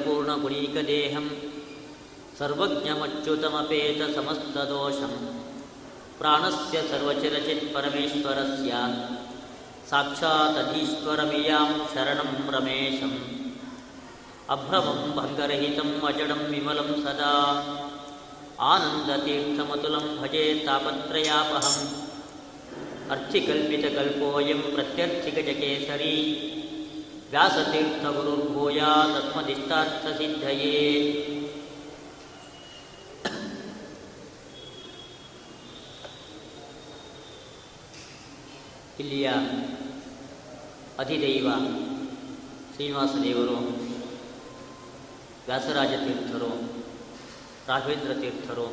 निखिलपूर्णगुणीकदेहं सर्वज्ञमच्युतमपेतसमस्तदोषं प्राणस्य सर्वचिरचित्परमेश्वरस्य साक्षातधीश्वरमियां शरणं रमेशम्। अभ्रमं भङ्गरहितम् अजडं विमलं सदा। आनन्दतीर्थमतुलं भजे तापत्रयापहम्। अर्थिकल्पितकल्पोऽयं प्रत्यर्थिकजकेसरी ವ್ಯಾಸತೀರ್ಥಗುರುರ್ಭೂಯಾ ತತ್ಮದಿಷ್ಟಾರ್ಥಸಿದ್ಧಯೇ ಇಲ್ಲಿಯ ಅಧಿದೈವ ಶ್ರೀನಿವಾಸ ದೇವರು ವ್ಯಾಸರಾಜ ತೀರ್ಥರು ರಾಘವೇಂದ್ರ ತೀರ್ಥರು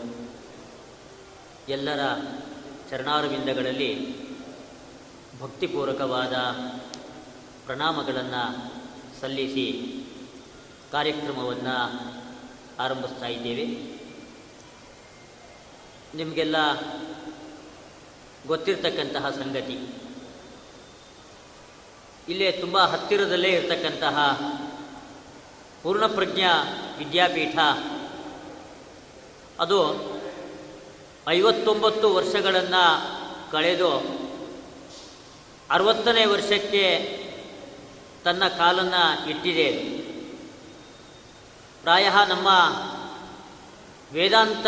ಎಲ್ಲರ ಚರಣಾರವಿಂದಗಳಲ್ಲಿ ಭಕ್ತಿಪೂರ್ವಕವಾದ ಪ್ರಣಾಮಗಳನ್ನು ಸಲ್ಲಿಸಿ ಕಾರ್ಯಕ್ರಮವನ್ನು ಆರಂಭಿಸ್ತಾ ಇದ್ದೇವೆ. ನಿಮಗೆಲ್ಲ ಗೊತ್ತಿರತಕ್ಕಂತಹ ಸಂಗತಿ. ಇಲ್ಲೇ ತುಂಬ ಹತ್ತಿರದಲ್ಲೇ ಇರತಕ್ಕಂತಹ ಪೂರ್ಣಪ್ರಜ್ಞಾ ವಿದ್ಯಾಪೀಠ. ಅದು ಐವತ್ತೊಂಬತ್ತು ವರ್ಷಗಳನ್ನು ಕಳೆದು ಅರವತ್ತನೇ ವರ್ಷಕ್ಕೆ ತನ್ನ ಕಾಲನ್ನು ಇಟ್ಟಿದೆ. ಪ್ರಾಯ ನಮ್ಮ ವೇದಾಂತ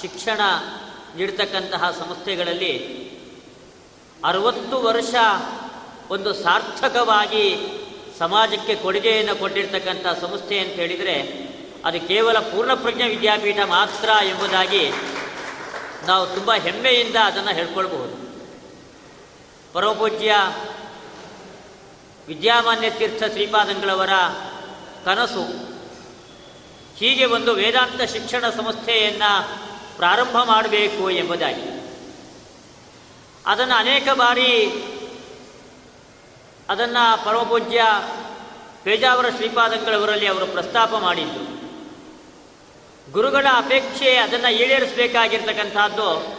ಶಿಕ್ಷಣ ನೀಡ್ತಕ್ಕಂತಹ ಸಂಸ್ಥೆಗಳಲ್ಲಿ ಅರವತ್ತು ವರ್ಷ ಒಂದು ಸಾರ್ಥಕವಾಗಿ ಸಮಾಜಕ್ಕೆ ಕೊಡುಗೆಯನ್ನು ಕೊಟ್ಟಿರ್ತಕ್ಕಂಥ ಸಂಸ್ಥೆ ಅಂತ ಹೇಳಿದರೆ, ಅದು ಕೇವಲ ಪೂರ್ಣಪ್ರಜ್ಞ ವಿದ್ಯಾಪೀಠ ಮಾತ್ರ ಎಂಬುದಾಗಿ ನಾವು ತುಂಬ ಹೆಮ್ಮೆಯಿಂದ ಅದನ್ನು ಹೇಳ್ಕೊಳ್ಬಹುದು. ಪರಮಪೂಜ್ಯ ವಿದ್ಯಾಮಾನ್ಯ ತೀರ್ಥ ಶ್ರೀಪಾದಂಗಳವರ ಕನಸು. ಹೀಗೆ ಒಂದು ವೇದಾಂತ ಶಿಕ್ಷಣ ಸಂಸ್ಥೆಯನ್ನು ಪ್ರಾರಂಭ ಮಾಡಬೇಕು ಎಂಬುದಾಗಿ. ಅದನ್ನು ಅನೇಕ ಬಾರಿ ಅದನ್ನು ಪರಮಪೂಜ್ಯ ಪೇಜಾವರ ಶ್ರೀಪಾದಂಗಳವರಲ್ಲಿ ಅವರು ಪ್ರಸ್ತಾಪ ಮಾಡಿದ್ದು. ಗುರುಗಳ ಅಪೇಕ್ಷೆ ಅದನ್ನು ಈಡೇರಿಸಬೇಕಾಗಿರ್ತಕ್ಕಂಥದ್ದು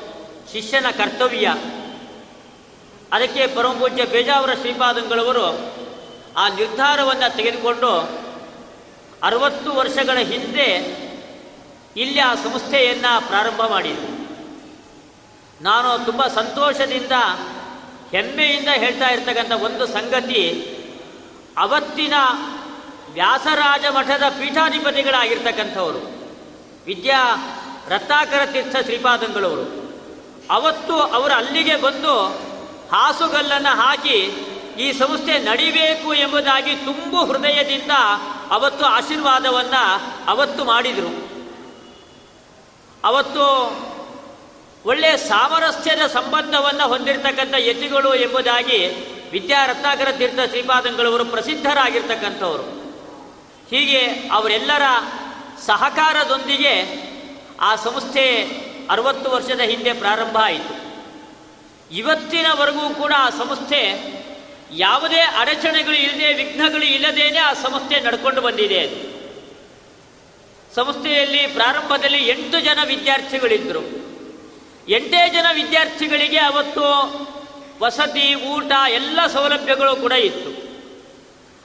ಶಿಷ್ಯನ ಕರ್ತವ್ಯ. ಅದಕ್ಕೆ ಪರಮಪೂಜ್ಯ ಬೇಜಾವರ ಶ್ರೀಪಾದಂಗಳವರು ಆ ನಿರ್ಧಾರವನ್ನು ತೆಗೆದುಕೊಂಡು ಅರವತ್ತು ವರ್ಷಗಳ ಹಿಂದೆ ಇಲ್ಲಿ ಆ ಸಂಸ್ಥೆಯನ್ನು ಪ್ರಾರಂಭ ಮಾಡಿದರು. ನಾನು ತುಂಬ ಸಂತೋಷದಿಂದ, ಹೆಮ್ಮೆಯಿಂದ ಹೇಳ್ತಾ ಇರ್ತಕ್ಕಂಥ ಒಂದು ಸಂಗತಿ, ಅವತ್ತಿನ ವ್ಯಾಸರಾಜ ಮಠದ ಪೀಠಾಧಿಪತಿಗಳಾಗಿರ್ತಕ್ಕಂಥವರು, ವಿದ್ಯಾ ರತ್ನಾಕರ ತೀರ್ಥ ಶ್ರೀಪಾದಂಗಳವರು. ಅವತ್ತು ಅವರು ಅಲ್ಲಿಗೆ ಬಂದು ಹಾಸುಗಲ್ಲನ್ನು ಹಾಕಿ ಈ ಸಂಸ್ಥೆ ನಡಿಬೇಕು ಎಂಬುದಾಗಿ ತುಂಬು ಹೃದಯದಿಂದ ಅವತ್ತು ಆಶೀರ್ವಾದವನ್ನು ಅವತ್ತು ಮಾಡಿದರು. ಅವತ್ತು ಒಳ್ಳೆಯ ಸಾಮರಸ್ಯದ ಸಂಬಂಧವನ್ನು ಹೊಂದಿರತಕ್ಕಂಥ ಯತಿಗಳು ಎಂಬುದಾಗಿ ವಿದ್ಯಾ ರತ್ನಾಕರ ತೀರ್ಥ ಶ್ರೀಪಾದಂಗಳವರು ಪ್ರಸಿದ್ಧರಾಗಿರ್ತಕ್ಕಂಥವರು. ಹೀಗೆ ಅವರೆಲ್ಲರ ಸಹಕಾರದೊಂದಿಗೆ ಆ ಸಂಸ್ಥೆ ಅರವತ್ತು ವರ್ಷದ ಹಿಂದೆ ಪ್ರಾರಂಭ ಆಯಿತು. ಇವತ್ತಿನವರೆಗೂ ಕೂಡ ಆ ಸಂಸ್ಥೆ ಯಾವುದೇ ಅಡಚಣೆಗಳು ಇಲ್ಲದೆ, ವಿಘ್ನಗಳು ಇಲ್ಲದೇನೆ ಆ ಸಂಸ್ಥೆ ನಡ್ಕೊಂಡು ಬಂದಿದೆ ಅದು. ಸಂಸ್ಥೆಯಲ್ಲಿ ಪ್ರಾರಂಭದಲ್ಲಿ ಎಂಟು ಜನ ವಿದ್ಯಾರ್ಥಿಗಳಿದ್ದರು ಎಂಟೇ ಜನ ವಿದ್ಯಾರ್ಥಿಗಳಿಗೆ ಅವತ್ತು ವಸತಿ, ಊಟ ಎಲ್ಲ ಸೌಲಭ್ಯಗಳು ಕೂಡ ಇತ್ತು.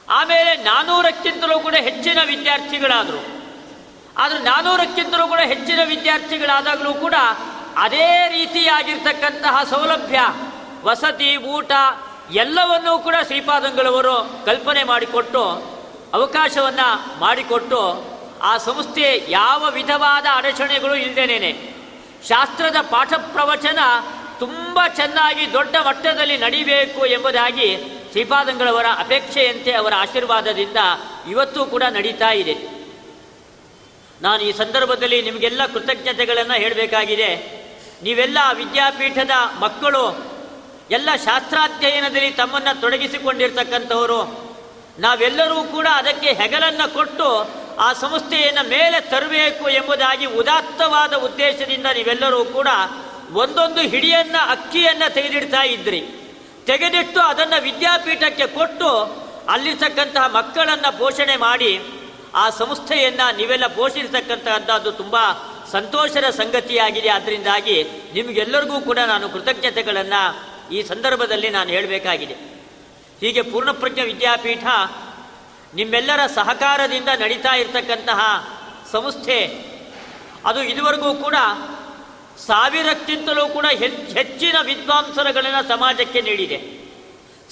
ಆಮೇಲೆ ನಾನ್ನೂರಕ್ಕಿಂತಲೂ ಕೂಡ ಹೆಚ್ಚಿನ ವಿದ್ಯಾರ್ಥಿಗಳಾದರು. ಆದರೆ ನಾನ್ನೂರಕ್ಕಿಂತಲೂ ಕೂಡ ಹೆಚ್ಚಿನ ವಿದ್ಯಾರ್ಥಿಗಳಾದಾಗಲೂ ಕೂಡ ಅದೇ ರೀತಿಯಾಗಿರ್ತಕ್ಕಂತಹ ಸೌಲಭ್ಯ, ವಸತಿ, ಊಟ, ಎಲ್ಲವನ್ನೂ ಕೂಡ ಶ್ರೀಪಾದಂಗಳವರು ಕಲ್ಪನೆ ಮಾಡಿಕೊಟ್ಟು, ಅವಕಾಶವನ್ನು ಮಾಡಿಕೊಟ್ಟು ಆ ಸಂಸ್ಥೆ ಯಾವ ವಿಧವಾದ ಅಡಚಣೆಗಳು ಇಲ್ಲದೇನೆ ಶಾಸ್ತ್ರದ ಪಾಠ ಪ್ರವಚನ ತುಂಬ ಚೆನ್ನಾಗಿ ದೊಡ್ಡ ಮಟ್ಟದಲ್ಲಿ ನಡಿಬೇಕು ಎಂಬುದಾಗಿ ಶ್ರೀಪಾದಂಗಳವರ ಅಪೇಕ್ಷೆಯಂತೆ ಅವರ ಆಶೀರ್ವಾದದಿಂದ ಇವತ್ತು ಕೂಡ ನಡೀತಾ ಇದೆ. ನಾನು ಈ ಸಂದರ್ಭದಲ್ಲಿ ನಿಮಗೆಲ್ಲ ಕೃತಜ್ಞತೆಗಳನ್ನು ಹೇಳಬೇಕಾಗಿದೆ. ನೀವೆಲ್ಲ ವಿದ್ಯಾಪೀಠದ ಮಕ್ಕಳು, ಎಲ್ಲ ಶಾಸ್ತ್ರಾಧ್ಯಯನದಲ್ಲಿ ತಮ್ಮನ್ನು ತೊಡಗಿಸಿಕೊಂಡಿರ್ತಕ್ಕಂಥವರು, ನಾವೆಲ್ಲರೂ ಕೂಡ ಅದಕ್ಕೆ ಹೆಗಲನ್ನು ಕೊಟ್ಟು ಆ ಸಂಸ್ಥೆಯನ್ನು ಮೇಲೆ ತರಬೇಕು ಎಂಬುದಾಗಿ ಉದಾತ್ತವಾದ ಉದ್ದೇಶದಿಂದ ನೀವೆಲ್ಲರೂ ಕೂಡ ಒಂದೊಂದು ಹಿಡಿಯನ್ನ, ಅಕ್ಕಿಯನ್ನು ತೆಗೆದಿಡ್ತಾ ಇದ್ರಿ. ತೆಗೆದಿಟ್ಟು ಅದನ್ನು ವಿದ್ಯಾಪೀಠಕ್ಕೆ ಕೊಟ್ಟು ಅಲ್ಲಿರ್ತಕ್ಕಂತಹ ಮಕ್ಕಳನ್ನು ಪೋಷಣೆ ಮಾಡಿ ಆ ಸಂಸ್ಥೆಯನ್ನು ನೀವೆಲ್ಲ ಪೋಷಿಸತಕ್ಕಂತಹದ್ದು ತುಂಬ ಸಂತೋಷದ ಸಂಗತಿಯಾಗಿದೆ. ಅದರಿಂದಾಗಿ ನಿಮಗೆಲ್ಲರಿಗೂ ಕೂಡ ನಾನು ಕೃತಜ್ಞತೆಗಳನ್ನು ಈ ಸಂದರ್ಭದಲ್ಲಿ ನಾನು ಹೇಳಬೇಕಾಗಿದೆ. ಹೀಗೆ ಪೂರ್ಣಪ್ರಜ್ಞ ವಿದ್ಯಾಪೀಠ ನಿಮ್ಮೆಲ್ಲರ ಸಹಕಾರದಿಂದ ನಡೀತಾ ಇರತಕ್ಕಂತಹ ಸಂಸ್ಥೆ, ಅದು ಇದುವರೆಗೂ ಕೂಡ ಸಾವಿರಕ್ಕಿಂತಲೂ ಕೂಡ ಹೆಚ್- ಹೆಚ್ಚಿನ ವಿದ್ವಾಂಸರಗಳನ್ನು ಸಮಾಜಕ್ಕೆ ನೀಡಿದೆ.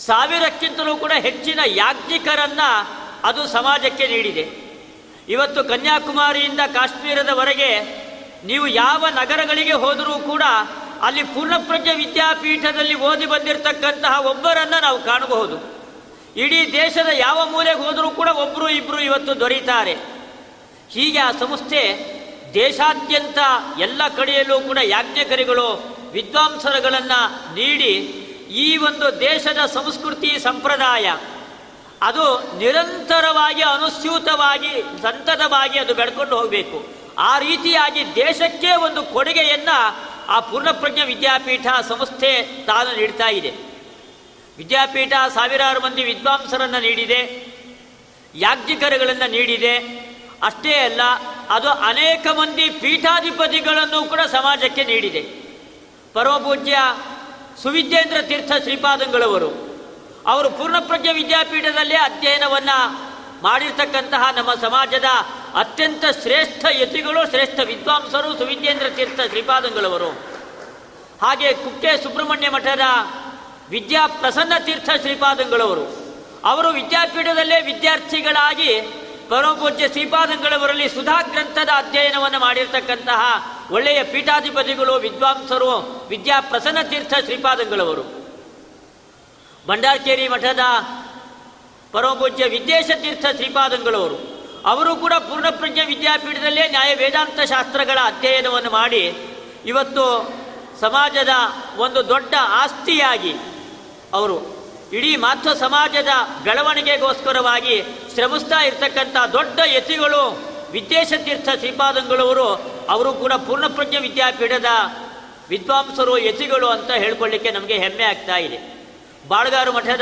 ಸಾವಿರಕ್ಕಿಂತಲೂ ಕೂಡ ಹೆಚ್ಚಿನ ಯಾಜ್ಞಿಕರನ್ನು ಅದು ಸಮಾಜಕ್ಕೆ ನೀಡಿದೆ. ಇವತ್ತು ಕನ್ಯಾಕುಮಾರಿಯಿಂದ ಕಾಶ್ಮೀರದವರೆಗೆ ನೀವು ಯಾವ ನಗರಗಳಿಗೆ ಹೋದರೂ ಕೂಡ ಅಲ್ಲಿ ಪೂರ್ಣಪ್ರಜ್ಞ ವಿದ್ಯಾಪೀಠದಲ್ಲಿ ಓದಿ ಬಂದಿರತಕ್ಕಂತಹ ಒಬ್ಬರನ್ನು ನಾವು ಕಾಣಬಹುದು. ಇಡೀ ದೇಶದ ಯಾವ ಮೂಲೆಗೆ ಹೋದರೂ ಕೂಡ ಒಬ್ಬರು ಇಬ್ಬರು ಇವತ್ತು ದೊರೀತಾರೆ. ಹೀಗೆ ಆ ಸಂಸ್ಥೆ ದೇಶಾದ್ಯಂತ ಎಲ್ಲ ಕಡೆಯಲ್ಲೂ ಕೂಡ ಯಾಜ್ಞಕರಿಗಳು, ವಿದ್ವಾಂಸರುಗಳನ್ನು ನೀಡಿ ಈ ಒಂದು ದೇಶದ ಸಂಸ್ಕೃತಿ ಸಂಪ್ರದಾಯ, ಅದು ನಿರಂತರವಾಗಿ ಅನುಸ್ಯೂತವಾಗಿ ಸಂತತವಾಗಿ ಅದು ಬೆಳ್ಕೊಂಡು ಹೋಗಬೇಕು. ಆ ರೀತಿಯಾಗಿ ದೇಶಕ್ಕೆ ಒಂದು ಕೊಡುಗೆಯನ್ನು ಆ ಪೂರ್ಣಪ್ರಜ್ಞ ವಿದ್ಯಾಪೀಠ ಸಂಸ್ಥೆ ತಾನು ನೀಡ್ತಾ ಇದೆ. ವಿದ್ಯಾಪೀಠ ಸಾವಿರಾರು ಮಂದಿ ವಿದ್ವಾಂಸರನ್ನು ನೀಡಿದೆ, ಯಾಜ್ಞಿಕರುಗಳನ್ನು ನೀಡಿದೆ. ಅಷ್ಟೇ ಅಲ್ಲ, ಅದು ಅನೇಕ ಮಂದಿ ಪೀಠಾಧಿಪತಿಗಳನ್ನು ಕೂಡ ಸಮಾಜಕ್ಕೆ ನೀಡಿದೆ. ಪರಮಪೂಜ್ಯ ಸುವಿದ್ಯೇಂದ್ರ ತೀರ್ಥ ಶ್ರೀಪಾದಂಗಳವರು ಅವರು ಪೂರ್ಣಪ್ರಜ್ಞ ವಿದ್ಯಾಪೀಠದಲ್ಲಿ ಅಧ್ಯಯನವನ್ನು ಮಾಡಿರ್ತಕ್ಕಂತಹ ನಮ್ಮ ಸಮಾಜದ ಅತ್ಯಂತ ಶ್ರೇಷ್ಠ ಯತಿಗಳು, ಶ್ರೇಷ್ಠ ವಿದ್ವಾಂಸರು ಸುವಿದ್ಯೇಂದ್ರ ತೀರ್ಥ ಶ್ರೀಪಾದಂಗಳವರು. ಹಾಗೆ ಕುಕ್ಕೆ ಸುಬ್ರಹ್ಮಣ್ಯ ಮಠದ ವಿದ್ಯಾ ಪ್ರಸನ್ನ ತೀರ್ಥ ಶ್ರೀಪಾದಂಗಳವರು. ಅವರು ವಿದ್ಯಾಪೀಠದಲ್ಲೇ ವಿದ್ಯಾರ್ಥಿಗಳಾಗಿ ಪರಮಪೂಜ್ಯ ಶ್ರೀಪಾದಂಗಳವರಲ್ಲಿ ಸುಧಾ ಗ್ರಂಥದ ಅಧ್ಯಯನವನ್ನು ಮಾಡಿರ್ತಕ್ಕಂತಹ ಒಳ್ಳೆಯ ಪೀಠಾಧಿಪತಿಗಳು, ವಿದ್ವಾಂಸರು, ವಿದ್ಯಾ ಪ್ರಸನ್ನ ತೀರ್ಥ ಶ್ರೀಪಾದಂಗಳವರು. ಭಂಡಾರ್ಕೇರಿ ಮಠದ ಪರಮಪೂಜ್ಯ ವಿದ್ಯೇಶ ತೀರ್ಥ ಶ್ರೀಪಾದಂಗಳವರು. ಅವರು ಕೂಡ ಪೂರ್ಣಪ್ರಜ್ಞ ವಿದ್ಯಾಪೀಠದಲ್ಲೇ ನ್ಯಾಯ ವೇದಾಂತ ಶಾಸ್ತ್ರಗಳ ಅಧ್ಯಯನವನ್ನು ಮಾಡಿ ಇವತ್ತು ಸಮಾಜದ ಒಂದು ದೊಡ್ಡ ಆಸ್ತಿಯಾಗಿ ಅವರು ಇಡೀ ಮಾತೃ ಸಮಾಜದ ಬೆಳವಣಿಗೆಗೋಸ್ಕರವಾಗಿ ಶ್ರಮಿಸ್ತಾ ಇರ್ತಕ್ಕಂಥ ದೊಡ್ಡ ಯತಿಗಳು ವಿದ್ಯೇಶತೀರ್ಥ ಶ್ರೀಪಾದಂಗಳವರು, ಅವರು ಕೂಡ ಪೂರ್ಣಪ್ರಜ್ಞ ವಿದ್ಯಾಪೀಠದ ವಿದ್ವಾಂಸರು, ಯತಿಗಳು ಅಂತ ಹೇಳ್ಕೊಳ್ಳಿಕ್ಕೆ ನಮಗೆ ಹೆಮ್ಮೆ ಆಗ್ತಾ ಇದೆ. ಬಾಳ್ಗಾರು ಮಠದ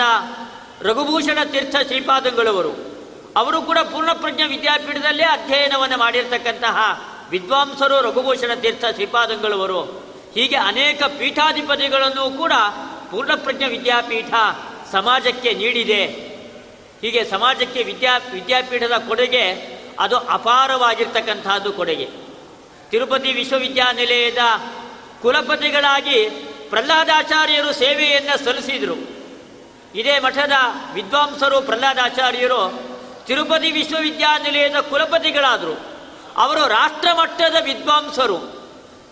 ರಘುಭೂಷಣ ತೀರ್ಥ ಶ್ರೀಪಾದಂಗಳವರು. ಅವರು ಕೂಡ ಪೂರ್ಣಪ್ರಜ್ಞ ವಿದ್ಯಾಪೀಠದಲ್ಲೇ ಅಧ್ಯಯನವನ್ನು ಮಾಡಿರ್ತಕ್ಕಂತಹ ವಿದ್ವಾಂಸರು ರಘುಭೂಷಣ ತೀರ್ಥ ಶ್ರೀಪಾದಂಗಳವರು. ಹೀಗೆ ಅನೇಕ ಪೀಠಾಧಿಪತಿಗಳನ್ನು ಕೂಡ ಪೂರ್ಣಪ್ರಜ್ಞ ವಿದ್ಯಾಪೀಠ ಸಮಾಜಕ್ಕೆ ನೀಡಿದೆ. ಹೀಗೆ ಸಮಾಜಕ್ಕೆ ವಿದ್ಯಾ, ವಿದ್ಯಾಪೀಠದ ಕೊಡುಗೆ ಅದು ಅಪಾರವಾಗಿರ್ತಕ್ಕಂತಹದ್ದು ಕೊಡುಗೆ. ತಿರುಪತಿ ವಿಶ್ವವಿದ್ಯಾನಿಲಯದ ಕುಲಪತಿಗಳಾಗಿ ಪ್ರಹ್ಲಾದಾಚಾರ್ಯರು ಸೇವೆಯನ್ನು ಸಲ್ಲಿಸಿದರು. ಇದೇ ಮಠದ ವಿದ್ವಾಂಸರು, ಪ್ರಹ್ಲಾದಾಚಾರ್ಯರು ತಿರುಪತಿ ವಿಶ್ವವಿದ್ಯಾನಿಲಯದ ಕುಲಪತಿಗಳಾದರು. ಅವರು ರಾಷ್ಟ್ರಮಟ್ಟದ ವಿದ್ವಾಂಸರು.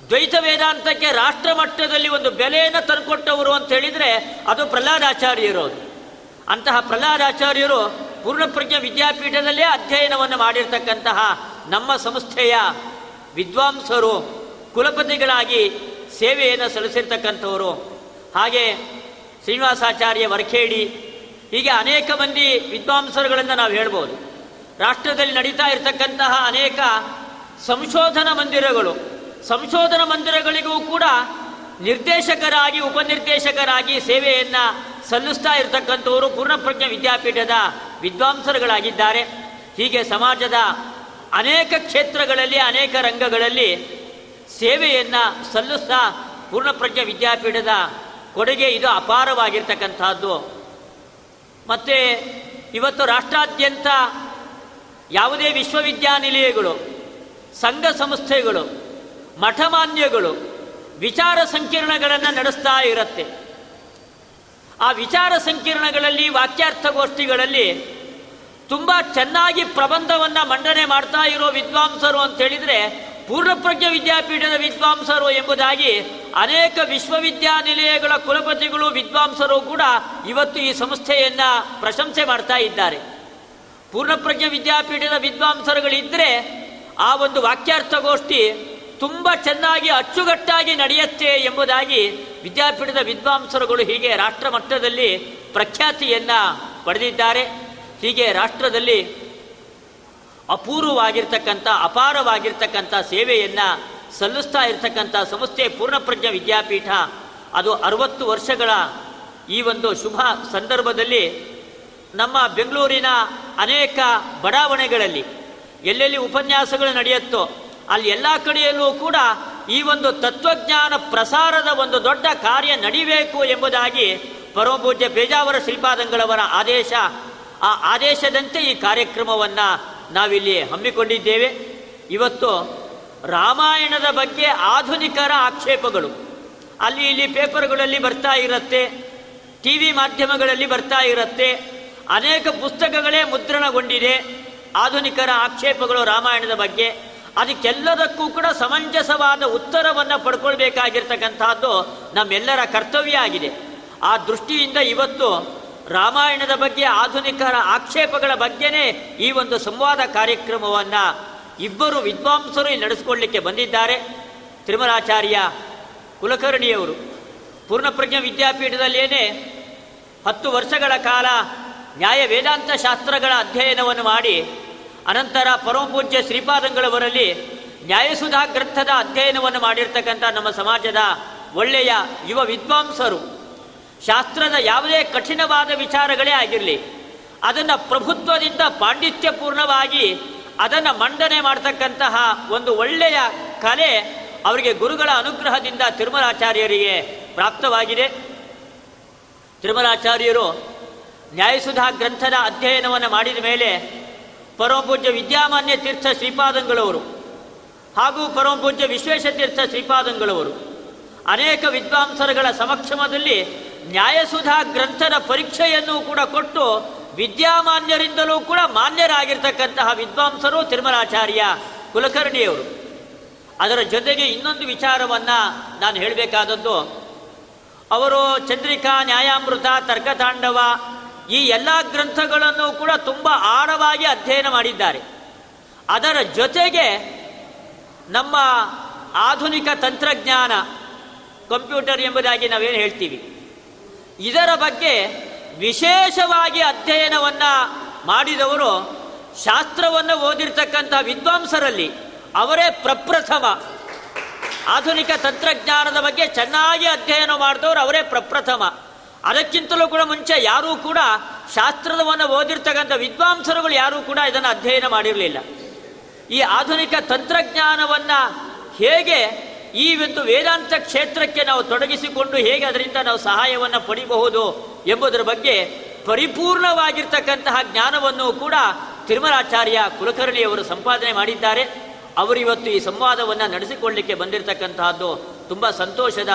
ದ್ವೈತ ವೇದಾಂತಕ್ಕೆ ರಾಷ್ಟ್ರಮಟ್ಟದಲ್ಲಿ ಒಂದು ಬೆಲೆಯನ್ನು ತಂದುಕೊಟ್ಟವರು ಅಂತ ಹೇಳಿದರೆ ಅದು ಪ್ರಹ್ಲಾದಾಚಾರ್ಯರು ಅದು. ಅಂತಹ ಪ್ರಹ್ಲಾದಾಚಾರ್ಯರು ಪೂರ್ಣಪ್ರಜ್ಞ ವಿದ್ಯಾಪೀಠದಲ್ಲೇ ಅಧ್ಯಯನವನ್ನು ಮಾಡಿರ್ತಕ್ಕಂತಹ ನಮ್ಮ ಸಂಸ್ಥೆಯ ವಿದ್ವಾಂಸರು, ಕುಲಪತಿಗಳಾಗಿ ಸೇವೆಯನ್ನು ಸಲ್ಲಿಸಿರ್ತಕ್ಕಂಥವರು. ಹಾಗೆ ಶ್ರೀನಿವಾಸಾಚಾರ್ಯ ವರ್ಖೇಡಿ, ಹೀಗೆ ಅನೇಕ ಮಂದಿ ವಿದ್ವಾಂಸರುಗಳನ್ನು ನಾವು ಹೇಳ್ಬೋದು. ರಾಷ್ಟ್ರದಲ್ಲಿ ನಡೀತಾ ಇರತಕ್ಕಂತಹ ಅನೇಕ ಸಂಶೋಧನಾ ಮಂದಿರಗಳು, ಸಂಶೋಧನಾ ಮಂದಿರಗಳಿಗೂ ಕೂಡ ನಿರ್ದೇಶಕರಾಗಿ, ಉಪನಿರ್ದೇಶಕರಾಗಿ ಸೇವೆಯನ್ನು ಸಲ್ಲಿಸ್ತಾ ಇರತಕ್ಕಂಥವರು ಪೂರ್ಣಪ್ರಜ್ಞ ವಿದ್ಯಾಪೀಠದ ವಿದ್ವಾಂಸರುಗಳಾಗಿದ್ದಾರೆ. ಹೀಗೆ ಸಮಾಜದ ಅನೇಕ ಕ್ಷೇತ್ರಗಳಲ್ಲಿ, ಅನೇಕ ರಂಗಗಳಲ್ಲಿ ಸೇವೆಯನ್ನು ಸಲ್ಲಿಸ್ತಾ ಪೂರ್ಣಪ್ರಜ್ಞ ವಿದ್ಯಾಪೀಠದ ಕೊಡುಗೆ ಇದು ಅಪಾರವಾಗಿರ್ತಕ್ಕಂಥದ್ದು. ಮತ್ತು ಇವತ್ತು ರಾಷ್ಟ್ರಾದ್ಯಂತ ಯಾವುದೇ ವಿಶ್ವವಿದ್ಯಾನಿಲಯಗಳು, ಸಂಘ ಸಂಸ್ಥೆಗಳು, ಮಠಮಾನ್ಯಗಳು ವಿಚಾರ ಸಂಕಿರಣಗಳನ್ನು ನಡೆಸ್ತಾ ಇರುತ್ತೆ. ಆ ವಿಚಾರ ಸಂಕಿರಣಗಳಲ್ಲಿ, ವಾಕ್ಯಾರ್ಥಗೋಷ್ಠಿಗಳಲ್ಲಿ ತುಂಬ ಚೆನ್ನಾಗಿ ಪ್ರಬಂಧವನ್ನು ಮಂಡನೆ ಮಾಡ್ತಾ ಇರೋ ವಿದ್ವಾಂಸರು ಅಂತ ಹೇಳಿದರೆ ಪೂರ್ಣಪ್ರಜ್ಞ ವಿದ್ಯಾಪೀಠದ ವಿದ್ವಾಂಸರು ಎಂಬುದಾಗಿ ಅನೇಕ ವಿಶ್ವವಿದ್ಯಾನಿಲಯಗಳ ಕುಲಪತಿಗಳು ವಿದ್ವಾಂಸರು ಕೂಡ ಇವತ್ತು ಈ ಸಂಸ್ಥೆಯನ್ನು ಪ್ರಶಂಸೆ ಮಾಡ್ತಾ ಇದ್ದಾರೆ. ಪೂರ್ಣಪ್ರಜ್ಞ ವಿದ್ಯಾಪೀಠದ ವಿದ್ವಾಂಸರುಗಳಿದ್ದರೆ ಆ ಒಂದು ವಾಕ್ಯಾರ್ಥಗೋಷ್ಠಿ ತುಂಬ ಚೆನ್ನಾಗಿ ಅಚ್ಚುಗಟ್ಟಾಗಿ ನಡೆಯುತ್ತೆ ಎಂಬುದಾಗಿ ವಿದ್ಯಾಪೀಠದ ವಿದ್ವಾಂಸರುಗಳು ಹೀಗೆ ರಾಷ್ಟ್ರ ಮಟ್ಟದಲ್ಲಿ ಪ್ರಖ್ಯಾತಿಯನ್ನು ಪಡೆದಿದ್ದಾರೆ. ಹೀಗೆ ರಾಷ್ಟ್ರದಲ್ಲಿ ಅಪೂರ್ವವಾಗಿರ್ತಕ್ಕಂಥ, ಅಪಾರವಾಗಿರ್ತಕ್ಕಂಥ ಸೇವೆಯನ್ನು ಸಲ್ಲಿಸ್ತಾ ಇರತಕ್ಕಂಥ ಸಂಸ್ಥೆ ಪೂರ್ಣಪ್ರಜ್ಞ ವಿದ್ಯಾಪೀಠ ಅದು ಅರವತ್ತು ವರ್ಷಗಳ ಈ ಒಂದು ಶುಭ ಸಂದರ್ಭದಲ್ಲಿ ನಮ್ಮ ಬೆಂಗಳೂರಿನ ಅನೇಕ ಬಡಾವಣೆಗಳಲ್ಲಿ ಎಲ್ಲೆಲ್ಲಿ ಉಪನ್ಯಾಸಗಳು ನಡೆಯುತ್ತೋ ಅಲ್ಲಿ ಎಲ್ಲ ಕಡೆಯಲ್ಲೂ ಕೂಡ ಈ ಒಂದು ತತ್ವಜ್ಞಾನ ಪ್ರಸಾರದ ಒಂದು ದೊಡ್ಡ ಕಾರ್ಯ ನಡಿಬೇಕು ಎಂಬುದಾಗಿ ಪರಮಪೂಜ್ಯ ಪೇಜಾವರ ಶ್ರೀಪಾದಂಗಳವರ ಆದೇಶ, ಆ ಆದೇಶದಂತೆ ಈ ಕಾರ್ಯಕ್ರಮವನ್ನು ನಾವಿಲ್ಲಿ ಹಮ್ಮಿಕೊಂಡಿದ್ದೇವೆ. ಇವತ್ತು ರಾಮಾಯಣದ ಬಗ್ಗೆ ಆಧುನಿಕರ ಆಕ್ಷೇಪಗಳು. ಅಲ್ಲಿ ಇಲ್ಲಿ ಪೇಪರ್ಗಳಲ್ಲಿ ಬರ್ತಾ ಇರುತ್ತೆ ಟಿ ವಿ ಮಾಧ್ಯಮಗಳಲ್ಲಿ ಬರ್ತಾ ಇರುತ್ತೆ, ಅನೇಕ ಪುಸ್ತಕಗಳೇ ಮುದ್ರಣಗೊಂಡಿದೆ ಆಧುನಿಕರ ಆಕ್ಷೇಪಗಳು ರಾಮಾಯಣದ ಬಗ್ಗೆ. ಅದಕ್ಕೆಲ್ಲದಕ್ಕೂ ಕೂಡ ಸಮಂಜಸವಾದ ಉತ್ತರವನ್ನು ಪಡ್ಕೊಳ್ಬೇಕಾಗಿರ್ತಕ್ಕಂಥದ್ದು ನಮ್ಮೆಲ್ಲರ ಕರ್ತವ್ಯ ಆಗಿದೆ. ಆ ದೃಷ್ಟಿಯಿಂದ ಇವತ್ತು ರಾಮಾಯಣದ ಬಗ್ಗೆ ಆಧುನಿಕರ ಆಕ್ಷೇಪಗಳ ಬಗ್ಗೆನೇ ಈ ಒಂದು ಸಂವಾದ ಕಾರ್ಯಕ್ರಮವನ್ನು ಇಬ್ಬರು ವಿದ್ವಾಂಸರು ಇಲ್ಲಿ ನಡೆಸಿಕೊಳ್ಳಲಿಕ್ಕೆ ಬಂದಿದ್ದಾರೆ. ತಿರುಮಲಾಚಾರ್ಯ ಕುಲಕರ್ಣಿಯವರು. ಪೂರ್ಣಪ್ರಜ್ಞ ವಿದ್ಯಾಪೀಠದಲ್ಲೇನೆ ಹತ್ತು ವರ್ಷಗಳ ಕಾಲ ನ್ಯಾಯ ವೇದಾಂತ ಶಾಸ್ತ್ರಗಳ ಅಧ್ಯಯನವನ್ನು ಮಾಡಿ, ಅನಂತರ ಪರಮಪೂಜ್ಯ ಶ್ರೀಪಾದಂಗಳವರಲ್ಲಿ ನ್ಯಾಯಸುಧಾ ಗ್ರಂಥದ ಅಧ್ಯಯನವನ್ನು ಮಾಡಿರ್ತಕ್ಕಂಥ ನಮ್ಮ ಸಮಾಜದ ಒಳ್ಳೆಯ ಯುವ ವಿದ್ವಾಂಸರು. ಶಾಸ್ತ್ರದ ಯಾವುದೇ ಕಠಿಣವಾದ ವಿಚಾರಗಳೇ ಆಗಿರಲಿ, ಅದನ್ನು ಪ್ರಭುತ್ವದಿಂದ ಪಾಂಡಿತ್ಯಪೂರ್ಣವಾಗಿ ಅದನ್ನು ಮಂಡನೆ ಮಾಡ್ತಕ್ಕಂತಹ ಒಂದು ಒಳ್ಳೆಯ ಕಲೆ ಅವರಿಗೆ ಗುರುಗಳ ಅನುಗ್ರಹದಿಂದ ತಿರುಮಲಾಚಾರ್ಯರಿಗೆ ಪ್ರಾಪ್ತವಾಗಿದೆ. ತಿರುಮಲಾಚಾರ್ಯರು ನ್ಯಾಯಸುಧಾ ಗ್ರಂಥದ ಅಧ್ಯಯನವನ್ನು ಮಾಡಿದ ಮೇಲೆ ಪರಮಪೂಜ್ಯ ವಿದ್ಯಾಮಾನ್ಯ ತೀರ್ಥ ಶ್ರೀಪಾದಂಗಳವರು ಹಾಗೂ ಪರಮಪೂಜ್ಯ ವಿಶ್ವೇಶತೀರ್ಥ ಶ್ರೀಪಾದಂಗಳವರು ಅನೇಕ ವಿದ್ವಾಂಸರುಗಳ ಸಮಕ್ಷಮದಲ್ಲಿ ನ್ಯಾಯಸುಧಾ ಗ್ರಂಥದ ಪರೀಕ್ಷೆಯನ್ನು ಕೂಡ ಕೊಟ್ಟು ವಿದ್ಯಾಮಾನ್ಯರಿಂದಲೂ ಕೂಡ ಮಾನ್ಯರಾಗಿರ್ತಕ್ಕಂತಹ ವಿದ್ವಾಂಸರು ತಿರುಮಲಾಚಾರ್ಯ ಕುಲಕರ್ಣಿಯವರು. ಅದರ ಜೊತೆಗೆ ಇನ್ನೊಂದು ವಿಚಾರವನ್ನು ನಾನು ಹೇಳಬೇಕಾದದ್ದು. ಅವರು ಚಂದ್ರಿಕಾ ನ್ಯಾಯಾಮೃತ ತರ್ಕತಾಂಡವ ಈ ಎಲ್ಲ ಗ್ರಂಥಗಳನ್ನು ಕೂಡ ತುಂಬ ಆಳವಾಗಿ ಅಧ್ಯಯನ ಮಾಡಿದ್ದಾರೆ. ಅದರ ಜೊತೆಗೆ ನಮ್ಮ ಆಧುನಿಕ ತಂತ್ರಜ್ಞಾನ, ಕಂಪ್ಯೂಟರ್ ಎಂಬುದಾಗಿ ನಾವೇನು ಹೇಳ್ತೀವಿ? ಇದರ ಬಗ್ಗೆ ವಿಶೇಷವಾಗಿ ಅಧ್ಯಯನವನ್ನು ಮಾಡಿದವರು ಶಾಸ್ತ್ರವನ್ನು ಓದಿರ್ತಕ್ಕಂಥ ವಿದ್ವಾಂಸರಲ್ಲಿ ಅವರೇ ಪ್ರಪ್ರಥಮ. ಆಧುನಿಕ ತಂತ್ರಜ್ಞಾನದ ಬಗ್ಗೆ ಚೆನ್ನಾಗಿ ಅಧ್ಯಯನ ಮಾಡಿದವರು ಅವರೇ ಪ್ರಪ್ರಥಮ. ಅದಕ್ಕಿಂತಲೂ ಕೂಡ ಮುಂಚೆ ಯಾರೂ ಕೂಡ ಶಾಸ್ತ್ರವನ್ನು ಓದಿರ್ತಕ್ಕಂಥ ವಿದ್ವಾಂಸರುಗಳು ಯಾರೂ ಕೂಡ ಇದನ್ನು ಅಧ್ಯಯನ ಮಾಡಿರಲಿಲ್ಲ. ಈ ಆಧುನಿಕ ತಂತ್ರಜ್ಞಾನವನ್ನು ಹೇಗೆ ಈ ಒಂದು ವೇದಾಂತ ಕ್ಷೇತ್ರಕ್ಕೆ ನಾವು ತೊಡಗಿಸಿಕೊಂಡು ಹೇಗೆ ಅದರಿಂದ ನಾವು ಸಹಾಯವನ್ನು ಪಡಿಬಹುದು ಎಂಬುದರ ಬಗ್ಗೆ ಪರಿಪೂರ್ಣವಾಗಿರ್ತಕ್ಕಂತಹ ಜ್ಞಾನವನ್ನು ಕೂಡ ತಿರುಮಲಾಚಾರ್ಯ ಕುಲಕರ್ಣಿಯವರು ಸಂಪಾದನೆ ಮಾಡಿದ್ದಾರೆ. ಅವರು ಇವತ್ತು ಈ ಸಂವಾದವನ್ನು ನಡೆಸಿಕೊಳ್ಳಲಿಕ್ಕೆ ಬಂದಿರತಕ್ಕಂತಹದ್ದು ತುಂಬ ಸಂತೋಷದ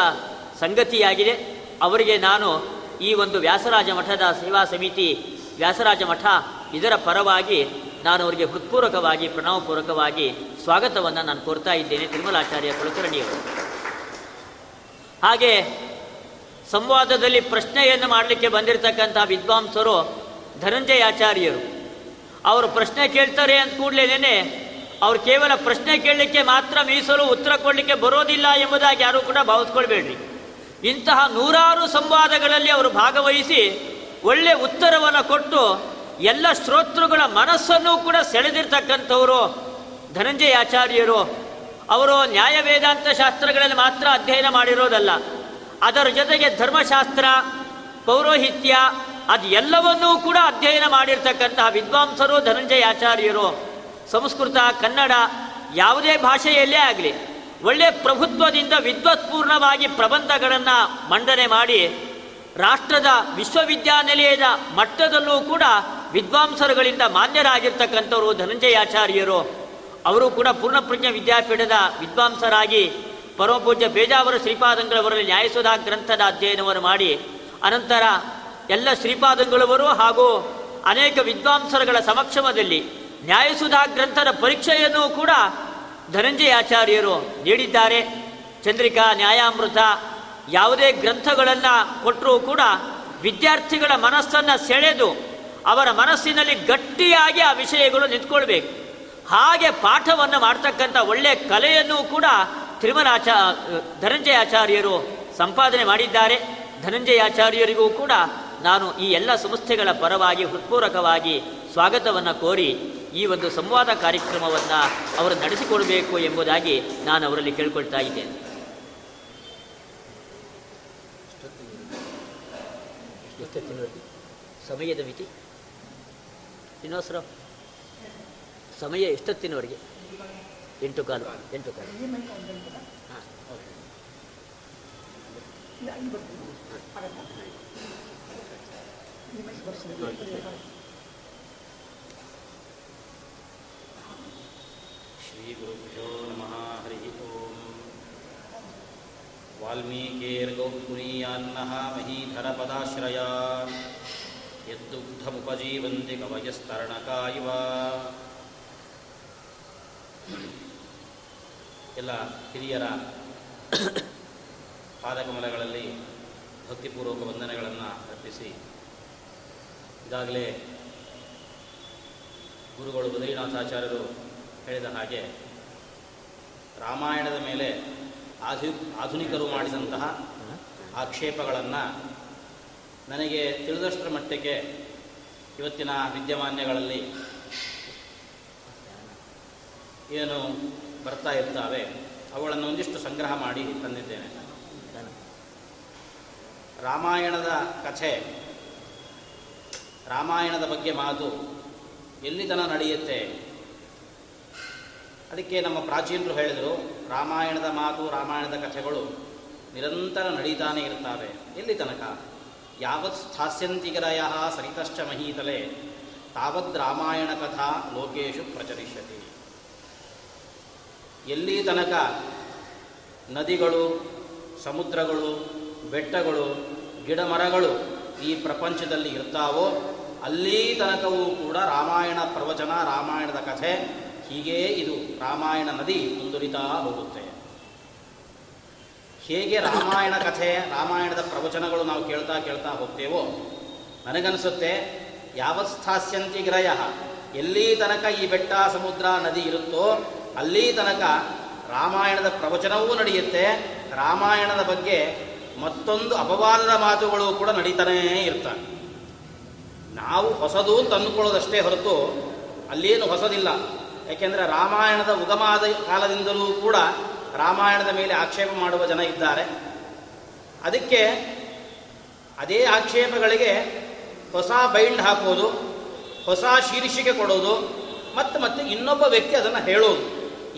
ಸಂಗತಿಯಾಗಿದೆ. ಅವರಿಗೆ ನಾನು ಈ ಒಂದು ವ್ಯಾಸರಾಜ ಮಠದ ಸೇವಾ ಸಮಿತಿ ವ್ಯಾಸರಾಜ ಮಠ ಇದರ ಪರವಾಗಿ ನಾನು ಅವರಿಗೆ ಹೃತ್ಪೂರ್ವಕವಾಗಿ, ಪ್ರಣವಪೂರ್ವಕವಾಗಿ ಸ್ವಾಗತವನ್ನು ನಾನು ಕೋರ್ತಾ ಇದ್ದೇನೆ ತಿರುಮಲಾಚಾರ್ಯ ಕುಲಕರ್ಣಿಯವರು. ಹಾಗೆ ಸಂವಾದದಲ್ಲಿ ಪ್ರಶ್ನೆಯನ್ನು ಮಾಡಲಿಕ್ಕೆ ಬಂದಿರತಕ್ಕಂಥ ವಿದ್ವಾಂಸರು, ಧನಂಜಯಾಚಾರ್ಯರು, ಅವರು ಪ್ರಶ್ನೆ ಕೇಳ್ತಾರೆ ಅಂತ ಕೂಡಲೇನೆ ಅವ್ರು ಕೇವಲ ಪ್ರಶ್ನೆ ಕೇಳಲಿಕ್ಕೆ ಮಾತ್ರ ಮೀಸಲು ಉತ್ತರ ಕೊಡಲಿಕ್ಕೆ ಬರೋದಿಲ್ಲ ಎಂಬುದಾಗಿ ಯಾರೂ ಕೂಡ ಭಾವಿಸ್ಕೊಳ್ಬೇಡ್ರಿ. ಇಂತಹ ನೂರಾರು ಸಂವಾದಗಳಲ್ಲಿ ಅವರು ಭಾಗವಹಿಸಿ ಒಳ್ಳೆ ಉತ್ತರವನ್ನು ಕೊಟ್ಟು ಎಲ್ಲ ಶ್ರೋತೃಗಳ ಮನಸ್ಸನ್ನು ಕೂಡ ಸೆಳೆದಿರ್ತಕ್ಕಂಥವರು ಧನಂಜಯ ಆಚಾರ್ಯರು ಅವರು ನ್ಯಾಯ ವೇದಾಂತ ಶಾಸ್ತ್ರಗಳಲ್ಲಿ ಮಾತ್ರ ಅಧ್ಯಯನ ಮಾಡಿರೋದಲ್ಲ. ಅದರ ಜೊತೆಗೆ ಧರ್ಮಶಾಸ್ತ್ರ, ಪೌರೋಹಿತ್ಯ ಅದು ಎಲ್ಲವನ್ನೂ ಕೂಡ ಅಧ್ಯಯನ ಮಾಡಿರ್ತಕ್ಕಂತಹ ವಿದ್ವಾಂಸರು ಧನಂಜಯ ಆಚಾರ್ಯರು ಸಂಸ್ಕೃತ, ಕನ್ನಡ ಯಾವುದೇ ಭಾಷೆಯಲ್ಲೇ ಆಗಲಿ, ಒಳ್ಳೆ ಪ್ರಭುತ್ವದಿಂದ ವಿದ್ವತ್ಪೂರ್ಣವಾಗಿ ಪ್ರಬಂಧಗಳನ್ನು ಮಂಡನೆ ಮಾಡಿ ರಾಷ್ಟ್ರದ ವಿಶ್ವವಿದ್ಯಾನಿಲಯದ ಮಟ್ಟದಲ್ಲೂ ಕೂಡ ವಿದ್ವಾಂಸರುಗಳಿಂದ ಮಾನ್ಯರಾಗಿರ್ತಕ್ಕಂಥವರು ಧನಂಜಯಾಚಾರ್ಯರು. ಅವರು ಕೂಡ ಪೂರ್ಣಪ್ರಜ್ಞ ವಿದ್ಯಾಪೀಠದ ವಿದ್ವಾಂಸರಾಗಿ ಪರಮಪೂಜ್ಯ ಬೇಜಾವರ ಶ್ರೀಪಾದಂಗಳವರಲ್ಲಿ ನ್ಯಾಯಸುಧಾ ಗ್ರಂಥದ ಅಧ್ಯಯನವನ್ನು ಮಾಡಿ, ಅನಂತರ ಎಲ್ಲ ಶ್ರೀಪಾದಂಗಳವರು ಹಾಗೂ ಅನೇಕ ವಿದ್ವಾಂಸರುಗಳ ಸಮಕ್ಷಮದಲ್ಲಿ ನ್ಯಾಯಸುಧಾ ಗ್ರಂಥದ ಪರೀಕ್ಷೆಯನ್ನು ಕೂಡ ಧನಂಜಯಾಚಾರ್ಯರು ನೀಡಿದ್ದಾರೆ. ಚಂದ್ರಿಕಾ ನ್ಯಾಯಾಮೃತ ಯಾವುದೇ ಗ್ರಂಥಗಳನ್ನು ಕೊಟ್ಟರೂ ಕೂಡ ವಿದ್ಯಾರ್ಥಿಗಳ ಮನಸ್ಸನ್ನು ಸೆಳೆದು ಅವರ ಮನಸ್ಸಿನಲ್ಲಿ ಗಟ್ಟಿಯಾಗಿ ಆ ವಿಷಯಗಳು ನಿಂತ್ಕೊಳ್ಬೇಕು. ಹಾಗೆ ಪಾಠವನ್ನು ಮಾಡ್ತಕ್ಕಂಥ ಒಳ್ಳೆಯ ಕಲೆಯನ್ನು ಕೂಡ ತಿರುಮಲಾಚ ಧನಂಜಯಾಚಾರ್ಯರು ಸಂಪಾದನೆ ಮಾಡಿದ್ದಾರೆ. ಧನಂಜಯಾಚಾರ್ಯರಿಗೂ ಕೂಡ ನಾನು ಈ ಎಲ್ಲ ಸಂಸ್ಥೆಗಳ ಪರವಾಗಿ ಹೃತ್ಪೂರ್ವಕವಾಗಿ ಸ್ವಾಗತವನ್ನು ಕೋರಿ ಈ ಒಂದು ಸಂವಾದ ಕಾರ್ಯಕ್ರಮವನ್ನು ಅವರು ನಡೆಸಿಕೊಡಬೇಕು ಎಂಬುದಾಗಿ ನಾನು ಅವರಲ್ಲಿ ಕೇಳ್ಕೊಳ್ತಾ ಇದ್ದೇನೆ. ಇರ್ತೈತಿ ನೋಡಿ ಸಮಯದ ಮಿತಿ ಇನ್ನೊಸರ ಸಮಯ ಎಷ್ಟೊತ್ತಿನವರಿಗೆ? ಎಂಟು ಕಾಲು. ಎಂಟು ಕಾಲು. ಹಾಂ ಶ್ರೀ ಗುರುಭ್ಯೋ ನಮಃ. वाल्मीकेर्गौपुरीयान्नः महीधरपदाश्रया यद्दुग्धमुपजीवन्ति कवयस्तरणका इव ಎಲ್ಲ ಹಿರಿಯರ ಪಾದಕಮಲಗಳಲ್ಲಿ ಭಕ್ತಿಪೂರ್ವಕ ವಂದನೆಗಳನ್ನು ಅರ್ಪಿಸಿ ಈಗಾಗಲೇ ಗುರುಗಳು ಬದ್ರಿನಾಥಾಚಾರ್ಯರು ಹೇಳಿದ ಹಾಗೆ ರಾಮಾಯಣದ ಮೇಲೆ ಆಧು, ಆಧುನಿಕರು ಮಾಡಿದಂತಹ ಆಕ್ಷೇಪಗಳನ್ನು ನನಗೆ ತಿಳಿದಷ್ಟರ ಮಟ್ಟಿಗೆ ಇವತ್ತಿನ ವಿದ್ಯಮಾನ್ಯಗಳಲ್ಲಿ ಏನು ಬರ್ತಾ ಇರ್ತಾವೆ, ಅವುಗಳನ್ನು ಒಂದಿಷ್ಟು ಸಂಗ್ರಹ ಮಾಡಿ ತಂದಿದ್ದೇನೆ. ರಾಮಾಯಣದ ಕಥೆ, ರಾಮಾಯಣದ ಬಗ್ಗೆ ಮಾತು ಎಲ್ಲಿತನ ನಡೆಯುತ್ತೆ? ಅದಕ್ಕೆ ನಮ್ಮ ಪ್ರಾಚೀನರು ಹೇಳಿದರು ರಾಮಾಯಣದ ಮಾತು, ರಾಮಾಯಣದ ಕಥೆಗಳು ನಿರಂತರ ನಡೀತಾನೆ ಇರ್ತವೆ ಎಲ್ಲಿ ತನಕ? ಯಾವತ್ ಸ್ಥಾಸ್ಯಂತಿಗರಯ ಸರಿತಶ್ಚ ಮಹೀತಲೆ. ತಾವದ್ ರಾಮಾಯಣ ಕಥಾ ಲೋಕೇಶು ಪ್ರಚರಿಷ್ಯತಿ. ಎಲ್ಲಿ ತನಕ? ನದಿಗಳು, ಸಮುದ್ರಗಳು, ಬೆಟ್ಟಗಳು, ಗಿಡಮರಗಳು ಈ ಪ್ರಪಂಚದಲ್ಲಿ ಇರ್ತಾವೋ, ಅಲ್ಲಿ ತನಕವೂ ಕೂಡ ರಾಮಾಯಣ ಪ್ರವಚನ, ರಾಮಾಯಣದ ಕಥೆ ಹೀಗೇ ಇದು ರಾಮಾಯಣ ನದಿ ಮುಂದುರಿತಾ ಹೋಗುತ್ತೆ. ಹೇಗೆ ರಾಮಾಯಣ ಕಥೆ, ರಾಮಾಯಣದ ಪ್ರವಚನಗಳು ನಾವು ಕೇಳ್ತಾ ಕೇಳ್ತಾ ಹೋಗ್ತೇವೋ, ನನಗನ್ಸುತ್ತೆ ಯಾವಸ್ಥಾಸ್ಯಂತಿ ಗ್ರಯ, ಎಲ್ಲಿ ತನಕ ಈ ಬೆಟ್ಟ, ಸಮುದ್ರ, ನದಿ ಇರುತ್ತೋ, ಅಲ್ಲಿ ತನಕ ರಾಮಾಯಣದ ಪ್ರವಚನವೂ ನಡೆಯುತ್ತೆ. ರಾಮಾಯಣದ ಬಗ್ಗೆ ಮತ್ತೊಂದು ಅಪವಾದದ ಮಾತುಗಳು ಕೂಡ ನಡೀತಾನೇ ಇರ್ತವೆ. ನಾವು ಹೊಸದು ತಂದುಕೊಳ್ಳೋದಷ್ಟೇ ಹೊರತು ಅಲ್ಲೇನು ಹೊಸದಿಲ್ಲ. ಯಾಕೆಂದರೆ ರಾಮಾಯಣದ ಉಗಮಾದ ಕಾಲದಿಂದಲೂ ಕೂಡ ರಾಮಾಯಣದ ಮೇಲೆ ಆಕ್ಷೇಪ ಮಾಡುವ ಜನ ಇದ್ದಾರೆ. ಅದಕ್ಕೆ ಅದೇ ಆಕ್ಷೇಪಗಳಿಗೆ ಹೊಸ ಬೈಂಡ್ ಹಾಕೋದು, ಹೊಸ ಶೀರ್ಷಿಕೆ ಕೊಡೋದು, ಮತ್ತು ಮತ್ತೆ ಇನ್ನೊಬ್ಬ ವ್ಯಕ್ತಿ ಅದನ್ನು ಹೇಳೋದು.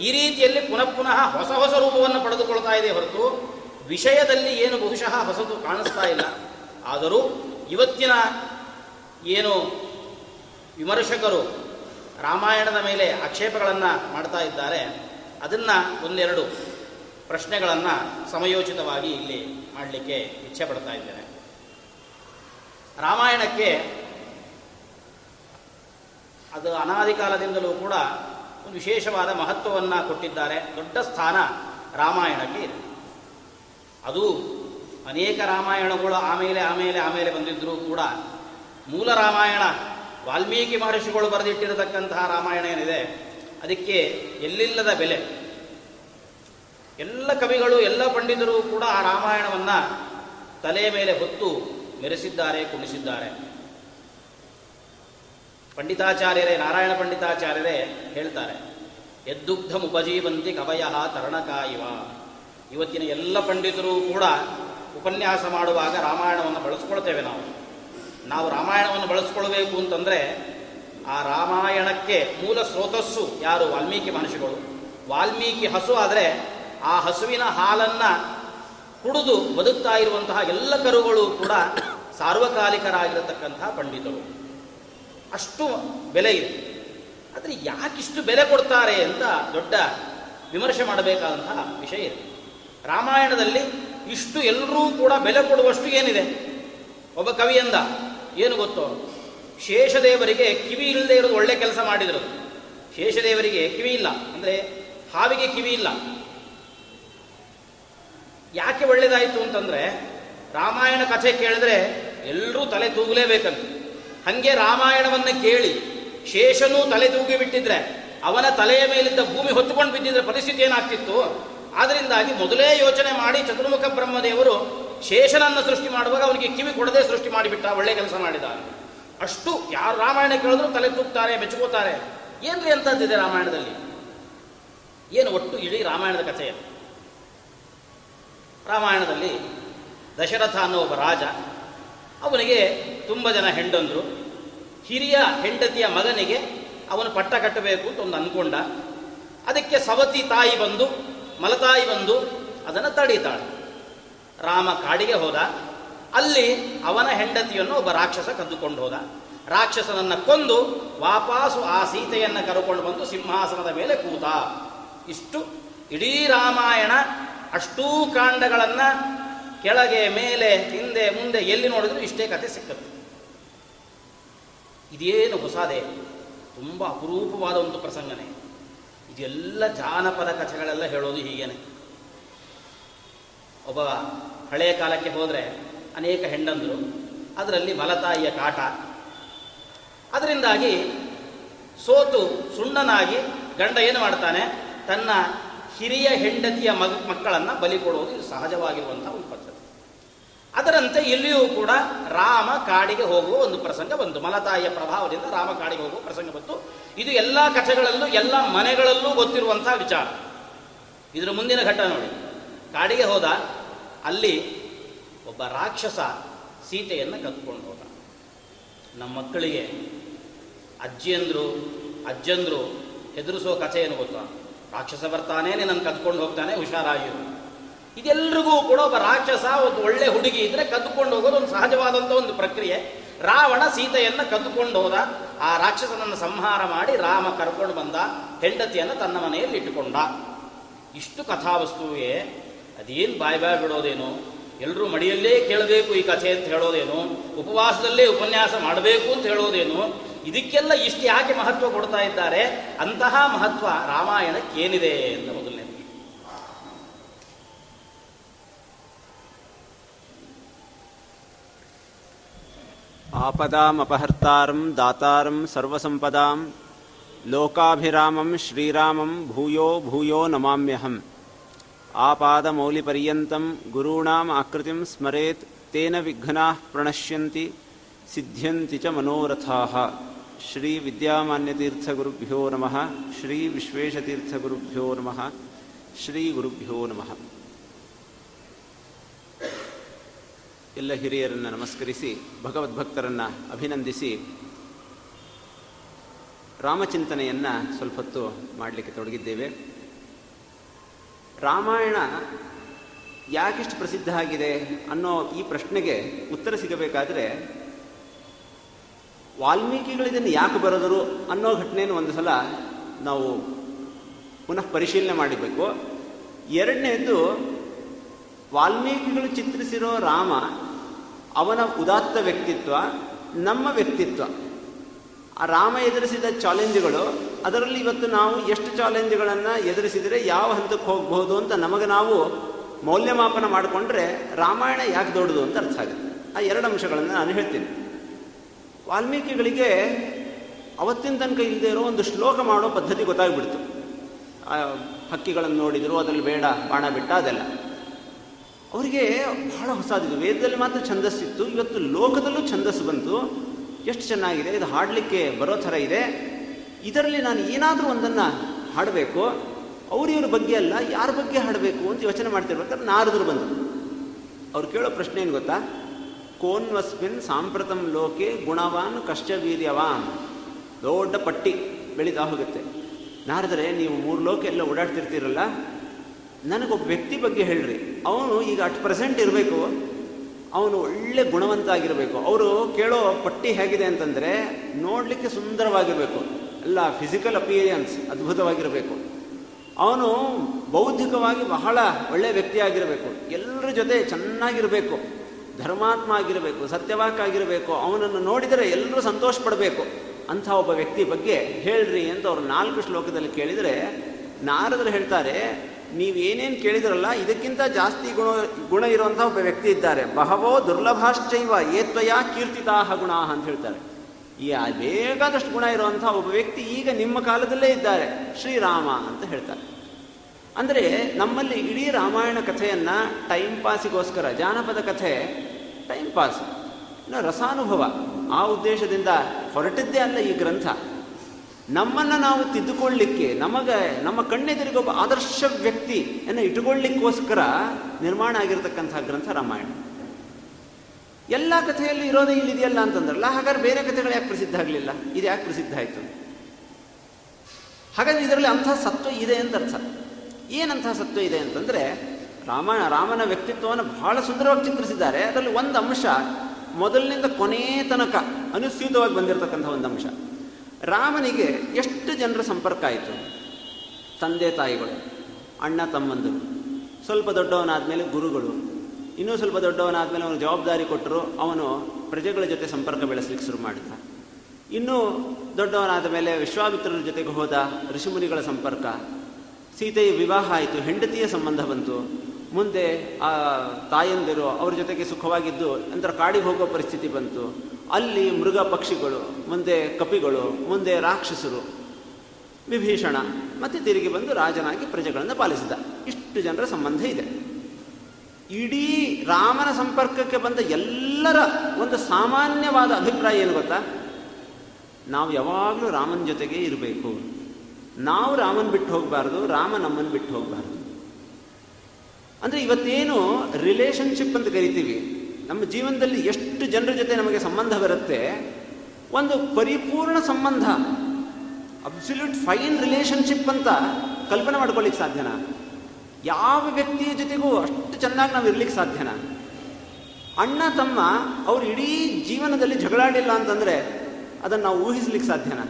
ಈ ರೀತಿಯಲ್ಲಿ ಪುನಃ ಪುನಃ ಹೊಸ ಹೊಸ ರೂಪವನ್ನು ಪಡೆದುಕೊಳ್ತಾ ಇದೆ ಹೊರತು ವಿಷಯದಲ್ಲಿ ಏನು ಬಹುಶಃ ಹೊಸದು ಕಾಣಿಸ್ತಾ ಇಲ್ಲ. ಆದರೂ ಇವತ್ತಿನ ಏನು ವಿಮರ್ಶಕರು ರಾಮಾಯಣದ ಮೇಲೆ ಆಕ್ಷೇಪಗಳನ್ನು ಮಾಡ್ತಾ ಇದ್ದಾರೆ. ಅದನ್ನು ಒಂದೆರಡು ಪ್ರಶ್ನೆಗಳನ್ನು ಸಮಯೋಚಿತವಾಗಿ ಇಲ್ಲಿ ಮಾಡಲಿಕ್ಕೆ ಇಚ್ಛೆ ಪಡ್ತಾ ಇದ್ದೇನೆ. ರಾಮಾಯಣಕ್ಕೆ ಅದು ಅನಾದಿ ಕಾಲದಿಂದಲೂ ಕೂಡ ಒಂದು ವಿಶೇಷವಾದ ಮಹತ್ವವನ್ನು ಕೊಟ್ಟಿದ್ದಾರೆ. ದೊಡ್ಡ ಸ್ಥಾನ ರಾಮಾಯಣಕ್ಕೆ ಇದೆ. ಅದು ಅನೇಕ ರಾಮಾಯಣಗಳು ಆಮೇಲೆ ಆಮೇಲೆ ಆಮೇಲೆ ಬಂದಿದ್ದರೂ ಕೂಡ ಮೂಲ ರಾಮಾಯಣ ವಾಲ್ಮೀಕಿ ಮಹರ್ಷಿಗಳು ಬರೆದಿಟ್ಟಿರತಕ್ಕಂತಹ ರಾಮಾಯಣ ಏನಿದೆ, ಅದಕ್ಕೆ ಎಲ್ಲಿಲ್ಲದ ಬೆಲೆ. ಎಲ್ಲ ಕವಿಗಳು, ಎಲ್ಲ ಪಂಡಿತರು ಕೂಡ ಆ ರಾಮಾಯಣವನ್ನು ತಲೆ ಮೇಲೆ ಹೊತ್ತು ಮೆರೆಸಿದ್ದಾರೆ, ಕುಣಿಸಿದ್ದಾರೆ. ಪಂಡಿತಾಚಾರ್ಯರೇ, ನಾರಾಯಣ ಪಂಡಿತಾಚಾರ್ಯರೇ ಹೇಳ್ತಾರೆ ಎದ್ದುಗ್ಧ ಉಪಜೀವಂತಿ ಕವಯ ತರಣಕಾಯಿವ. ಇವತ್ತಿನ ಎಲ್ಲ ಪಂಡಿತರು ಕೂಡ ಉಪನ್ಯಾಸ ಮಾಡುವಾಗ ರಾಮಾಯಣವನ್ನು ಬಳಸ್ಕೊಳ್ತೇವೆ ನಾವು. ನಾವು ರಾಮಾಯಣವನ್ನು ಬಳಸ್ಕೊಳ್ಬೇಕು ಅಂತಂದರೆ ಆ ರಾಮಾಯಣಕ್ಕೆ ಮೂಲ ಸ್ರೋತಸ್ಸು ಯಾರು? ವಾಲ್ಮೀಕಿ ಮಹರ್ಷಿಗಳು. ವಾಲ್ಮೀಕಿ ಹಸು ಆದರೆ ಆ ಹಸುವಿನ ಹಾಲನ್ನು ಕುಡಿದು ಬದುಕ್ತಾ ಇರುವಂತಹ ಎಲ್ಲ ಕರುಗಳು ಕೂಡ ಸಾರ್ವಕಾಲಿಕರಾಗಿರತಕ್ಕಂತಹ ಪಂಡಿತರು. ಅಷ್ಟು ಬೆಲೆ ಇದೆ. ಆದರೆ ಯಾಕಿಷ್ಟು ಬೆಲೆ ಕೊಡ್ತಾರೆ ಅಂತ ದೊಡ್ಡ ವಿಮರ್ಶೆ ಮಾಡಬೇಕಾದಂತಹ ವಿಷಯ ಇದೆ. ರಾಮಾಯಣದಲ್ಲಿ ಇಷ್ಟು ಎಲ್ಲರೂ ಕೂಡ ಬೆಲೆ ಕೊಡುವಷ್ಟು ಏನಿದೆ? ಒಬ್ಬ ಕವಿಯಂದ ಏನು ಗೊತ್ತೋ? ಶೇಷದೇವರಿಗೆ ಕಿವಿ ಇಲ್ಲದೆ ಇರೋದು ಒಳ್ಳೆ ಕೆಲಸ ಮಾಡಿದ್ರು. ಶೇಷದೇವರಿಗೆ ಕಿವಿ ಇಲ್ಲ. ಅಂದರೆ ಹಾವಿಗೆ ಕಿವಿ ಇಲ್ಲ. ಯಾಕೆ ಒಳ್ಳೇದಾಯಿತು ಅಂತಂದ್ರೆ ರಾಮಾಯಣ ಕಥೆ ಕೇಳಿದ್ರೆ ಎಲ್ಲರೂ ತಲೆ ತೂಗಲೇಬೇಕಂತ. ಹಂಗೆ ರಾಮಾಯಣವನ್ನು ಕೇಳಿ ಶೇಷನೂ ತಲೆ ತೂಗಿ ಬಿಟ್ಟಿದ್ರೆ, ಅವನ ತಲೆಯ ಮೇಲಿದ್ದ ಭೂಮಿ ಹೊತ್ತುಕೊಂಡು ಬಿದ್ದಿದ್ರೆ ಪರಿಸ್ಥಿತಿ ಏನಾಗ್ತಿತ್ತು? ಆದ್ದರಿಂದಾಗಿ ಮೊದಲೇ ಯೋಚನೆ ಮಾಡಿ ಚತುರ್ಮುಖ ಬ್ರಹ್ಮದೇವರು ಶೇಷನನ್ನು ಸೃಷ್ಟಿ ಮಾಡುವಾಗ ಅವನಿಗೆ ಕಿವಿ ಕೊಡದೆ ಸೃಷ್ಟಿ ಮಾಡಿಬಿಟ್ಟ, ಒಳ್ಳೆ ಕೆಲಸ ಮಾಡಿದ ಅಷ್ಟು ಯಾರು ರಾಮಾಯಣ ಕೇಳಿದ್ರು ತಲೆ ತೂಗ್ತಾರೆ ಮೆಚ್ಚುಕೋತಾರೆ ಏನ್ರಿ ಅಂತಂದಿದೆ ರಾಮಾಯಣದಲ್ಲಿ? ಏನು ಒಟ್ಟು ಇಡೀ ರಾಮಾಯಣದ ಕಥೆ ರಾಮಾಯಣದಲ್ಲಿ ದಶರಥ ಅನ್ನೋ ಒಬ್ಬ ರಾಜ, ಅವನಿಗೆ ತುಂಬ ಜನ ಹೆಂಡಂದ್ರು. ಹಿರಿಯ ಹೆಂಡತಿಯ ಮಗನಿಗೆ ಅವನು ಪಟ್ಟ ಕಟ್ಟಬೇಕು ಅಂತ ಒಂದು ಅನ್ಕೊಂಡ. ಅದಕ್ಕೆ ಸವತಿ ತಾಯಿ ಬಂದು, ಮಲತಾಯಿ ಬಂದು ಅದನ್ನು ತಡೀತಾಳೆ. ರಾಮ ಕಾಡಿಗೆ ಹೋದ. ಅಲ್ಲಿ ಅವನ ಹೆಂಡತಿಯನ್ನು ಒಬ್ಬ ರಾಕ್ಷಸ ಕದ್ದುಕೊಂಡು ಹೋದ. ರಾಕ್ಷಸನನ್ನ ಕೊಂದು ವಾಪಾಸು ಆ ಸೀತೆಯನ್ನ ಕರೆಕೊಂಡು ಬಂದು ಸಿಂಹಾಸನದ ಮೇಲೆ ಕೂತ. ಇಷ್ಟು ಇಡೀ ರಾಮಾಯಣ ಅಷ್ಟೂ ಕಾಂಡಗಳನ್ನು ಕೆಳಗೆ, ಮೇಲೆ, ಹಿಂದೆ, ಮುಂದೆ ಎಲ್ಲಿ ನೋಡಿದ್ರು ಇಷ್ಟೇ ಕಥೆ ಸಿಕ್ಕತ್ತೆ ಇದೇನು ಹೊಸಾದೆ ತುಂಬ ಅಪರೂಪವಾದ ಒಂದು ಪ್ರಸಂಗನೇ. ಇದೆಲ್ಲ ಜಾನಪದ ಕಥೆಗಳೆಲ್ಲ ಹೇಳೋದು ಹೀಗೇನೆ. ಒಬ್ಬ ಹಳೆಯ ಕಾಲಕ್ಕೆ ಹೋದರೆ ಅನೇಕ ಹೆಂಡಂದರು ಅದರಲ್ಲಿ ಮಲತಾಯಿಯ ಕಾಟ. ಅದರಿಂದಾಗಿ ಸೋತು ಸುಣ್ಣನಾಗಿ ಗಂಡ ಏನು ಮಾಡ್ತಾನೆ? ತನ್ನ ಹಿರಿಯ ಹೆಂಡತಿಯ ಮಗ, ಮಕ್ಕಳನ್ನು ಬಲಿ ಕೊಡುವುದು ಇದು ಸಹಜವಾಗಿರುವಂಥ ಒಂದು ಪದ್ಧತಿ. ಅದರಂತೆ ಇಲ್ಲಿಯೂ ಕೂಡ ರಾಮ ಕಾಡಿಗೆ ಹೋಗುವ ಒಂದು ಪ್ರಸಂಗ ಬಂತು. ಮಲತಾಯಿಯ ಪ್ರಭಾವದಿಂದ ರಾಮ ಕಾಡಿಗೆ ಹೋಗುವ ಪ್ರಸಂಗ ಬಂತು. ಇದು ಎಲ್ಲ ಕಥೆಗಳಲ್ಲೂ, ಎಲ್ಲ ಮನೆಗಳಲ್ಲೂ ಗೊತ್ತಿರುವಂಥ ವಿಚಾರ. ಇದರ ಮುಂದಿನ ಘಟ್ಟ ನೋಡಿ. ಕಾಡಿಗೆ ಹೋದ ಅಲ್ಲಿ ಒಬ್ಬ ರಾಕ್ಷಸ ಸೀತೆಯನ್ನು ಕತ್ಕೊಂಡು ಹೋದ. ನಮ್ಮ ಮಕ್ಕಳಿಗೆ ಅಜ್ಜಿಯಂದ್ರು, ಅಜ್ಜಂದ್ರು ಹೆದರಿಸೋ ಕಥೆ ಏನು ಗೊತ್ತಾ? ರಾಕ್ಷಸ ಬರ್ತಾನೆ ನನ್ನ ಕದ್ಕೊಂಡು ಹೋಗ್ತಾನೆ ಹುಷಾರಾಗಿರು ಇದೆಲ್ಲರಿಗೂ ಕೂಡ ಒಬ್ಬ ರಾಕ್ಷಸ, ಒಂದು ಒಳ್ಳೆ ಹುಡುಗಿ ಇದ್ರೆ ಕದ್ಕೊಂಡು ಹೋಗೋದು ಒಂದು ಸಹಜವಾದಂಥ ಒಂದು ಪ್ರಕ್ರಿಯೆ. ರಾವಣ ಸೀತೆಯನ್ನ ಕದ್ದುಕೊಂಡು ಹೋದ. ಆ ರಾಕ್ಷಸನನ್ನು ಸಂಹಾರ ಮಾಡಿ ರಾಮ ಕರ್ಕೊಂಡು ಬಂದ ಹೆಂಡತಿಯನ್ನು ತನ್ನ ಮನೆಯಲ್ಲಿ ಇಟ್ಟುಕೊಂಡ. ಇಷ್ಟು ಕಥಾವಸ್ತುವೇ ಅದೇನು ಬಾಯ್ ಬಾಯ್ ಬಿಡೋದೇನು? ಎಲ್ಲರೂ ಮಡಿಯಲ್ಲೇ ಕೇಳಬೇಕು ಈ ಕಥೆ ಅಂತ ಹೇಳೋದೇನು? ಉಪವಾಸದಲ್ಲೇ ಉಪನ್ಯಾಸ ಮಾಡಬೇಕು ಅಂತ ಹೇಳೋದೇನು? ಇದಕ್ಕೆಲ್ಲ ಇಷ್ಟು ಯಾಕೆ ಮಹತ್ವ ಕೊಡ್ತಾ ಇದ್ದಾರೆ? ಅಂತಹ ಮಹತ್ವ ರಾಮಾಯಣಕ್ಕೇನಿದೆ ಅಂತ ಮೊದಲನೇ ಆಪದಾಂ ಅಪಹರ್ತಾರಂ ದಾತಾರಂ ಸರ್ವಸಂಪದಾಂ ಲೋಕಾಭಿರಾಮಂ ಶ್ರೀರಾಮಂ ಭೂಯೋ ಭೂಯೋ ನಮಾಮ್ಯಹಂ. ಆಪಾದಮೌಲಿಪರ್ಯಂತಂ ಗುರುಣಾಂ ಆಕೃತಿಂ ಸ್ಮರೇತ್ ತೇನ ವಿಘ್ನಾ ಪ್ರಣಶ್ಯಂತ ಸಿದ್ಧ್ಯಂತಿ ಚ ಮನೋರಥಾ. ಶ್ರೀ ವಿದ್ಯಾಮಾನ್ಯತೀರ್ಥಗುರುಭ್ಯೋ ನಮಃ. ಶ್ರೀ ವಿಶ್ವೇಶತೀರ್ಥಗುರುಭ್ಯೋ ನಮಃ. ಶ್ರೀ ಗುರುಭ್ಯೋ ನಮಃ. ಎಲ್ಲ ಹಿರಿಯರನ್ನು ನಮಸ್ಕರಿಸಿ, ಭಗವದ್ಭಕ್ತರನ್ನು ಅಭಿನಂದಿಸಿ, ರಾಮಚಿಂತನೆಯನ್ನು ಸ್ವಲ್ಪ ಹೊತ್ತು ಮಾಡಲಿಕ್ಕೆ ತೊಡಗಿದ್ದೇವೆ. ರಾಮಾಯಣ ಯಾಕಿಷ್ಟು ಪ್ರಸಿದ್ಧ ಆಗಿದೆ ಅನ್ನೋ ಈ ಪ್ರಶ್ನೆಗೆ ಉತ್ತರ ಸಿಗಬೇಕಾದ್ರೆ ವಾಲ್ಮೀಕಿಗಳು ಇದನ್ನು ಯಾಕೆ ಬರೆದರು ಅನ್ನೋ ಘಟನೆಯನ್ನು ಒಂದು ಸಲ ನಾವು ಪುನಃ ಪರಿಶೀಲನೆ ಮಾಡಬೇಕು ಎರಡನೇದು, ವಾಲ್ಮೀಕಿಗಳು ಚಿತ್ರಿಸಿರೋ ರಾಮ ಅವನ ಉದಾತ್ತ ವ್ಯಕ್ತಿತ್ವ, ನಮ್ಮ ವ್ಯಕ್ತಿತ್ವ. ಆ ರಾಮ ಎದುರಿಸಿದ ಚಾಲೆಂಜ್ಗಳು, ಅದರಲ್ಲಿ ಇವತ್ತು ನಾವು ಎಷ್ಟು ಚಾಲೆಂಜ್ಗಳನ್ನು ಎದುರಿಸಿದರೆ ಯಾವ ಹಂತಕ್ಕೆ ಹೋಗ್ಬೋದು ಅಂತ ನಮಗೆ ನಾವು ಮೌಲ್ಯಮಾಪನ ಮಾಡಿಕೊಂಡ್ರೆ ರಾಮಾಯಣ ಯಾಕೆ ದೊಡ್ಡದು ಅಂತ ಅರ್ಥ ಆಗುತ್ತೆ. ಆ ಎರಡು ಅಂಶಗಳನ್ನು ನಾನು ಹೇಳ್ತೀನಿ. ವಾಲ್ಮೀಕಿಗಳಿಗೆ ಅವತ್ತಿನ ತನಕ ಇಲ್ಲದೆ ಇರೋ ಒಂದು ಶ್ಲೋಕ ಮಾಡೋ ಪದ್ಧತಿ ಗೊತ್ತಾಗ್ಬಿಡ್ತು. ಹಕ್ಕಿಗಳನ್ನು ನೋಡಿದರು, ಅದರಲ್ಲಿ ಬೇಡ, ಬಾಣ ಬಿಟ್ಟ, ಅದೆಲ್ಲ. ಅವರಿಗೆ ಬಹಳ ಹೊಸದಿದು ವೇದದಲ್ಲಿ ಮಾತ್ರ ಛಂದಸ್ಸಿತ್ತು. ಇವತ್ತು ಲೋಕದಲ್ಲೂ ಛಂದಸ್ಸು ಬಂತು. ಎಷ್ಟು ಚೆನ್ನಾಗಿದೆ, ಇದು ಹಾಡಲಿಕ್ಕೆ ಬರೋ ಥರ ಇದೆ. ಇದರಲ್ಲಿ ನಾನು ಏನಾದರೂ ಒಂದನ್ನು ಹಾಡಬೇಕು, ಅವರಿವ್ರ ಬಗ್ಗೆ ಅಲ್ಲ, ಯಾರ ಬಗ್ಗೆ ಹಾಡಬೇಕು ಅಂತ ಯೋಚನೆ ಮಾಡ್ತಿರ್ಬೇಕಾದ್ರೆ ನಾರದರು ಬಂದರು. ಅವ್ರು ಕೇಳೋ ಪ್ರಶ್ನೆ ಏನು ಗೊತ್ತಾ? ಕೋನ್ವಸ್ಮಿನ್ ಸಾಂಪ್ರತಂ ಲೋಕೆ ಗುಣವಾನ್ ಕಷ್ಟವೀರ್ಯವಾನ್ ದೊಡ್ಡ ಪಟ್ಟಿ ಬೆಳೀತಾ ಹೋಗುತ್ತೆ. ನಾರದರೆ, ನೀವು ಮೂರು ಲೋಕ ಎಲ್ಲ ಓಡಾಡ್ತಿರ್ತೀರಲ್ಲ, ನನಗೊಬ್ಬ ವ್ಯಕ್ತಿ ಬಗ್ಗೆ ಹೇಳ್ರಿ. ಅವನು ಈಗ ಅಟ್ ಪ್ರೆಸೆಂಟ್ ಇರಬೇಕು. ಅವನು ಒಳ್ಳೆ ಗುಣವಂತ ಆಗಿರಬೇಕು ಅವರು ಕೇಳೋ ಪಟ್ಟಿ ಹೇಗಿದೆ ಅಂತಂದರೆ ನೋಡಲಿಕ್ಕೆ ಸುಂದರವಾಗಿರಬೇಕು. ಎಲ್ಲ ಫಿಸಿಕಲ್ ಅಪಿಯರೆನ್ಸ್ ಅದ್ಭುತವಾಗಿರಬೇಕು. ಅವನು ಬೌದ್ಧಿಕವಾಗಿ ಬಹಳ ಒಳ್ಳೆಯ ವ್ಯಕ್ತಿ ಆಗಿರಬೇಕು ಎಲ್ಲರ ಜೊತೆ ಚೆನ್ನಾಗಿರಬೇಕು. ಧರ್ಮಾತ್ಮ ಆಗಿರಬೇಕು ಸತ್ಯವಾಕ್ ಆಗಿರಬೇಕು ಅವನನ್ನು ನೋಡಿದರೆ ಎಲ್ಲರೂ ಸಂತೋಷ ಪಡಬೇಕು ಅಂಥ ಒಬ್ಬ ವ್ಯಕ್ತಿ ಬಗ್ಗೆ ಹೇಳ್ರಿ ಅಂತ ಅವರು ನಾಲ್ಕು ಶ್ಲೋಕದಲ್ಲಿ ಕೇಳಿದರೆ ನಾರದರು ಹೇಳ್ತಾರೆ ನೀವೇನೇನು ಕೇಳಿದ್ರಲ್ಲ, ಇದಕ್ಕಿಂತ ಜಾಸ್ತಿ ಗುಣ ಗುಣ ಇರುವಂಥ ಒಬ್ಬ ವ್ಯಕ್ತಿ ಇದ್ದಾರೆ. ಬಹವೋ ದುರ್ಲಭಾಶ್ಚೈವ ಏತ್ವಯ ಕೀರ್ತಿತಾಹ ಗುಣ ಅಂತ ಹೇಳ್ತಾರೆ. ಈ ಬೇಕಾದಷ್ಟು ಗುಣ ಇರುವಂಥ ಒಬ್ಬ ವ್ಯಕ್ತಿ ಈಗ ನಿಮ್ಮ ಕಾಲದಲ್ಲೇ ಇದ್ದಾರೆ. ಶ್ರೀರಾಮ ಅಂತ ಹೇಳ್ತಾರೆ. ಅಂದರೆ ನಮ್ಮಲ್ಲಿ ಇಡೀ ರಾಮಾಯಣ ಕಥೆಯನ್ನು ಟೈಮ್ ಪಾಸಿಗೋಸ್ಕರ ಜಾನಪದ ಕಥೆ ಟೈಮ್ ಪಾಸ್ ರಸಾನುಭವ ಆ ಉದ್ದೇಶದಿಂದ ಹೊರಟಿದ್ದೇ ಅಲ್ಲ ಈ ಗ್ರಂಥ. ನಮ್ಮನ್ನು ನಾವು ತಿದ್ದುಕೊಳ್ಳಿಕ್ಕೆ ನಮಗೆ, ನಮ್ಮ ಕಣ್ಣೆದುರಿಗೊಬ್ಬ ಆದರ್ಶ ವ್ಯಕ್ತಿಯನ್ನು ಇಟ್ಟುಕೊಳ್ಳಿಕ್ಕೋಸ್ಕರ ನಿರ್ಮಾಣ ಆಗಿರತಕ್ಕಂಥ ಗ್ರಂಥ ರಾಮಾಯಣ. ಎಲ್ಲ ಕಥೆಯಲ್ಲಿ ಇರೋದೇ ಇಲ್ಲಿದೆಯಲ್ಲ ಅಂತಂದ್ರಲ್ಲ, ಹಾಗಾದ್ರೆ ಬೇರೆ ಕಥೆಗಳು ಯಾಕೆ ಪ್ರಸಿದ್ಧ ಆಗಲಿಲ್ಲ? ಇದು ಯಾಕೆ ಪ್ರಸಿದ್ಧ ಆಯಿತು? ಹಾಗಾದ್ರೆ ಇದರಲ್ಲಿ ಅಂಥ ಸತ್ವ ಇದೆ ಅಂತ ಅರ್ಥ. ಏನಂಥ ಸತ್ವ ಇದೆ ಅಂತಂದರೆ ರಾಮ ರಾಮನ ವ್ಯಕ್ತಿತ್ವವನ್ನು ಬಹಳ ಸುಂದರವಾಗಿ ಚಿತ್ರಿಸಿದ್ದಾರೆ. ಅದರಲ್ಲಿ ಒಂದು ಅಂಶ ಮೊದಲಿನಿಂದ ಕೊನೆಯ ತನಕ ಅನುಸ್ಯೂತವಾಗಿ ಬಂದಿರತಕ್ಕಂಥ ಒಂದು ಅಂಶ ರಾಮನಿಗೆ ಎಷ್ಟು ಜನರ ಸಂಪರ್ಕ ಆಯಿತು? ತಂದೆ ತಾಯಿಗಳು, ಅಣ್ಣ ತಮ್ಮಂದರು, ಸ್ವಲ್ಪ ದೊಡ್ಡವನಾದ ಮೇಲೆ ಗುರುಗಳು, ಇನ್ನೂ ಸ್ವಲ್ಪ ದೊಡ್ಡವನಾದ ಮೇಲೆ ಅವನು ಜವಾಬ್ದಾರಿ ಕೊಟ್ಟರು, ಅವನು ಪ್ರಜೆಗಳ ಜೊತೆ ಸಂಪರ್ಕ ಬೆಳೆಸಲಿಕ್ಕೆ ಶುರು ಮಾಡಿದ. ಇನ್ನೂ ದೊಡ್ಡವನಾದ ಮೇಲೆ ವಿಶ್ವಾಮಿತ್ರರ ಜೊತೆಗೆ ಹೋದ ಋಷಿಮುನಿಗಳ ಸಂಪರ್ಕ, ಸೀತೆಯ ವಿವಾಹ ಆಯಿತು, ಹೆಂಡತಿಯ ಸಂಬಂಧ ಬಂತು. ಮುಂದೆ ಆ ತಾಯಂದಿರು ಅವ್ರ ಜೊತೆಗೆ ಸುಖವಾಗಿದ್ದು, ನಂತರ ಕಾಡಿಗೆ ಹೋಗೋ ಪರಿಸ್ಥಿತಿ ಬಂತು. ಅಲ್ಲಿ ಮೃಗ ಪಕ್ಷಿಗಳು, ಮುಂದೆ ಕಪಿಗಳು, ಮುಂದೆ ರಾಕ್ಷಸರು, ವಿಭೀಷಣ, ಮತ್ತೆ ತಿರುಗಿ ಬಂದು ರಾಜನಾಗಿ ಪ್ರಜೆಗಳನ್ನು ಪಾಲಿಸಿದ. ಇಷ್ಟು ಜನರ ಸಂಬಂಧ ಇದೆ. ಇಡೀ ರಾಮನ ಸಂಪರ್ಕಕ್ಕೆ ಬಂದ ಎಲ್ಲರ ಒಂದು ಸಾಮಾನ್ಯವಾದ ಅಭಿಪ್ರಾಯ ಏನು ಗೊತ್ತಾ? ನಾವು ಯಾವಾಗಲೂ ರಾಮನ ಜೊತೆಗೆ ಇರಬೇಕು. ನಾವು ರಾಮನ ಬಿಟ್ಟು ಹೋಗಬಾರ್ದು, ರಾಮ ನಮ್ಮನ್ನು ಬಿಟ್ಟು ಹೋಗಬಾರ್ದು. ಅಂದರೆ ಇವತ್ತೇನು ರಿಲೇಷನ್ಶಿಪ್ ಅಂತ ಕರಿತೀವಿ. ನಮ್ಮ ಜೀವನದಲ್ಲಿ ಎಷ್ಟು ಜನರ ಜೊತೆ ನಮಗೆ ಸಂಬಂಧ ಬರುತ್ತೆ? ಒಂದು ಪರಿಪೂರ್ಣ ಸಂಬಂಧ ಅಬ್ಸಲ್ಯೂಟ್ ಫೈನ್ ರಿಲೇಷನ್ಶಿಪ್ ಅಂತ ಕಲ್ಪನೆ ಮಾಡ್ಕೊಳ್ಳಿಕ್ಕೆ ಸಾಧ್ಯನಾ? ಯಾವ ವ್ಯಕ್ತಿಯ ಜೊತೆಗೂ ಅಷ್ಟು ಚೆನ್ನಾಗಿ ನಾವು ಇರ್ಲಿಕ್ಕೆ ಸಾಧ್ಯನಾ? ಅಣ್ಣ, ತಮ್ಮ ಅವ್ರು ಇಡೀ ಜೀವನದಲ್ಲಿ ಜಗಳಾಡಿಲ್ಲ ಅಂತಂದ್ರೆ ಅದನ್ನು ನಾವು ಊಹಿಸ್ಲಿಕ್ಕೆ ಸಾಧ್ಯನ?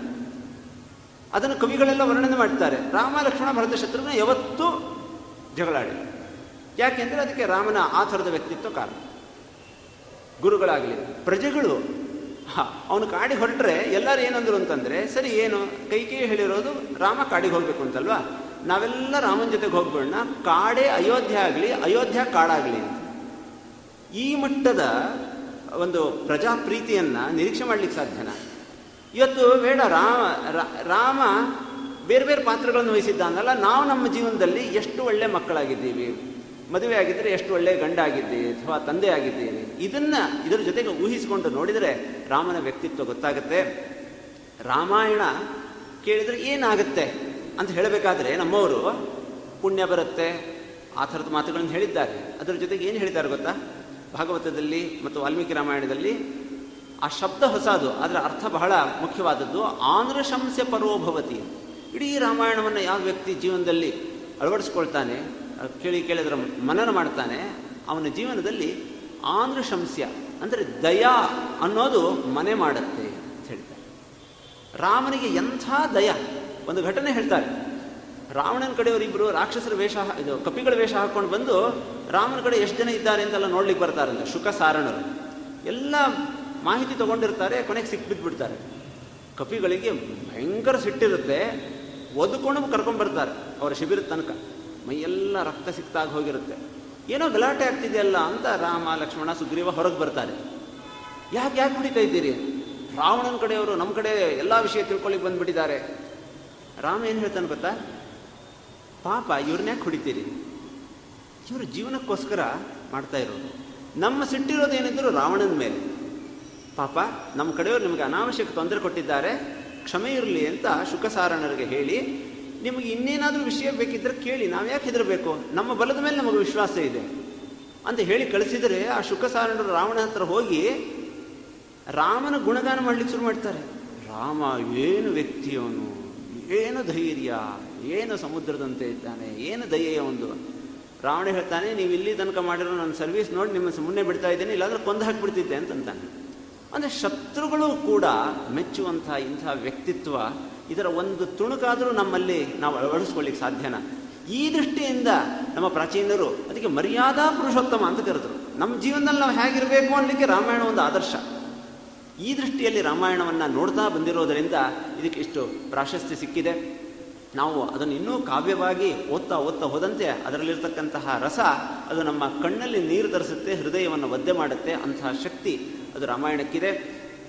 ಅದನ್ನು ಕವಿಗಳೆಲ್ಲ ವರ್ಣನೆ ಮಾಡ್ತಾರೆ. ರಾಮ, ಲಕ್ಷ್ಮಣ, ಭರತ, ಶತ್ರುಘ್ನ ಯಾವತ್ತೂ ಜಗಳಾಡಿ ಯಾಕೆಂದ್ರೆ ಅದಕ್ಕೆ ರಾಮನ ಆ ಥರದ ವ್ಯಕ್ತಿತ್ವ ಕಾರಣ. ಗುರುಗಳಾಗಲಿ. ಪ್ರಜೆಗಳು ಅವನು ಕಾಡಿಗೆ ಹೊರಟ್ರೆ ಎಲ್ಲರೂ ಏನಂದ್ರು ಅಂತಂದರೆ, ಸರಿ, ಏನು? ಕೈಕೇ ಹೇಳಿರೋದು ರಾಮ ಕಾಡಿಗೆ ಹೋಗಬೇಕು ಅಂತಲ್ವಾ? ನಾವೆಲ್ಲ ರಾಮನ ಜೊತೆಗೆ ಹೋಗ್ಬೇಡ ಕಾಡೇ ಅಯೋಧ್ಯೆ ಆಗಲಿ, ಅಯೋಧ್ಯ ಕಾಡಾಗಲಿ. ಅಂತ ಈ ಮಟ್ಟದ ಒಂದು ಪ್ರಜಾಪ್ರೀತಿಯನ್ನ ನಿರೀಕ್ಷೆ ಮಾಡಲಿಕ್ಕೆ ಸಾಧ್ಯನ? ಇವತ್ತು ಬೇಡ, ರಾಮ ರಾಮ ಬೇರೆ ಬೇರೆ ಪಾತ್ರಗಳನ್ನು ವಹಿಸಿದ್ದಾನಲ್ಲ, ನಾವು ನಮ್ಮ ಜೀವನದಲ್ಲಿ ಎಷ್ಟು ಒಳ್ಳೆ ಮಕ್ಕಳಾಗಿದ್ದೀವಿ? ಮದುವೆ ಆಗಿದ್ದರೆ ಎಷ್ಟು ಒಳ್ಳೆಯ ಗಂಡ ಆಗಿದ್ದೀವಿ ಅಥವಾ ತಂದೆ ಆಗಿದ್ದೇನೆ ಇದನ್ನು ಇದರ ಜೊತೆಗೆ ಊಹಿಸಿಕೊಂಡು ನೋಡಿದರೆ ರಾಮನ ವ್ಯಕ್ತಿತ್ವ ಗೊತ್ತಾಗುತ್ತೆ. ರಾಮಾಯಣ ಕೇಳಿದರೆ ಏನಾಗುತ್ತೆ ಅಂತ ಹೇಳಬೇಕಾದ್ರೆ ನಮ್ಮವರು ಪುಣ್ಯ ಬರುತ್ತೆ, ಆ ಥರದ ಮಾತುಗಳನ್ನು ಹೇಳಿದ್ದಾರೆ. ಅದರ ಜೊತೆಗೆ ಏನು ಹೇಳಿದ್ದಾರೆ ಗೊತ್ತಾ? ಭಾಗವತದಲ್ಲಿ ಮತ್ತು ವಾಲ್ಮೀಕಿ ರಾಮಾಯಣದಲ್ಲಿ ಆ ಶಬ್ದ ಹೊಸದು, ಅದರ ಅರ್ಥ ಬಹಳ ಮುಖ್ಯವಾದದ್ದು ಆಂಧ್ರಶಂಸ್ಯ ಪರೋಭವತಿ ಇಡೀ ರಾಮಾಯಣವನ್ನು ಯಾವ ವ್ಯಕ್ತಿ ಜೀವನದಲ್ಲಿ ಅಳವಡಿಸ್ಕೊಳ್ತಾನೆ ಕೇಳಿ ಕೇಳಿದ್ರೆ ಮನನ ಮಾಡ್ತಾನೆ, ಅವನ ಜೀವನದಲ್ಲಿ ಆಂಧ್ರಶಂಸ್ಯ, ಅಂದರೆ ದಯಾ ಅನ್ನೋದು ಮನೆ ಮಾಡುತ್ತೆ ಅಂತ ಹೇಳ್ತಾರೆ. ರಾಮನಿಗೆ ಎಂಥ ದಯ? ಒಂದು ಘಟನೆ ಹೇಳ್ತಾರೆ. ರಾವಣನ ಕಡೆಯವರಿಬ್ಬರು ರಾಕ್ಷಸರ ವೇಷ ಇದು ಕಪಿಗಳ ವೇಷ ಹಾಕೊಂಡು ಬಂದು ರಾಮನ ಕಡೆ ಎಷ್ಟು ಜನ ಇದ್ದಾರೆ ಅಂತೆಲ್ಲ ನೋಡ್ಲಿಕ್ಕೆ ಬರ್ತಾರಂತೆ, ಶುಕ ಸಾರಣರು. ಎಲ್ಲ ಮಾಹಿತಿ ತಗೊಂಡಿರ್ತಾರೆ, ಕೊನೆಗೆ ಸಿಕ್ಬಿದ್ಬಿಡ್ತಾರೆ ಕಪಿಗಳಿಗೆ ಭಯಂಕರ ಸಿಟ್ಟಿರುತ್ತೆ, ಒದ್ಕೊಂಡು ಕರ್ಕೊಂಡ್ಬರ್ತಾರೆ, ಅವರ ಶಿಬಿರದ ತನಕ. ಮೈಯೆಲ್ಲ ರಕ್ತ ಸಿಕ್ತಾಗ ಹೋಗಿರುತ್ತೆ. ಏನೋ ಗಲಾಟೆ ಆಗ್ತಿದೆಯಲ್ಲ ಅಂತ ರಾಮ, ಲಕ್ಷ್ಮಣ, ಸುಗ್ರೀವ ಹೊರಗೆ ಬರ್ತಾರೆ. ಯಾಕೆ ಯಾಕೆ ಕುಡಿತಾ ಇದ್ದೀರಿ? ರಾವಣನ ಕಡೆಯವರು ನಮ್ಮ ಕಡೆ ಎಲ್ಲ ವಿಷಯ ತಿಳ್ಕೊಳ್ಳಿಕ್ಕೆ ಬಂದ್ಬಿಟ್ಟಿದ್ದಾರೆ. ರಾಮ ಏನು ಹೇಳ್ತಾನೆ ಗೊತ್ತಾ? ಪಾಪ ಇವ್ರನ್ನ ಯಾಕೆ ಹೊಡಿತೀರಿ ಇವರು ಜೀವನಕ್ಕೋಸ್ಕರ ಮಾಡ್ತಾ ಇರೋದು. ನಮ್ಮ ಸಿಟ್ಟಿರೋದು ಏನಿದ್ರು ರಾವಣನ ಮೇಲೆ. ಪಾಪ ನಮ್ಮ ಕಡೆಯವರು ನಿಮಗೆ ಅನಾವಶ್ಯಕ ತೊಂದರೆ ಕೊಟ್ಟಿದ್ದಾರೆ. ಕ್ಷಮೆ ಇರಲಿ ಅಂತ ಶುಕಸಾರಣರಿಗೆ ಹೇಳಿ ನಿಮಗೆ ಇನ್ನೇನಾದರೂ ವಿಷಯ ಬೇಕಿದ್ರೆ ಕೇಳಿ, ನಾವು ಯಾಕೆ ಹೆದರಬೇಕು? ನಮ್ಮ ಬಲದ ಮೇಲೆ ನಮಗೆ ವಿಶ್ವಾಸ ಇದೆ. ಅಂತ ಹೇಳಿ ಕಳಿಸಿದರೆ ಆ ಶುಕಸಾರಣರು ರಾವಣ ಹತ್ರ ಹೋಗಿ ರಾಮನ ಗುಣಗಾನ ಮಾಡಲಿಕ್ಕೆ ಶುರು ಮಾಡ್ತಾರೆ. ರಾಮ, ಏನು ವ್ಯಕ್ತಿಯವನು ಏನು ಧೈರ್ಯ? ಏನು ಸಮುದ್ರದಂತೆ ಇದ್ದಾನೆ? ಏನು ದಯೆಯ ಒಂದು ರಾವಣ ಹೇಳ್ತಾನೆ, ನೀವು ಇಲ್ಲಿ ತನಕ ಮಾಡಿರೋ ನನ್ನ ಸರ್ವಿಸ್ ನೋಡಿ, ನಿಮ್ಮ ಸುಮ್ಮನೆ ಬಿಡ್ತಾ ಇದ್ದೇನೆ, ಇಲ್ಲಾಂದ್ರೆ ಕೊಂದು ಹಾಕಿಬಿಡ್ತಿದ್ದೆ ಅಂತಂತಾನೆ. ಅಂದರೆ ಶತ್ರುಗಳು ಕೂಡ ಮೆಚ್ಚುವಂಥ ಇಂಥ ವ್ಯಕ್ತಿತ್ವ ಇದರ ಒಂದು ತುಣುಕಾದರೂ ನಮ್ಮಲ್ಲಿ ನಾವು ಅಳವಡಿಸ್ಕೊಳ್ಳಿಕ್ಕೆ ಸಾಧ್ಯನ? ಈ ದೃಷ್ಟಿಯಿಂದ ನಮ್ಮ ಪ್ರಾಚೀನರು ಅದಕ್ಕೆ ಮರ್ಯಾದಾ ಪುರುಷೋತ್ತಮ ಅಂತ ಕರೆದರು. ನಮ್ಮ ಜೀವನದಲ್ಲಿ ನಾವು ಹೇಗಿರಬೇಕು ಅನ್ನಲಿಕ್ಕೆ ರಾಮಾಯಣ ಒಂದು ಆದರ್ಶ. ಈ ದೃಷ್ಟಿಯಲ್ಲಿ ರಾಮಾಯಣವನ್ನು ನೋಡ್ತಾ ಬಂದಿರೋದರಿಂದ ಇದಕ್ಕೆ ಇಷ್ಟು ಪ್ರಾಶಸ್ತ್ಯ ಸಿಕ್ಕಿದೆ. ನಾವು ಅದನ್ನು ಇನ್ನೂ ಕಾವ್ಯವಾಗಿ ಓದ್ತಾ ಓದ್ತಾ ಹೋದಂತೆ ಅದರಲ್ಲಿರ್ತಕ್ಕಂತಹ ರಸ ಅದು ನಮ್ಮ ಕಣ್ಣಲ್ಲಿ ನೀರು ತರಿಸುತ್ತೆ, ಹೃದಯವನ್ನು ಒದ್ದೆ ಮಾಡುತ್ತೆ, ಅಂತಹ ಶಕ್ತಿ ಅದು ರಾಮಾಯಣಕ್ಕಿದೆ.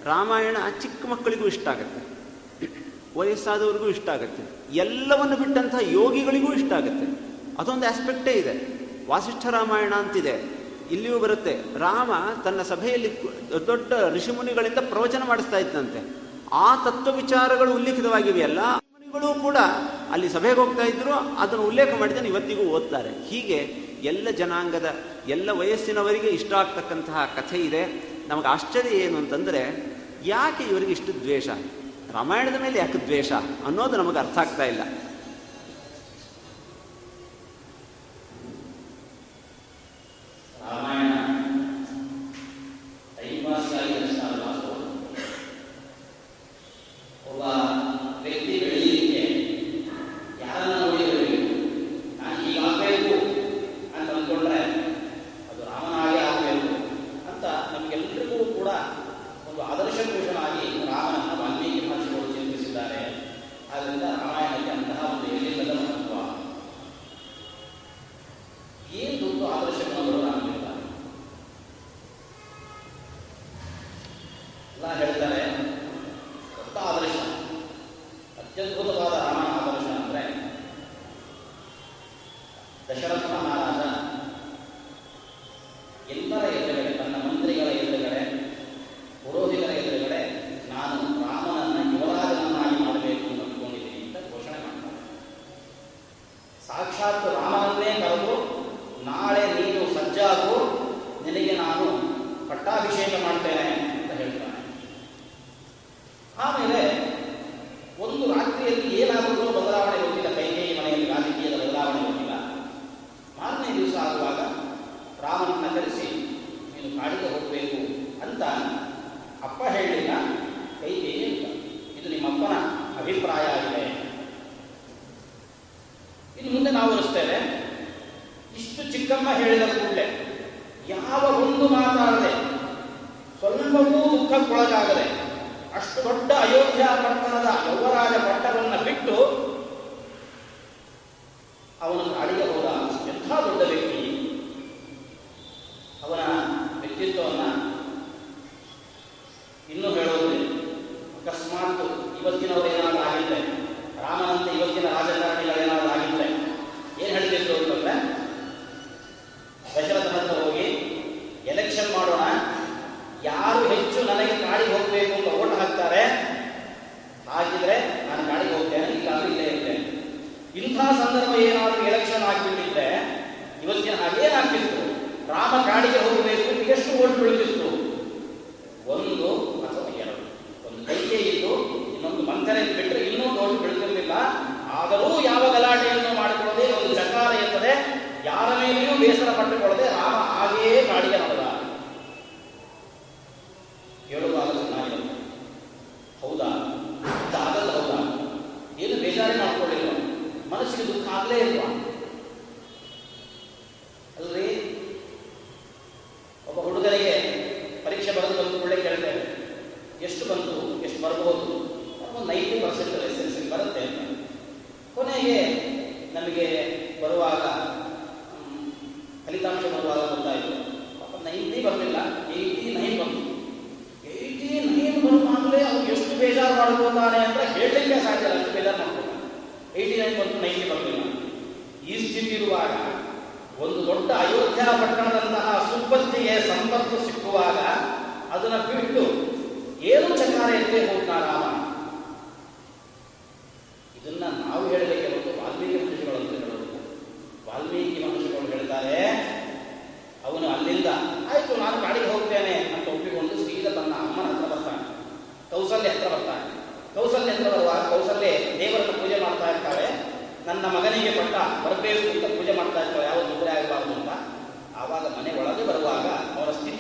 ರಾಮಾಯಣ ಚಿಕ್ಕ ಮಕ್ಕಳಿಗೂ ಇಷ್ಟ ಆಗುತ್ತೆ. ವಯಸ್ಸಾದವ್ರಿಗೂ ಇಷ್ಟ ಆಗುತ್ತೆ. ಎಲ್ಲವನ್ನು ಬಿಟ್ಟಂತಹ ಯೋಗಿಗಳಿಗೂ ಇಷ್ಟ ಆಗುತ್ತೆ. ಅದೊಂದು ಆಸ್ಪೆಕ್ಟೇ ಇದೆ. ವಾಸಿಷ್ಠ ರಾಮಾಯಣ ಅಂತಿದೆ. ಇಲ್ಲಿಯೂ ಬರುತ್ತೆ. ರಾಮ ತನ್ನ ಸಭೆಯಲ್ಲಿ ದೊಡ್ಡ ಋಷಿಮುನಿಗಳಿಂದ ಪ್ರವಚನ ಮಾಡಿಸ್ತಾ ಇದ್ದಂತೆ ಆ ತತ್ವ ವಿಚಾರಗಳು ಉಲ್ಲೇಖಿತವಾಗಿವೆಯಲ್ಲ ಮುನಿಗಳು ಕೂಡ ಅಲ್ಲಿ ಸಭೆಗೆ ಹೋಗ್ತಾ ಇದ್ರು. ಅದನ್ನು ಉಲ್ಲೇಖ ಮಾಡಿದ್ದನ್ನು ಇವತ್ತಿಗೂ ಓದ್ತಾರೆ. ಹೀಗೆ ಎಲ್ಲ ಜನಾಂಗದ, ಎಲ್ಲ ವಯಸ್ಸಿನವರಿಗೆ ಇಷ್ಟ ಆಗ್ತಕ್ಕಂತಹ ಕಥೆ ಇದೆ. ನಮಗೆ ಆಶ್ಚರ್ಯ ಏನು ಅಂತಂದರೆ, ಯಾಕೆ ಇವರಿಗೆ ಇಷ್ಟು ದ್ವೇಷ? ರಾಮಾಯಣದ ಮೇಲೆ ಯಾಕೆ ದ್ವೇಷ ಅನ್ನೋದು ನಮಗೆ ಅರ್ಥ ಆಗ್ತಾ ಇಲ್ಲ. ಒಬ್ಬ ಸಾಕ್ಷಾತ್ ರಾಮನನ್ನೇ ಕರೆದು ನಾಳೆ ನೀನು ಸಜ್ಜಾಗು ನಿನಗೆ ನಾನು ಪಟ್ಟಾಭಿಷೇಕ ಮಾಡ್ತೇನೆ.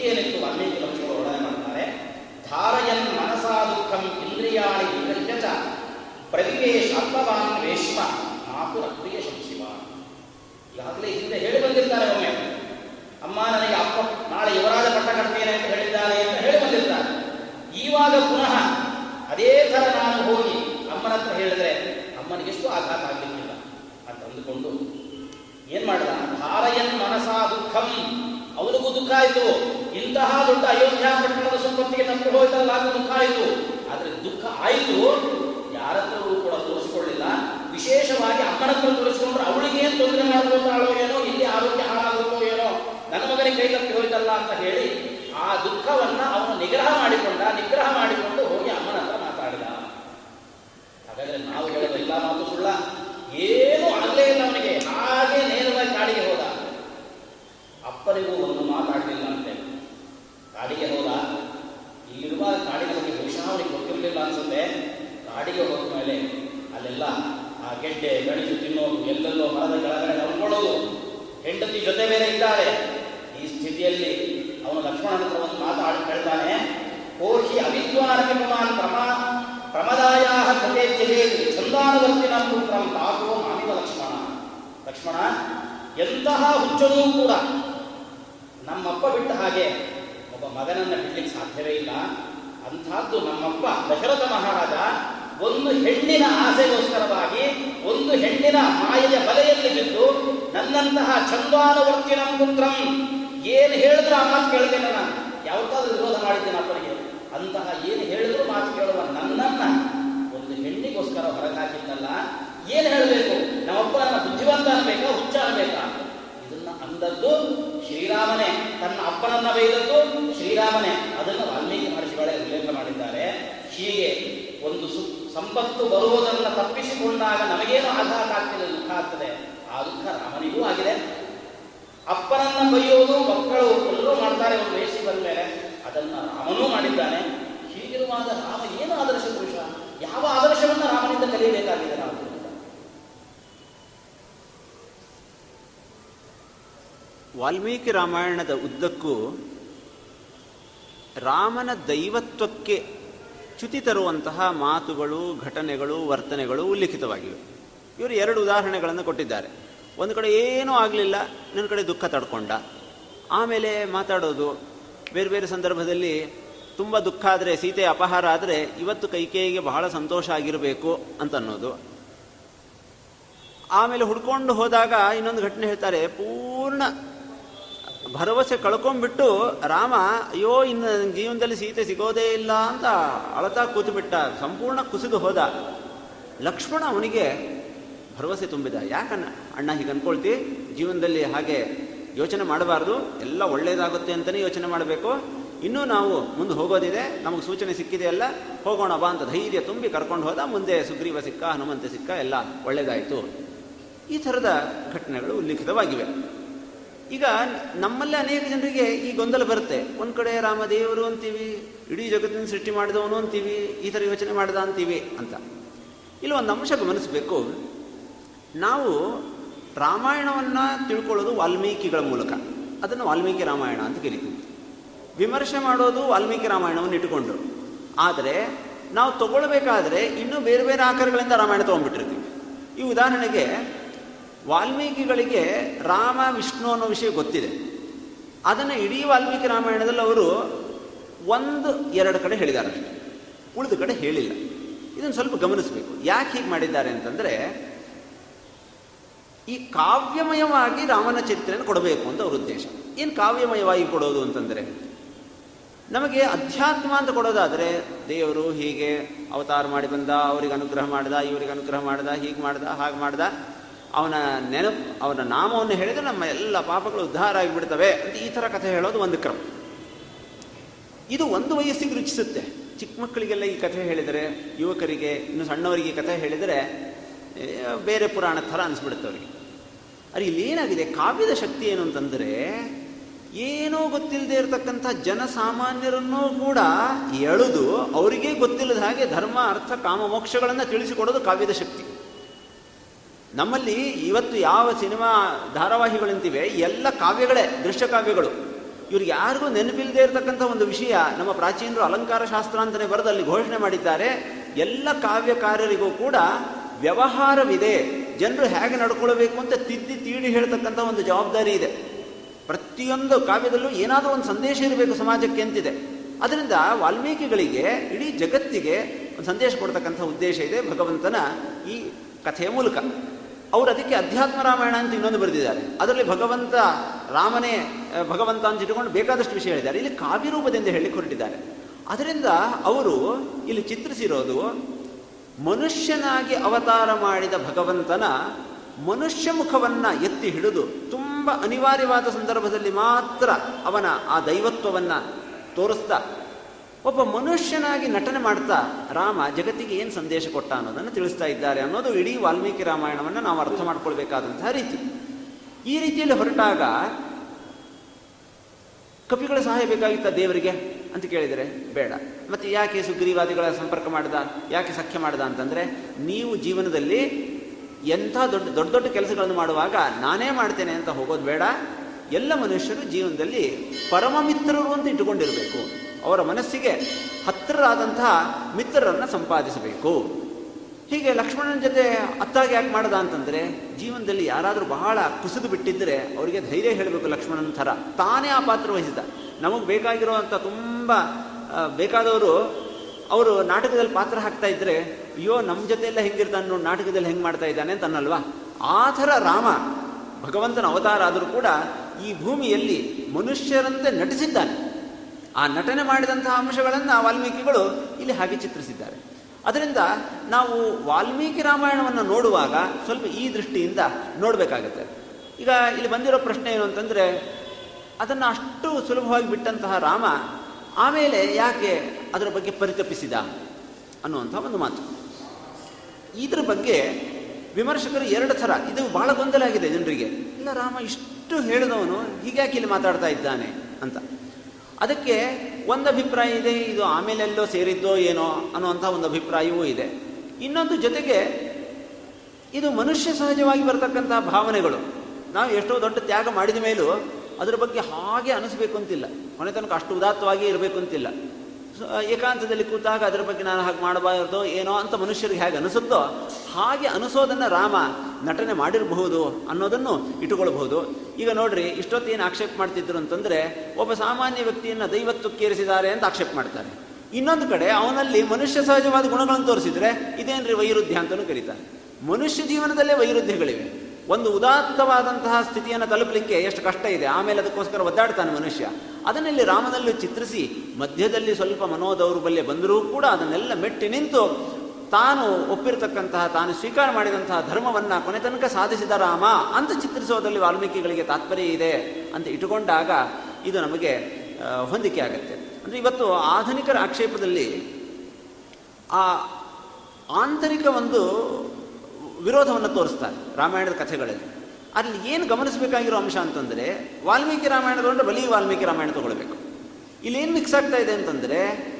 ಏನಿತ್ತು ವಾಲ್ಮೀಕಿ ಮಹರ್ಷಿಗಳು ವರ್ಣನೆ ಮಾಡ್ತಾರೆ. ಧಾರಯನ್ ಮನಸಾ ದುಃಖಂ ಇಂದ್ರಿಯಾಣಿ ಇಂದ್ರಿಯಚ ಪ್ರತಿವೇಶ ಅಲ್ಪವಾನ್ ರೇಷ್ಮ ಮಾತು ರಕ್ತಿಯ ಶಂಶಿವ. ಈಗಾಗಲೇ ಹಿಂದೆ ಹೇಳಿ ಬಂದಿರ್ತಾರೆ ಒಮ್ಮೆ. ಅಮ್ಮ ನನಗೆ ಅಪ್ಪ, ನಾಳೆ ಯುವರಾಜ ಪಟ್ಟ ಕಟ್ತೇನೆ ಅಂತ ಹೇಳಿದ್ದಾರೆ ಅಂತ ಹೇಳಿ ಬಂದಿರ್ತಾರೆ. ಈವಾಗ ಪುನಃ ಅದೇ ಥರ ನಾನು ಹೋಗಿ ಅಮ್ಮನ ಹತ್ರ ಹೇಳಿದ್ರೆ ಅಮ್ಮನಿಗೆ ಎಷ್ಟು ಆಘಾತ ಆಗಿರ್ಲಿಲ್ಲ ಅಂತ ಅಂದುಕೊಂಡು ಏನ್ ಮಾಡಿದ? ಭಾರಯನ್ ಮನಸಾ ದುಃಖಂ, ಅವನಿಗೂ ದುಃಖ ಆಯಿತು. ಇಂತಹ ದೊಡ್ಡ ಅಯೋಧ್ಯ ಪಟ್ಟಣದ ಸಂಪತ್ತಿಗೆ ನಮ್ಗೆ ಹೋಯ್ತಲ್ಲ, ಅದು ದುಃಖ ಆಯಿತು ಆದ್ರೆ ದುಃಖ ಆಯಿತು ಯಾರತ್ರವೂ ಕೂಡ ತೋರಿಸಿಕೊಳ್ಳಿಲ್ಲ. ವಿಶೇಷವಾಗಿ ಅಮ್ಮನ ಹತ್ರ ತೋರಿಸಿಕೊಂಡ್ರೆ ಅವಳಿಗೆ ಏನು ತೊಂದರೆ ಮಾಡ್ಕೊತಾಳೋ ಏನೋ ಇಲ್ಲಿ ಆರೋಗ್ಯ ಹಾಳಾಗುತ್ತೋ ಏನೋ, ನನ್ನ ಮಗನಿಗೆ ಕೈ ತಪ್ಪಿ ಹೋಯ್ತಲ್ಲ ಅಂತ ಹೇಳಿ ಆ ದುಃಖವನ್ನ ಅವನು ನಿಗ್ರಹ ಮಾಡಿಕೊಂಡ, ನಿಗ್ರಹ ಮಾಡಿಕೊಂಡು ಹೋಗಿ ಅಮ್ಮನ ಹತ್ರ ಮಾತಾಡಿದ. ಹಾಗಾದ್ರೆ ನಾವು ಹೇಳೋದು ಎಲ್ಲ ಮಾತು ಸುಳ್ಳ. ಏನೂ ಆಗಲೇ ಇಲ್ಲ ಅವನಿಗೆ. ಹಾಗೆ ನೇರವಾಗಿ ಕಾಡಿಗೆ ಹೋದ. ಅಪ್ಪನಿಗೂ ಒಂದು ಮಾತಾಡಲಿಲ್ಲ ಅಂತೆ. ಕಾಡಿಗೆ ಹೋದ? ಇಲ್ಲಿರುವ ಕಾಡಿನ ಬಗ್ಗೆ ಬಹುಶಃ ಗೊತ್ತಿರಲಿಲ್ಲ ಅನ್ಸುತ್ತೆ. ಕಾಡಿಗೆ ಹೋದ ಮೇಲೆ ಅಲ್ಲೆಲ್ಲ ಆ ಗೆಡ್ಡೆ ಗಣಿಸು ತಿನ್ನೋದು, ಎಲ್ಲೆಲ್ಲೋ ಮರದ ಕೆಳಗಡೆ ನಡ್ಕೊಳ್ಳೋದು ಹೆಂಡತಿ ಜೊತೆ ಬೇರೆ ಇದ್ದಾಳೆ. ಈ ಸ್ಥಿತಿಯಲ್ಲಿ ಅವನು ಲಕ್ಷ್ಮಣ ಹತ್ರ ಒಂದು ಮಾತಾಡಿ ಹೇಳ್ತಾನೆ ಕೋಶಿ ಅವಿದ್ವಾನಪಿಮಾನ್ ಪ್ರಮಾ ಪ್ರಮದಾಯ ಕಥೆ ತಿಳಿಯಲಿ ಚಂದಾನುವರ್ತಿನ ಪುತ್ರಂ ಲಕ್ಷ್ಮಣ. ಲಕ್ಷ್ಮಣ, ಎಂತಹ ಹುಚ್ಚನೂ ಕೂಡ ನಮ್ಮಪ್ಪ ಬಿಟ್ಟ ಹಾಗೆ ಒಬ್ಬ ಮಗನನ್ನ ಬಿಡ್ಲಿಕ್ಕೆ ಸಾಧ್ಯವೇ ಇಲ್ಲ. ಅಂಥದ್ದು ನಮ್ಮಪ್ಪ, ದಶರಥ ಮಹಾರಾಜ ಒಂದು ಹೆಣ್ಣಿನ ಆಸೆಗೋಸ್ಕರವಾಗಿ, ಒಂದು ಹೆಣ್ಣಿನ ಮಾಯೆಯ ಬಲೆಯಲ್ಲಿ ಬಿದ್ದು, ನನ್ನಂತಹ ಚಂದಾನುವರ್ತಿನ ಪುತ್ರಂ, ಏನು ಹೇಳಿದ್ರು ಆ ಮಾತು ಕೇಳ್ತೇನೆ ನಾನು. ಯಾವತ್ತಾದ್ರೂ ವಿರೋಧ ಮಾಡಿದ್ದೇನೆ ಅಪ್ಪನಿಗೆ. ಅಂತಹ ಏನು ಹೇಳಿದ್ರು ಮಾತು ಕೇಳುವ ನನ್ನನ್ನ ಒಂದು ಹೆಣ್ಣಿಗೋಸ್ಕರ ಹೊರಗಾಕಿದ್ದಲ್ಲ. ಏನು ಹೇಳಬೇಕು? ನಮ್ಮಪ್ಪ ಬುದ್ಧಿವಂತ ಅನ್ಬೇಕಾ ಹುಚ್ಚ ಅನ್ಬೇಕಾ? ಅಂದದ್ದು ಶ್ರೀರಾಮನೇ. ತನ್ನ ಅಪ್ಪನನ್ನ ಬೈದದ್ದು ಶ್ರೀರಾಮನೇ. ಅದನ್ನು ವಾಲ್ಮೀಕಿ ಮಹರ್ಷಿಗಳೇ ಉಲ್ಲೇಖ ಮಾಡಿದ್ದಾರೆ. ಹೀಗೆ ಒಂದು ಸು ಸಂಪತ್ತು ಬರುವುದನ್ನು ತಪ್ಪಿಸಿಕೊಂಡಾಗ ನಮಗೇನು ಆಘಾತ ಆಗ್ತದೆ ದುಃಖ ಆಗ್ತದೆ? ಆ ದುಃಖ ರಾಮನಿಗೂ ಆಗಿದೆ. ಅಪ್ಪನನ್ನ ಬೈಯೋದು ಮಕ್ಕಳು ಎಲ್ಲರೂ ಮಾಡ್ತಾರೆ, ಒಂದು ವಯಸ್ಸಿ ಬಂದ ಮೇಲೆ ಅದನ್ನ ರಾಮನೂ ಮಾಡಿದ್ದಾನೆ. ಹೀಗಿರುವಾಗ ರಾಮ ಏನು ಆದರ್ಶ ಪುರುಷ? ಯಾವ ಆದರ್ಶವನ್ನು ರಾಮನಿಂದ ಕಲಿಯಬೇಕಾಗಿದೆ ನಾವು? ವಾಲ್ಮೀಕಿ ರಾಮಾಯಣದ ಉದ್ದಕ್ಕೂ ರಾಮನ ದೈವತ್ವಕ್ಕೆ ಚ್ಯುತಿ ತರುವಂತಹ ಮಾತುಗಳು, ಘಟನೆಗಳು, ವರ್ತನೆಗಳು ಉಲ್ಲಿಖಿತವಾಗಿವೆ. ಇವರು ಎರಡು ಉದಾಹರಣೆಗಳನ್ನು ಕೊಟ್ಟಿದ್ದಾರೆ. ಒಂದು ಕಡೆ ಏನೂ ಆಗಲಿಲ್ಲ ನನ್ನ ಕಡೆ ದುಃಖ ತಡ್ಕೊಂಡ. ಆಮೇಲೆ ಮಾತಾಡೋದು, ಬೇರೆ ಬೇರೆ ಸಂದರ್ಭದಲ್ಲಿ ತುಂಬ ದುಃಖ ಆದರೆ, ಸೀತೆ ಅಪಹಾರ ಆದರೆ ಇವತ್ತು ಕೈಕೇಯಿಗೆ ಬಹಳ ಸಂತೋಷ ಆಗಿರಬೇಕು ಅಂತ ಅನ್ನೋದು ಆಮೇಲೆ ಹುಡ್ಕೊಂಡು ಹೋದಾಗ ಇನ್ನೊಂದು ಘಟನೆ ಹೇಳ್ತಾರೆ, ಪೂರ್ಣ ಭರವಸೆ ಕಳ್ಕೊಂಡ್ಬಿಟ್ಟು, ರಾಮ, ಅಯ್ಯೋ, ಇನ್ನು ನನ್ ಜೀವನದಲ್ಲಿ ಸೀತೆ ಸಿಗೋದೇ ಇಲ್ಲ ಅಂತ ಅಳತಾ ಕೂತುಬಿಟ್ಟ, ಸಂಪೂರ್ಣ ಕುಸಿದು ಹೋದ. ಲಕ್ಷ್ಮಣ ಅವನಿಗೆ ಭರವಸೆ ತುಂಬಿದ. ಯಾಕನ್ನ ಅಣ್ಣ ಹೀಗೆ ಅನ್ಕೊಳ್ತಿ? ಜೀವನದಲ್ಲಿ ಹಾಗೆ ಯೋಚನೆ ಮಾಡಬಾರ್ದು. ಎಲ್ಲ ಒಳ್ಳೇದಾಗುತ್ತೆ ಅಂತಲೇ ಯೋಚನೆ ಮಾಡಬೇಕು. ಇನ್ನೂ ನಾವು ಮುಂದೆ ಹೋಗೋದಿದೆ. ನಮಗೆ ಸೂಚನೆ ಸಿಕ್ಕಿದೆಯಲ್ಲ ಹೋಗೋಣ ಬಾ ಅಂತ ಧೈರ್ಯ ತುಂಬಿ ಕರ್ಕೊಂಡು ಹೋದ. ಮುಂದೆ ಸುಗ್ರೀವ ಸಿಕ್ಕ, ಹನುಮಂತ ಸಿಕ್ಕ, ಎಲ್ಲ ಒಳ್ಳೇದಾಯಿತು. ಈ ಥರದ ಘಟನೆಗಳು ಉಲ್ಲೇಖಿತವಾಗಿವೆ. ಈಗ ನಮ್ಮಲ್ಲೇ ಅನೇಕ ಜನರಿಗೆ ಈ ಗೊಂದಲ ಬರುತ್ತೆ. ಒಂದ್ ಕಡೆ ರಾಮದೇವರು ಅಂತೀವಿ, ಇಡೀ ಜಗತ್ತಿನ ಸೃಷ್ಟಿ ಮಾಡಿದವನು ಅಂತೀವಿ, ಈ ಥರ ಯೋಚನೆ ಮಾಡಿದ ಅಂತೀವಿ ಅಂತ. ಇಲ್ಲಿ ಒಂದು ಅಂಶ ಗಮನಿಸಬೇಕು. ನಾವು ರಾಮಾಯಣವನ್ನ ತಿಳ್ಕೊಳ್ಳೋದು ವಾಲ್ಮೀಕಿಗಳ ಮೂಲಕ. ಅದನ್ನು ವಾಲ್ಮೀಕಿ ರಾಮಾಯಣ ಅಂತ ಕರಿತೀವಿ. ವಿಮರ್ಶೆ ಮಾಡೋದು ವಾಲ್ಮೀಕಿ ರಾಮಾಯಣವನ್ನು ಇಟ್ಟುಕೊಂಡು ಆದರೆ ನಾವು ತಗೊಳ್ಬೇಕಾದ್ರೆ ಇನ್ನೂ ಬೇರೆ ಬೇರೆ ಆಕಾರಗಳಿಂದ ರಾಮಾಯಣ ತಗೊಂಡ್ಬಿಟ್ಟಿರ್ತೀವಿ. ಈ ಉದಾಹರಣೆಗೆ ವಾಲ್ಮೀಕಿಗಳಿಗೆ ರಾಮ, ವಿಷ್ಣು ಅನ್ನೋ ವಿಷಯ ಗೊತ್ತಿದೆ. ಅದನ್ನು ಇಡೀ ವಾಲ್ಮೀಕಿ ರಾಮಾಯಣದಲ್ಲಿ ಅವರು ಒಂದು, ಎರಡು ಕಡೆ ಹೇಳಿದ್ದಾರೆ ಉಳಿದ ಕಡೆ ಹೇಳಿಲ್ಲ. ಇದನ್ನು ಸ್ವಲ್ಪ ಗಮನಿಸಬೇಕು. ಯಾಕೆ ಹೀಗೆ ಮಾಡಿದ್ದಾರೆ ಅಂತಂದ್ರೆ, ಈ ಕಾವ್ಯಮಯವಾಗಿ ರಾಮನ ಚರಿತ್ರೆಯನ್ನು ಕೊಡಬೇಕು ಅಂತ ಅವ್ರ ಉದ್ದೇಶ. ಏನು ಕಾವ್ಯಮಯವಾಗಿ ಕೊಡೋದು ಅಂತಂದರೆ, ನಮಗೆ ಅಧ್ಯಾತ್ಮ ಅಂತ ಕೊಡೋದಾದರೆ, ದೇವರು ಹೀಗೆ ಅವತಾರ ಮಾಡಿ ಬಂದ, ಅವರಿಗೆ ಅನುಗ್ರಹ ಮಾಡ್ದ, ಇವರಿಗೆ ಅನುಗ್ರಹ ಮಾಡ್ದ, ಹೀಗೆ ಮಾಡ್ದ, ಹಾಗೆ ಮಾಡ್ದ ಅವನ ನೆನಪು, ಅವನ ನಾಮವನ್ನು ಹೇಳಿದ್ರೆ ನಮ್ಮ ಎಲ್ಲ ಪಾಪಗಳು ಉದ್ಧಾರ ಆಗಿಬಿಡ್ತವೆ ಅಂತ ಈ ಥರ ಕಥೆ ಹೇಳೋದು ಒಂದು ಕ್ರಮ. ಇದು ಒಂದು ವಯಸ್ಸಿಗೆ ರುಚಿಸುತ್ತೆ. ಚಿಕ್ಕ ಮಕ್ಕಳಿಗೆಲ್ಲ ಈ ಕಥೆ ಹೇಳಿದರೆ, ಯುವಕರಿಗೆ, ಇನ್ನು ಸಣ್ಣವರಿಗೆ ಕಥೆ ಹೇಳಿದರೆ ಬೇರೆ ಪುರಾಣ ಥರ ಅನಿಸ್ಬಿಡುತ್ತೆ ಅವರಿಗೆ. ಅದು ಇಲ್ಲಿ ಏನಾಗಿದೆ? ಕಾವ್ಯದ ಶಕ್ತಿ ಏನು ಅಂತಂದರೆ, ಏನೋ ಗೊತ್ತಿಲ್ಲದೆ ಇರತಕ್ಕಂಥ ಜನಸಾಮಾನ್ಯರನ್ನೂ ಕೂಡ ಎಳೆದು ಅವರಿಗೇ ಗೊತ್ತಿಲ್ಲದ ಹಾಗೆ ಧರ್ಮ, ಅರ್ಥ, ಕಾಮ, ಮೋಕ್ಷಗಳನ್ನು ತಿಳಿಸಿಕೊಡೋದು ಕಾವ್ಯದ ಶಕ್ತಿ. ನಮ್ಮಲ್ಲಿ ಇವತ್ತು ಯಾವ ಸಿನಿಮಾ ಧಾರಾವಾಹಿಗಳಂತಿವೆ, ಎಲ್ಲ ಕಾವ್ಯಗಳೇ, ದೃಶ್ಯ ಕಾವ್ಯಗಳು. ಇವ್ರಿಗೆ ಯಾರಿಗೂ ನೆನಪಿಲ್ಲದೆ ಇರತಕ್ಕಂಥ ಒಂದು ವಿಷಯ, ನಮ್ಮ ಪ್ರಾಚೀನರು ಅಲಂಕಾರ ಶಾಸ್ತ್ರ ಅಂತಲೇ ಬರೆದು ಅಲ್ಲಿ ಘೋಷಣೆ ಮಾಡಿದ್ದಾರೆ, ಎಲ್ಲ ಕಾವ್ಯಕಾರರಿಗೂ ಕೂಡ ವ್ಯವಹಾರವಿದೆ, ಜನರು ಹೇಗೆ ನಡ್ಕೊಳ್ಬೇಕು ಅಂತ ತಿದ್ದಿ ತೀಡಿ ಹೇಳ್ತಕ್ಕಂಥ ಒಂದು ಜವಾಬ್ದಾರಿ ಇದೆ. ಪ್ರತಿಯೊಂದು ಕಾವ್ಯದಲ್ಲೂ ಏನಾದರೂ ಒಂದು ಸಂದೇಶ ಇರಬೇಕು ಸಮಾಜಕ್ಕೆ ಅಂತಿದೆ. ಅದರಿಂದ ವಾಲ್ಮೀಕಿಗಳಿಗೆ, ಇಡೀ ಜಗತ್ತಿಗೆ ಒಂದು ಸಂದೇಶ ಕೊಡ್ತಕ್ಕಂಥ ಉದ್ದೇಶ ಇದೆ ಭಗವಂತನ ಈ ಕಥೆಯ ಮೂಲಕ. ಅವರು ಅದಕ್ಕೆ ಅಧ್ಯಾತ್ಮ ರಾಮಾಯಣ ಅಂತ ಇನ್ನೊಂದು ಬರೆದಿದ್ದಾರೆ. ಅದರಲ್ಲಿ ಭಗವಂತ ರಾಮನೇ ಭಗವಂತ ಅಂತ ಇಟ್ಟುಕೊಂಡು ಬೇಕಾದಷ್ಟು ವಿಷಯ ಹೇಳಿದ್ದಾರೆ. ಇಲ್ಲಿ ಕಾವ್ಯ ರೂಪದಿಂದ ಹೇಳಿ ಹೊರಟಿದ್ದಾರೆ ಅದರಿಂದ ಅವರು ಇಲ್ಲಿ ಚಿತ್ರಿಸಿರೋದು, ಮನುಷ್ಯನಾಗಿ ಅವತಾರ ಮಾಡಿದ ಭಗವಂತನ ಮನುಷ್ಯ ಮುಖವನ್ನು ಎತ್ತಿ ಹಿಡಿದು ತುಂಬ ಅನಿವಾರ್ಯವಾದ ಸಂದರ್ಭದಲ್ಲಿ ಮಾತ್ರ ಅವನ ಆ ದೈವತ್ವವನ್ನು ತೋರಿಸ್ತಾ ಒಬ್ಬ ಮನುಷ್ಯನಾಗಿ ನಟನೆ ಮಾಡ್ತಾ ರಾಮ ಜಗತ್ತಿಗೆ ಏನು ಸಂದೇಶ ಕೊಟ್ಟ ಅನ್ನೋದನ್ನು ತಿಳಿಸ್ತಾ ಇದ್ದಾರೆ ಅನ್ನೋದು ಇಡೀ ವಾಲ್ಮೀಕಿ ರಾಮಾಯಣವನ್ನು ನಾವು ಅರ್ಥ ಮಾಡ್ಕೊಳ್ಬೇಕಾದಂತಹ ರೀತಿ. ಈ ರೀತಿಯಲ್ಲಿ ಹೊರಟಾಗ ಕಪಿಗಳ ಸಹಾಯ ಬೇಕಾಗಿತ್ತ ದೇವರಿಗೆ ಅಂತ ಕೇಳಿದರೆ ಬೇಡ. ಮತ್ತೆ ಯಾಕೆ ಸುಗ್ರೀವಾದಿಗಳ ಸಂಪರ್ಕ ಮಾಡಿದ, ಯಾಕೆ ಸಖ್ಯ ಮಾಡಿದ ಅಂತಂದರೆ ನೀವು ಜೀವನದಲ್ಲಿ ಎಂಥ ದೊಡ್ಡ ದೊಡ್ಡ ದೊಡ್ಡ ಕೆಲಸಗಳನ್ನು ಮಾಡುವಾಗ ನಾನೇ ಮಾಡ್ತೇನೆ ಅಂತ ಹೋಗೋದು ಬೇಡ. ಎಲ್ಲ ಮನುಷ್ಯರು ಜೀವನದಲ್ಲಿ ಪರಮ ಮಿತ್ರರು ಅಂತ ಇಟ್ಟುಕೊಂಡಿರಬೇಕು. ಅವರ ಮನಸ್ಸಿಗೆ ಹತ್ತಿರರಾದಂತಹ ಮಿತ್ರರನ್ನು ಸಂಪಾದಿಸಬೇಕು. ಹೀಗೆ ಲಕ್ಷ್ಮಣನ ಜೊತೆ ಅತ್ತಾಗಿ ಯಾಕೆ ಮಾಡದ ಅಂತಂದರೆ, ಜೀವನದಲ್ಲಿ ಯಾರಾದರೂ ಬಹಳ ಕುಸಿದು ಬಿಟ್ಟಿದ್ದರೆ ಅವರಿಗೆ ಧೈರ್ಯ ಹೇಳಬೇಕು ಲಕ್ಷ್ಮಣನ ಥರ. ತಾನೇ ಆ ಪಾತ್ರ ವಹಿಸಿದ ನಮಗೆ ಬೇಕಾಗಿರುವಂಥ ತುಂಬ ಬೇಕಾದವರು ಅವರು ನಾಟಕದಲ್ಲಿ ಪಾತ್ರ ಹಾಕ್ತಾ ಇದ್ದರೆ ಅಯ್ಯೋ ನಮ್ಮ ಜೊತೆ ಎಲ್ಲ ಹೆಂಗಿರ್ತಾನೆ ನೋಡಿ, ನಾಟಕದಲ್ಲಿ ಹೆಂಗೆ ಮಾಡ್ತಾ ಇದ್ದಾನೆ ಅಂತ ಆ ಥರ ರಾಮ, ಭಗವಂತನ ಅವತಾರ ಆದರೂ ಕೂಡ ಈ ಭೂಮಿಯಲ್ಲಿ ಮನುಷ್ಯರಂತೆ ನಟಿಸಿದ್ದಾನೆ. ಆ ನಟನೆ ಮಾಡಿದಂತಹ ಅಂಶಗಳನ್ನು ವಾಲ್ಮೀಕಿಗಳು ಇಲ್ಲಿ ಹಾಗೆ ಚಿತ್ರಿಸಿದ್ದಾರೆ. ಅದರಿಂದ ನಾವು ವಾಲ್ಮೀಕಿ ರಾಮಾಯಣವನ್ನು ನೋಡುವಾಗ ಸ್ವಲ್ಪ ಈ ದೃಷ್ಟಿಯಿಂದ ನೋಡಬೇಕಾಗತ್ತೆ. ಈಗ ಇಲ್ಲಿ ಬಂದಿರೋ ಪ್ರಶ್ನೆ ಏನು ಅಂತಂದ್ರೆ, ಅದನ್ನು ಅಷ್ಟು ಸುಲಭವಾಗಿ ಬಿಟ್ಟಂತಹ ರಾಮ ಆಮೇಲೆ ಯಾಕೆ ಅದರ ಬಗ್ಗೆ ಪರಿತಪಿಸಿದ ಅನ್ನುವಂಥ ಒಂದು ಮಾತು. ಇದ್ರ ಬಗ್ಗೆ ವಿಮರ್ಶಕರು ಎರಡು ಥರ, ಇದು ಬಹಳ ಗೊಂದಲ ಆಗಿದೆ ಜನರಿಗೆ. ಇಲ್ಲ, ರಾಮ ಇಷ್ಟು ಹೇಳಿದವನು, ಹೀಗ್ಯಾಕೆ ಇಲ್ಲಿ ಮಾತಾಡ್ತಾ ಇದ್ದಾನೆ ಅಂತ. ಅದಕ್ಕೆ ಒಂದು ಅಭಿಪ್ರಾಯ ಇದೆ, ಇದು ಆಮೇಲೆಲ್ಲೋ ಸೇರಿದ್ದೋ ಏನೋ ಅನ್ನುವಂಥ ಒಂದು ಅಭಿಪ್ರಾಯವೂ ಇದೆ. ಇನ್ನೊಂದು ಜೊತೆಗೆ ಇದು ಮನುಷ್ಯ ಸಹಜವಾಗಿ ಬರತಕ್ಕಂಥ ಭಾವನೆಗಳು. ನಾವು ಎಷ್ಟೋ ದೊಡ್ಡ ತ್ಯಾಗ ಮಾಡಿದ ಮೇಲೂ ಅದರ ಬಗ್ಗೆ ಹಾಗೆ ಅನಿಸ್ಬೇಕು ಅಂತಿಲ್ಲ. ಕೊನೆ ತನಕ ಅಷ್ಟು ಉದಾತ್ತವಾಗಿ ಇರಬೇಕು ಅಂತಿಲ್ಲ. ಏಕಾಂತದಲ್ಲಿ ಕೂತಾಗ ಅದರ ಬಗ್ಗೆ ನಾನು ಹಾಗೆ ಮಾಡಬಾರ್ದು, ಏನೋ ಅಂತ ಮನುಷ್ಯರಿಗೆ ಹೇಗೆ ಅನಿಸುತ್ತೋ ಹಾಗೆ ಅನಿಸೋದನ್ನು ರಾಮ ನಟನೆ ಮಾಡಿರಬಹುದು ಅನ್ನೋದನ್ನು ಇಟ್ಟುಕೊಳ್ಬಹುದು. ಈಗ ನೋಡ್ರಿ, ಇಷ್ಟೊತ್ತೇನು ಆಕ್ಷೇಪ ಮಾಡ್ತಿದ್ರು ಅಂತಂದ್ರೆ, ಒಬ್ಬ ಸಾಮಾನ್ಯ ವ್ಯಕ್ತಿಯನ್ನು ದೈವತ್ವಕ್ಕೇರಿಸಿದ್ದಾರೆ ಅಂತ ಆಕ್ಷೇಪ ಮಾಡ್ತಾರೆ. ಇನ್ನೊಂದು ಕಡೆ ಅವನಲ್ಲಿ ಮನುಷ್ಯ ಸಹಜವಾದ ಗುಣಗಳನ್ನು ತೋರಿಸಿದ್ರೆ, ಇದೇನ್ರಿ ವೈರುಧ್ಯ ಅಂತಲೂ ಕರೀತಾರೆ. ಮನುಷ್ಯ ಜೀವನದಲ್ಲೇ ವೈರುಧ್ಯಗಳಿವೆ. ಒಂದು ಉದಾತ್ತವಾದಂತಹ ಸ್ಥಿತಿಯನ್ನು ತಲುಪಲಿಕ್ಕೆ ಎಷ್ಟು ಕಷ್ಟ ಇದೆ. ಆಮೇಲೆ ಅದಕ್ಕೋಸ್ಕರ ಒದ್ದಾಡ್ತಾನೆ ಮನುಷ್ಯ. ಅದನ್ನಲ್ಲಿ ರಾಮನಲ್ಲಿ ಚಿತ್ರಿಸಿ, ಮಧ್ಯದಲ್ಲಿ ಸ್ವಲ್ಪ ಮನೋದೌರ್ಬಲ್ಯ ಬಂದರೂ ಕೂಡ ಅದನ್ನೆಲ್ಲ ಮೆಟ್ಟಿ ನಿಂತು ತಾನು ಒಪ್ಪಿರತಕ್ಕಂತಹ, ತಾನು ಸ್ವೀಕಾರ ಮಾಡಿದಂತಹ ಧರ್ಮವನ್ನು ಕೊನೆ ತನಕ ಸಾಧಿಸಿದ ರಾಮ ಅಂತ ಚಿತ್ರಿಸೋದ್ರಲ್ಲಿ ವಾಲ್ಮೀಕಿಗಳಿಗೆ ತಾತ್ಪರ್ಯ ಇದೆ ಅಂತ ಇಟ್ಟುಕೊಂಡಾಗ ಇದು ನಮಗೆ ಹೊಂದಿಕೆ ಆಗುತ್ತೆ. ಅಂದರೆ ಇವತ್ತು ಆಧುನಿಕರ ಆಕ್ಷೇಪದಲ್ಲಿ ಆ ಆಂತರಿಕ ಒಂದು ವಿರೋಧವನ್ನು ತೋರಿಸ್ತಾರೆ ರಾಮಾಯಣದ ಕಥೆಗಳಲ್ಲಿ. ಅಲ್ಲಿ ಏನು ಗಮನಿಸಬೇಕಾಗಿರೋ ಅಂಶ ಅಂತಂದರೆ, ವಾಲ್ಮೀಕಿ ರಾಮಾಯಣ ತಗೊಂಡ್ರೆ ಬಲಿ ವಾಲ್ಮೀಕಿ ರಾಮಾಯಣ ತಗೊಳ್ಬೇಕು. ಇಲ್ಲಿ ಏನು ಮಿಕ್ಸ್ ಆಗ್ತಾ ಇದೆ ಅಂತಂದರೆ,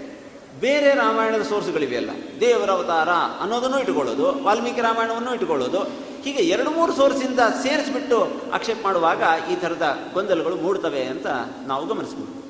ಬೇರೆ ರಾಮಾಯಣದ ಸೋರ್ಸ್ಗಳಿವೆಯಲ್ಲ. ದೇವರ ಅವತಾರ ಅನ್ನೋದನ್ನು ಇಟ್ಕೊಳ್ಳೋದು, ವಾಲ್ಮೀಕಿ ರಾಮಾಯಣವನ್ನು ಇಟ್ಕೊಳ್ಳೋದು, ಹೀಗೆ ಎರಡು ಮೂರು ಸೋರ್ಸಿಂದ ಸೇರಿಸ್ಬಿಟ್ಟು ಆಕ್ಷೇಪ ಮಾಡುವಾಗ ಈ ಥರದ ಗೊಂದಲಗಳು ಮೂಡ್ತವೆ ಅಂತ ನಾವು ಗಮನಿಸ್ಬೋದು.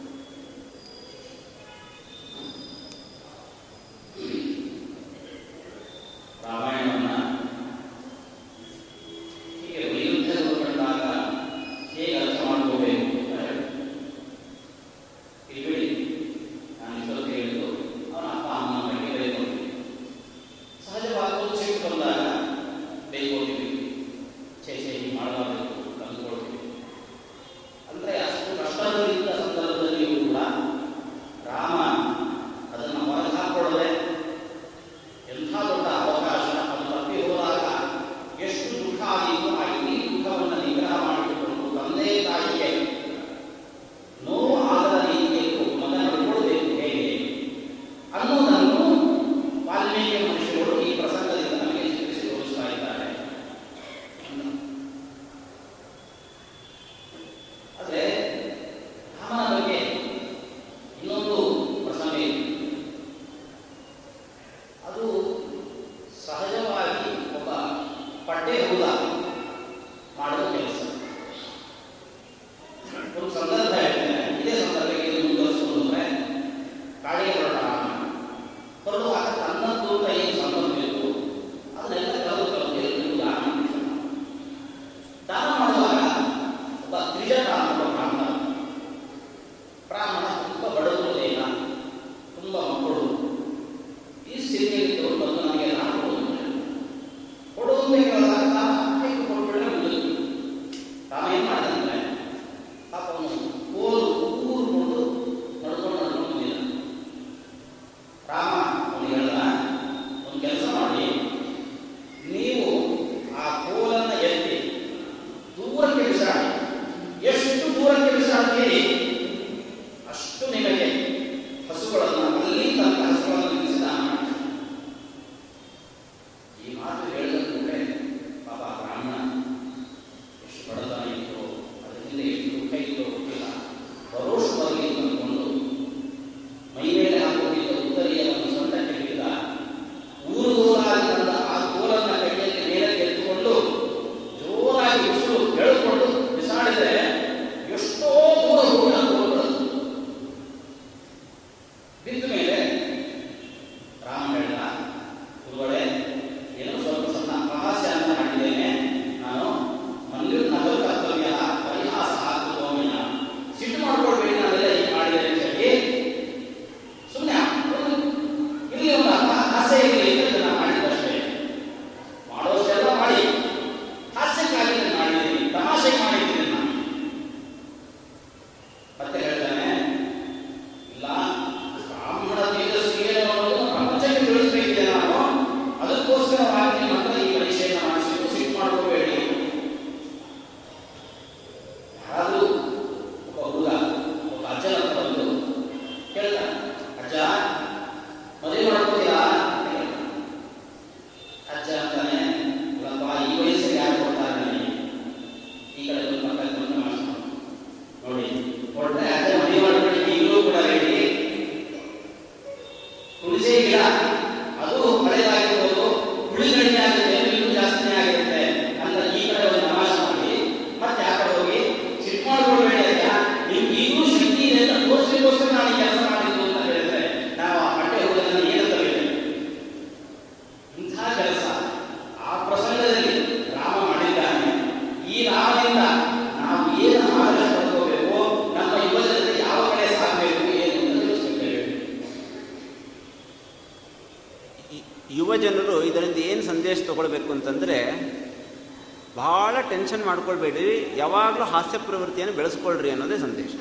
ಮಾಡ್ಕೊಳ್ಬೇಡಿ ಯಾವಾಗಲೂ ಹಾಸ್ಯ ಪ್ರವೃತ್ತಿಯನ್ನು ಬೆಳೆಸ್ಕೊಳ್ರಿ ಅನ್ನೋದೇ ಸಂದೇಶ.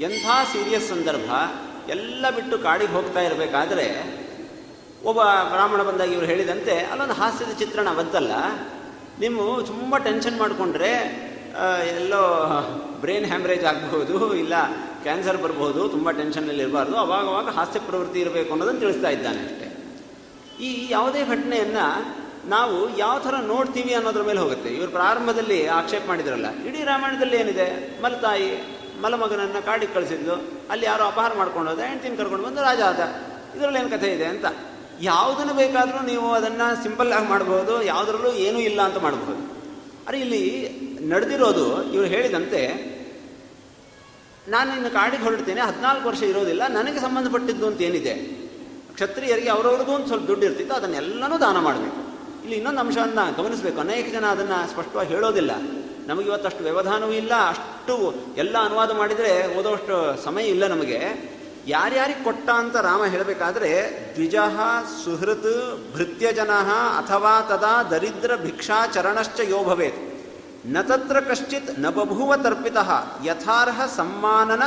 ಎಂಥ ಸೀರಿಯಸ್ ಸಂದರ್ಭ, ಎಲ್ಲ ಬಿಟ್ಟು ಕಾಡಿಗೆ ಹೋಗ್ತಾ ಇರಬೇಕಾದ್ರೆ, ಒಬ್ಬ ಬ್ರಾಹ್ಮಣ ಬಂದಾಗ ಇವರು ಹೇಳಿದಂತೆ, ಅಲ್ಲೊಂದು ಹಾಸ್ಯದ ಚಿತ್ರಣ ಬಂತಲ್ಲ, ನೀವು ತುಂಬ ಟೆನ್ಷನ್ ಮಾಡಿಕೊಂಡ್ರೆ ಎಲ್ಲೋ ಬ್ರೈನ್ ಹ್ಯಾಮ್ರೇಜ್ ಆಗಬಹುದು, ಇಲ್ಲ ಕ್ಯಾನ್ಸರ್ ಬರಬಹುದು, ತುಂಬ ಟೆನ್ಷನ್ನಲ್ಲಿ ಇರಬಾರ್ದು, ಅವಾಗವಾಗ ಅವಾಗ ಹಾಸ್ಯ ಪ್ರವೃತ್ತಿ ಇರಬೇಕು ಅನ್ನೋದನ್ನು ತಿಳಿಸ್ತಾ ಇದ್ದಾನೆ ಅಷ್ಟೇ. ಈ ಯಾವುದೇ ಘಟನೆಯನ್ನು ನಾವು ಯಾವ ಥರ ನೋಡ್ತೀವಿ ಅನ್ನೋದ್ರ ಮೇಲೆ ಹೋಗುತ್ತೆ. ಇವರು ಪ್ರಾರಂಭದಲ್ಲಿ ಆಕ್ಷೇಪ ಮಾಡಿದ್ರಲ್ಲ, ಇಡೀ ರಾಮಾಯಣದಲ್ಲಿ ಏನಿದೆ? ಮಲತಾಯಿ, ಮಲಮಗನನ್ನು ಕಾಡಿಗೆ ಕಳಿಸಿದ್ಲು, ಅಲ್ಲಿ ಯಾರೋ ಅಪಹಾರ ಮಾಡ್ಕೊಂಡು ಹೋದ ಹೆಂಡ್ತಿನ ಕರ್ಕೊಂಡು ಬಂದು ರಾಜ ಆದ. ಇದರಲ್ಲಿ ಏನು ಕಥೆ ಇದೆ ಅಂತ? ಯಾವುದನ್ನು ಬೇಕಾದರೂ ನೀವು ಅದನ್ನು ಸಿಂಪಲ್ ಆಗಿ ಮಾಡಬಹುದು ಯಾವುದರಲ್ಲೂ ಏನೂ ಇಲ್ಲ ಅಂತ ಮಾಡಬಹುದು ಅರೆ, ಇಲ್ಲಿ ನಡೆದಿರೋದು ಇವರು ಹೇಳಿದಂತೆ, ನಾನು ಇನ್ನು ಕಾಡಿಗೆ ಹೊರಡ್ತೇನೆ, ಹದಿನಾಲ್ಕು ವರ್ಷ ಇರೋದಿಲ್ಲ, ನನಗೆ ಸಂಬಂಧಪಟ್ಟಿದ್ದು ಅಂತ ಏನಿದೆ? ಕ್ಷತ್ರಿಯರಿಗೆ ಅವರವ್ರದ್ದು ಒಂದು ಸ್ವಲ್ಪ ದುಡ್ಡು ಇರ್ತಿತ್ತು, ಅದನ್ನೆಲ್ಲನೂ ದಾನ ಮಾಡಬೇಕು. ಇಲ್ಲಿ ಇನ್ನೊಂದು ಅಂಶವನ್ನು ಗಮನಿಸಬೇಕು. ಅನೇಕ ಜನ ಅದನ್ನು ಸ್ಪಷ್ಟವಾಗಿ ಹೇಳೋದಿಲ್ಲ. ನಮಗೆ ಇವತ್ತಷ್ಟು ವ್ಯವಧಾನವೂ ಇಲ್ಲ. ಅಷ್ಟು ಎಲ್ಲ ಅನುವಾದ ಮಾಡಿದರೆ ಓದೋಷ್ಟು ಸಮಯ ಇಲ್ಲ ನಮಗೆ. ಯಾರ್ಯಾರಿಗೆ ಕೊಟ್ಟ ಅಂತ ರಾಮ ಹೇಳಬೇಕಾದ್ರೆ, ದ್ವಿಜ ಸುಹೃತ್ ಭೃತ್ಯಜನ ಅಥವಾ ತದಾ ದರಿದ್ರ ಭಿಕ್ಷಾಚರಣಶ್ಚ ಯೋ ಭವೇತ್. ನ ತತ್ರ ಕಶ್ಚಿತ್ನ ಬಭೂವ ತರ್ಪಿತಃ ಯಥಾರ್ಹ ಸಮ್ಮಾನನ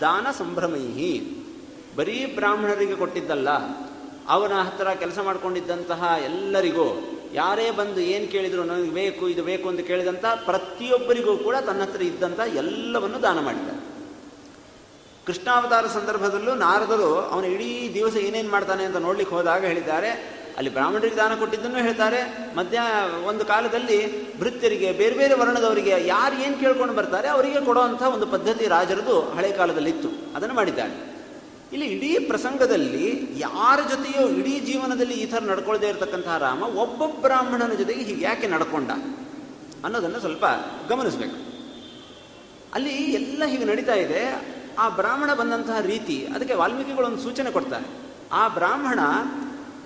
ದಾನ ಸಂಭ್ರಮೈಹಿ. ಬರೀ ಬ್ರಾಹ್ಮಣರಿಗೆ ಕೊಟ್ಟಿದ್ದಲ್ಲ, ಅವನ ಹತ್ತಿರ ಕೆಲಸ ಮಾಡಿಕೊಂಡಿದ್ದಂತಹ ಎಲ್ಲರಿಗೂ ಯಾರೇ ಬಂದು ಏನು ಕೇಳಿದ್ರು ನನಗೆ ಬೇಕು, ಇದು ಬೇಕು ಅಂತ ಕೇಳಿದಂಥ ಪ್ರತಿಯೊಬ್ಬರಿಗೂ ಕೂಡ ತನ್ನ ಹತ್ರ ಇದ್ದಂಥ ಎಲ್ಲವನ್ನು ದಾನ ಮಾಡಿದ್ದಾರೆ. ಕೃಷ್ಣಾವತಾರ ಸಂದರ್ಭದಲ್ಲೂ ನಾರದರು ಅವನ ಇಡೀ ದಿವಸ ಏನೇನು ಮಾಡ್ತಾನೆ ಅಂತ ನೋಡ್ಲಿಕ್ಕೆ ಹೋದಾಗ ಹೇಳಿದ್ದಾರೆ. ಅಲ್ಲಿ ಬ್ರಾಹ್ಮಣರಿಗೆ ದಾನ ಕೊಟ್ಟಿದ್ದನ್ನು ಹೇಳ್ತಾರೆ. ಮಧ್ಯ ಒಂದು ಕಾಲದಲ್ಲಿ ಭೃತ್ಯರಿಗೆ, ಬೇರೆ ಬೇರೆ ವರ್ಣದವರಿಗೆ ಯಾರು ಏನು ಕೇಳ್ಕೊಂಡು ಬರ್ತಾರೆ, ಅವರಿಗೆ ಕೊಡುವಂಥ ಒಂದು ಪದ್ಧತಿ ರಾಜರದು ಹಳೆ ಕಾಲದಲ್ಲಿತ್ತು. ಅದನ್ನು ಮಾಡಿದ್ದಾರೆ. ಇಲ್ಲಿ ಇಡೀ ಪ್ರಸಂಗದಲ್ಲಿ ಯಾರ ಜೊತೆಯೋ ಇಡೀ ಜೀವನದಲ್ಲಿ ಈ ಥರ ನಡ್ಕೊಳ್ದೇ ಇರತಕ್ಕಂತಹ ರಾಮ ಒಬ್ಬ ಬ್ರಾಹ್ಮಣನ ಜೊತೆಗೆ ಹೀಗೆ ಯಾಕೆ ನಡ್ಕೊಂಡ ಅನ್ನೋದನ್ನು ಸ್ವಲ್ಪ ಗಮನಿಸಬೇಕು. ಅಲ್ಲಿ ಎಲ್ಲ ಹೀಗೆ ನಡೀತಾ ಇದೆ. ಆ ಬ್ರಾಹ್ಮಣ ಬಂದಂತಹ ರೀತಿ ಅದಕ್ಕೆ ವಾಲ್ಮೀಕಿಗಳೊಂದು ಸೂಚನೆ ಕೊಡ್ತಾರೆ. ಆ ಬ್ರಾಹ್ಮಣ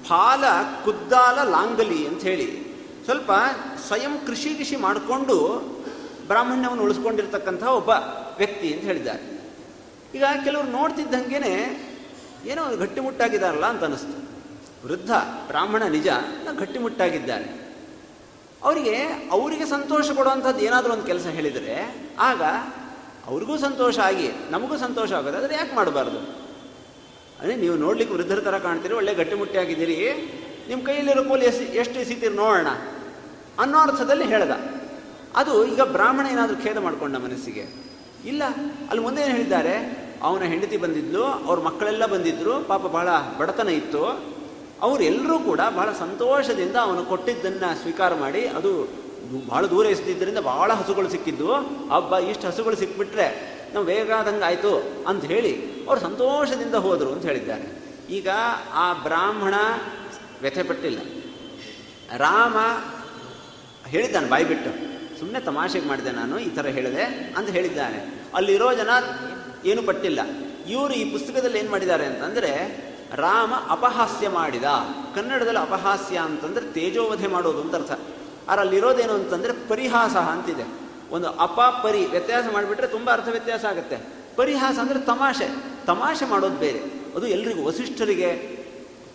ಫಾಲ ಕುದ್ದಾಲ ಲಾಂಗಲಿ ಅಂತ ಹೇಳಿ ಸ್ವಲ್ಪ ಸ್ವಯಂ ಕೃಷಿ ಕೃಷಿ ಮಾಡಿಕೊಂಡು ಬ್ರಾಹ್ಮಣ್ಯವನ್ನು ಉಳಿಸ್ಕೊಂಡಿರ್ತಕ್ಕಂಥ ಒಬ್ಬ ವ್ಯಕ್ತಿ ಅಂತ ಹೇಳಿದ್ದಾರೆ. ಈಗ ಕೆಲವರು ನೋಡ್ತಿದ್ದಂಗೆನೆ ಏನೋ ಗಟ್ಟಿಮುಟ್ಟಾಗಿದ್ದಾರಲ್ಲ ಅಂತ ಅನ್ನಿಸ್ತು ವೃದ್ಧ, ಬ್ರಾಹ್ಮಣ, ನಿಜ ಗಟ್ಟಿಮುಟ್ಟಾಗಿದ್ದಾರೆ. ಅವರಿಗೆ ಅವರಿಗೆ ಸಂತೋಷ ಕೊಡುವಂಥದ್ದು ಏನಾದರೂ ಒಂದು ಕೆಲಸ ಹೇಳಿದರೆ, ಆಗ ಅವ್ರಿಗೂ ಸಂತೋಷ ಆಗಿ, ನಮಗೂ ಸಂತೋಷ ಆಗೋದು ಆದರೆ ಯಾಕೆ ಮಾಡಬಾರ್ದು? ಅದೇ ನೀವು ನೋಡ್ಲಿಕ್ಕೆ ವೃದ್ಧರ ಥರ ಕಾಣ್ತೀರಿ, ಒಳ್ಳೆ ಗಟ್ಟಿಮುಟ್ಟಿಯಾಗಿದ್ದೀರಿ ನಿಮ್ಮ ಕೈಯಲ್ಲಿರೋ ಕೋಲಿ ಎಸ್, ಎಷ್ಟು ಎಸಿತೀರಿ ನೋಡೋಣ ಅನ್ನೋ ಅರ್ಥದಲ್ಲಿ ಹೇಳ್ದ. ಅದು ಈಗ ಬ್ರಾಹ್ಮಣ ಏನಾದರೂ ಖೇದ ಮಾಡ್ಕೊಂಡ ಮನಸ್ಸಿಗೆ. ಇಲ್ಲ, ಅಲ್ಲಿ ಮುಂದೆ ಏನು ಹೇಳಿದ್ದಾರೆ? ಅವನ ಹೆಂಡತಿ ಬಂದಿದ್ಲು, ಅವ್ರ ಮಕ್ಕಳೆಲ್ಲ ಬಂದಿದ್ರು, ಪಾಪ ಬಹಳ ಬಡತನ ಇತ್ತು. ಅವರೆಲ್ಲರೂ ಕೂಡ ಬಹಳ ಸಂತೋಷದಿಂದ ಅವನು ಕೊಟ್ಟಿದ್ದನ್ನು ಸ್ವೀಕಾರ ಮಾಡಿ, ಅದು ಬಹಳ ದೂರ ಎಸ್ತಿದ್ದರಿಂದ ಬಹಳ ಹಸುಗಳು ಸಿಕ್ಕಿದ್ದು. ಹಬ್ಬ, ಇಷ್ಟು ಹಸುಗಳು ಸಿಕ್ಬಿಟ್ರೆ ನಾವು ಆದಂಗೆ ಆಯಿತು ಅಂತ ಹೇಳಿ ಅವರು ಸಂತೋಷದಿಂದ ಹೋದರು ಅಂತ ಹೇಳಿದ್ದಾರೆ. ಈಗ ಆ ಬ್ರಾಹ್ಮಣ ವ್ಯಥೆಪಟ್ಟಿಲ್ಲ ರಾಮ ಹೇಳಿದ್ದಾನೆ ಬಾಯ್ಬಿಟ್ಟು ಸುಮ್ಮನೆ ತಮಾಷೆಗೆ ಮಾಡಿದೆ ನಾನು, ಈ ಥರ ಹೇಳಿದೆ ಅಂತ ಹೇಳಿದ್ದಾನೆ. ಅಲ್ಲಿರೋ ಜನ ಏನು ಪಟ್ಟಿಲ್ಲ. ಇವರು ಈ ಪುಸ್ತಕದಲ್ಲಿ ಏನು ಮಾಡಿದ್ದಾರೆ ಅಂತಂದರೆ, ರಾಮ ಅಪಹಾಸ್ಯ ಮಾಡಿದ. ಕನ್ನಡದಲ್ಲಿ ಅಪಹಾಸ್ಯ ಅಂತಂದರೆ ತೇಜೋವಧೆ ಮಾಡೋದು ಅಂತ ಅರ್ಥ. ಆದ್ರೆ ಅಲ್ಲಿರೋದೇನು ಅಂತಂದರೆ ಪರಿಹಾಸ ಅಂತಿದೆ. ಒಂದು ಅಪ ಪರಿ ವ್ಯತ್ಯಾಸ ಮಾಡಿಬಿಟ್ರೆ ತುಂಬ ಅರ್ಥ ವ್ಯತ್ಯಾಸ ಆಗುತ್ತೆ. ಪರಿಹಾಸ ಅಂದರೆ ತಮಾಷೆ. ತಮಾಷೆ ಮಾಡೋದು ಬೇರೆ. ಅದು ಎಲ್ರಿಗೂ, ವಸಿಷ್ಠರಿಗೆ,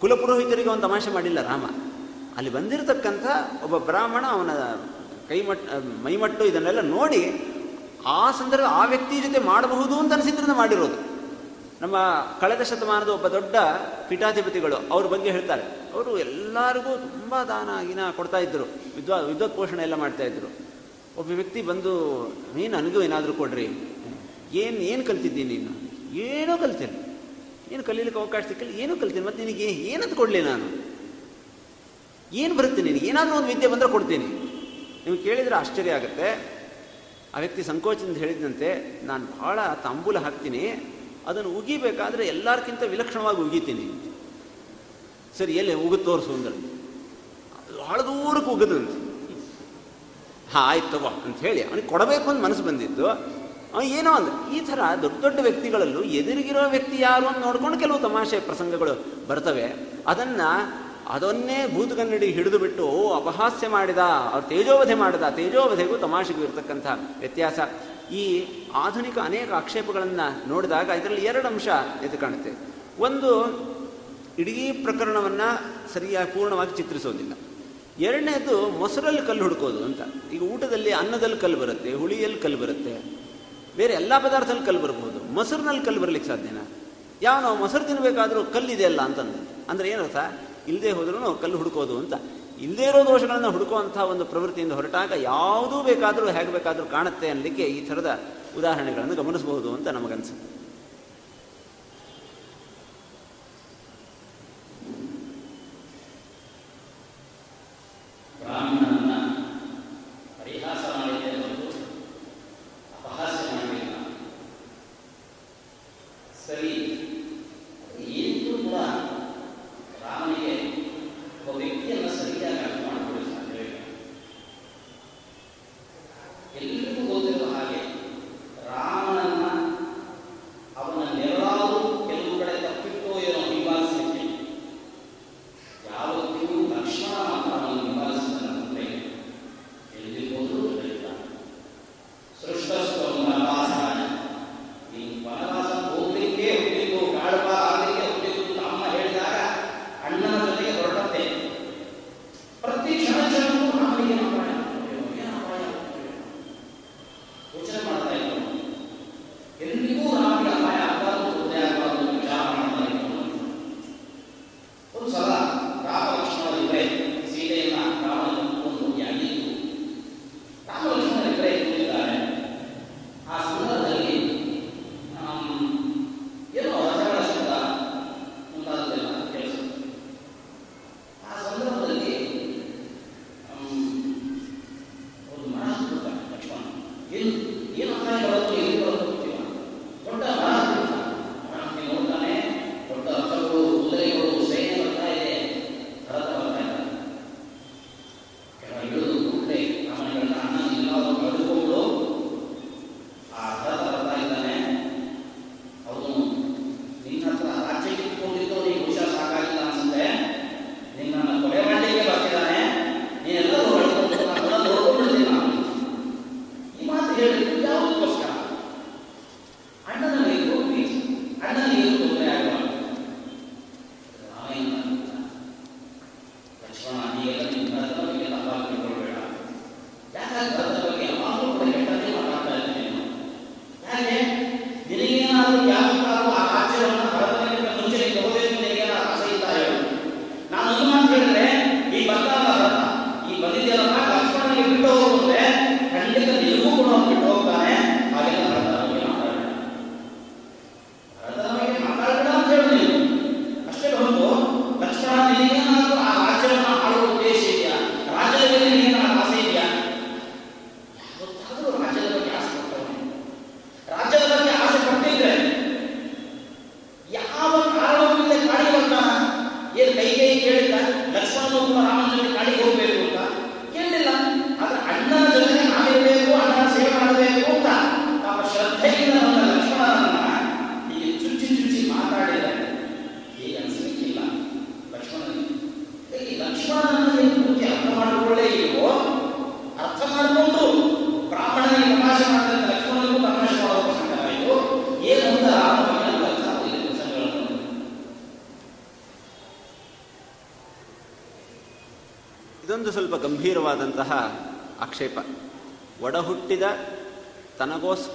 ಕುಲಪುರೋಹಿತರಿಗೆ ಒಂದು ತಮಾಷೆ ಮಾಡಿಲ್ಲ ರಾಮ. ಅಲ್ಲಿ ಬಂದಿರತಕ್ಕಂಥ ಒಬ್ಬ ಬ್ರಾಹ್ಮಣ ಅವನ ಕೈಮಟ್ ಮೈಮಟ್ಟು ಇದನ್ನೆಲ್ಲ ನೋಡಿ ಆ ಸಂದರ್ಭ ಆ ವ್ಯಕ್ತಿ ಜೊತೆ ಮಾಡಬಹುದು ಅಂತ ಅನಿಸಿದ್ರಿಂದ ಮಾಡಿರೋದು. ನಮ್ಮ ಕಳೆದ ಶತಮಾನದ ಒಬ್ಬ ದೊಡ್ಡ ಪೀಠಾಧಿಪತಿಗಳು ಅವ್ರ ಬಗ್ಗೆ ಹೇಳ್ತಾರೆ. ಅವರು ಎಲ್ಲರಿಗೂ ತುಂಬ ದಾನ ಗಿನ ಕೊಡ್ತಾ ಇದ್ದರು ವಿದ್ವಾ ವಿದ್ವತ್ ಪೋಷಣೆ ಎಲ್ಲ ಮಾಡ್ತಾ ಇದ್ರು. ಒಬ್ಬ ವ್ಯಕ್ತಿ ಬಂದು, ನೀನು ನನಗೂ ಏನಾದರೂ ಕೊಡ್ರಿ. ಏನು ಏನು ಕಲ್ತಿದ್ದೀನಿ ನೀನು? ಏನೂ ಕಲ್ತೀನಿ ಏನು ಕಲೀಲಿಕ್ಕೆ ಅವಕಾಶ ಸಿಕ್ಕಿಲ್ಲ. ಏನೂ ಕಲ್ತೀನಿ ಮತ್ತು ನಿನಗೆ ಏನಂತ ಕೊಡಲಿ ನಾನು? ಏನು ಬರುತ್ತೆ ನಿನಗೆ? ಏನಾದರೂ ಒಂದು ವಿದ್ಯೆ ಬಂದರೆ ಕೊಡ್ತೀನಿ. ನೀವು ಕೇಳಿದರೆ ಆಶ್ಚರ್ಯ ಆಗುತ್ತೆ. ಆ ವ್ಯಕ್ತಿ ಸಂಕೋಚದಿಂದ ಹೇಳಿದಂತೆ, ನಾನು ಭಾಳ ತಾಂಬೂಲ ಹಾಕ್ತೀನಿ. ಅದನ್ನು ಉಗಿಬೇಕಾದ್ರೆ ಎಲ್ಲರಿಗಿಂತ ವಿಲಕ್ಷಣವಾಗಿ ಉಗಿತೀನಿ. ಸರಿ, ಎಲ್ಲಿ ಉಗಿದು ತೋರಿಸು ಅಂದ್ರೆ ಭಾಳ ದೂರಕ್ಕೆ ಉಗ್ಗದಂತೆ ಹಾಂ, ಆಯ್ತು ತಗೋ ಅಂತ ಹೇಳಿ ಅವನಿಗೆ ಕೊಡಬೇಕು ಅಂತ ಮನಸ್ಸು ಬಂದಿತ್ತು. ಅವ ಏನೋ ಅಂದ, ಈ ಥರ ದೊಡ್ಡ ದೊಡ್ಡ ವ್ಯಕ್ತಿಗಳಲ್ಲೂ ಎದುರಿಗಿರೋ ವ್ಯಕ್ತಿ ಯಾರು ಅಂತ ನೋಡ್ಕೊಂಡು ಕೆಲವು ತಮಾಷೆ ಪ್ರಸಂಗಗಳು ಬರ್ತವೆ. ಅದನ್ನು ಅದನ್ನೇ ಭೂತಗನ್ನಡಿ ಹಿಡಿದು ಬಿಟ್ಟು ಅಪಹಾಸ್ಯ ಮಾಡಿದ, ಅವ್ರು ತೇಜೋವಧೆ ಮಾಡಿದ, ತೇಜೋವಧೆಗೂ ತಮಾಷೆಗೂ ಇರತಕ್ಕಂಥ ವ್ಯತ್ಯಾಸ. ಈ ಆಧುನಿಕ ಅನೇಕ ಆಕ್ಷೇಪಗಳನ್ನು ನೋಡಿದಾಗ ಇದರಲ್ಲಿ ಎರಡು ಅಂಶ ಎದ್ದು ಕಾಣುತ್ತೆ. ಒಂದು, ಇಡೀ ಪ್ರಕರಣವನ್ನು ಸರಿಯಾಗಿ ಪೂರ್ಣವಾಗಿ ಚಿತ್ರಿಸೋದಿಲ್ಲ. ಎರಡನೇದು, ಮೊಸರಲ್ಲಿ ಕಲ್ಲು ಹುಡುಕೋದು ಅಂತ. ಈಗ ಊಟದಲ್ಲಿ ಅನ್ನದಲ್ಲಿ ಕಲ್ಲು ಬರುತ್ತೆ, ಹುಳಿಯಲ್ಲಿ ಕಲ್ಲು ಬರುತ್ತೆ, ಬೇರೆ ಎಲ್ಲ ಪದಾರ್ಥದಲ್ಲಿ ಕಲ್ಲು ಬರ್ಬೋದು. ಮೊಸರಿನಲ್ಲಿ ಕಲ್ಲು ಬರಲಿಕ್ಕೆ ಸಾಧ್ಯನಾ? ಯಾವ ನಾವು ಮೊಸರು ತಿನ್ನಬೇಕಾದ್ರೂ ಕಲ್ಲಿದೆಯಲ್ಲ ಅಂತಂದು. ಅಂದರೆ ಏನರ್ಥ? ಇಲ್ಲದೆ ಹೋದ್ರೂ ಕಲ್ಲು ಹುಡುಕೋದು ಅಂತ. ಇಲ್ಲದೇ ಇರೋ ದೋಷಗಳನ್ನು ಹುಡುಕುವಂಥ ಒಂದು ಪ್ರವೃತ್ತಿಯಿಂದ ಹೊರಟಾಗ ಯಾವುದೂ ಬೇಕಾದರೂ ಹೇಗೆ ಬೇಕಾದರೂ ಕಾಣುತ್ತೆ ಅನ್ನಲಿಕ್ಕೆ ಈ ಥರದ ಉದಾಹರಣೆಗಳನ್ನು ಗಮನಿಸಬಹುದು ಅಂತ ನಮಗನ್ಸುತ್ತೆ. ಪರಿಹಾಸ ಮಾಡಿ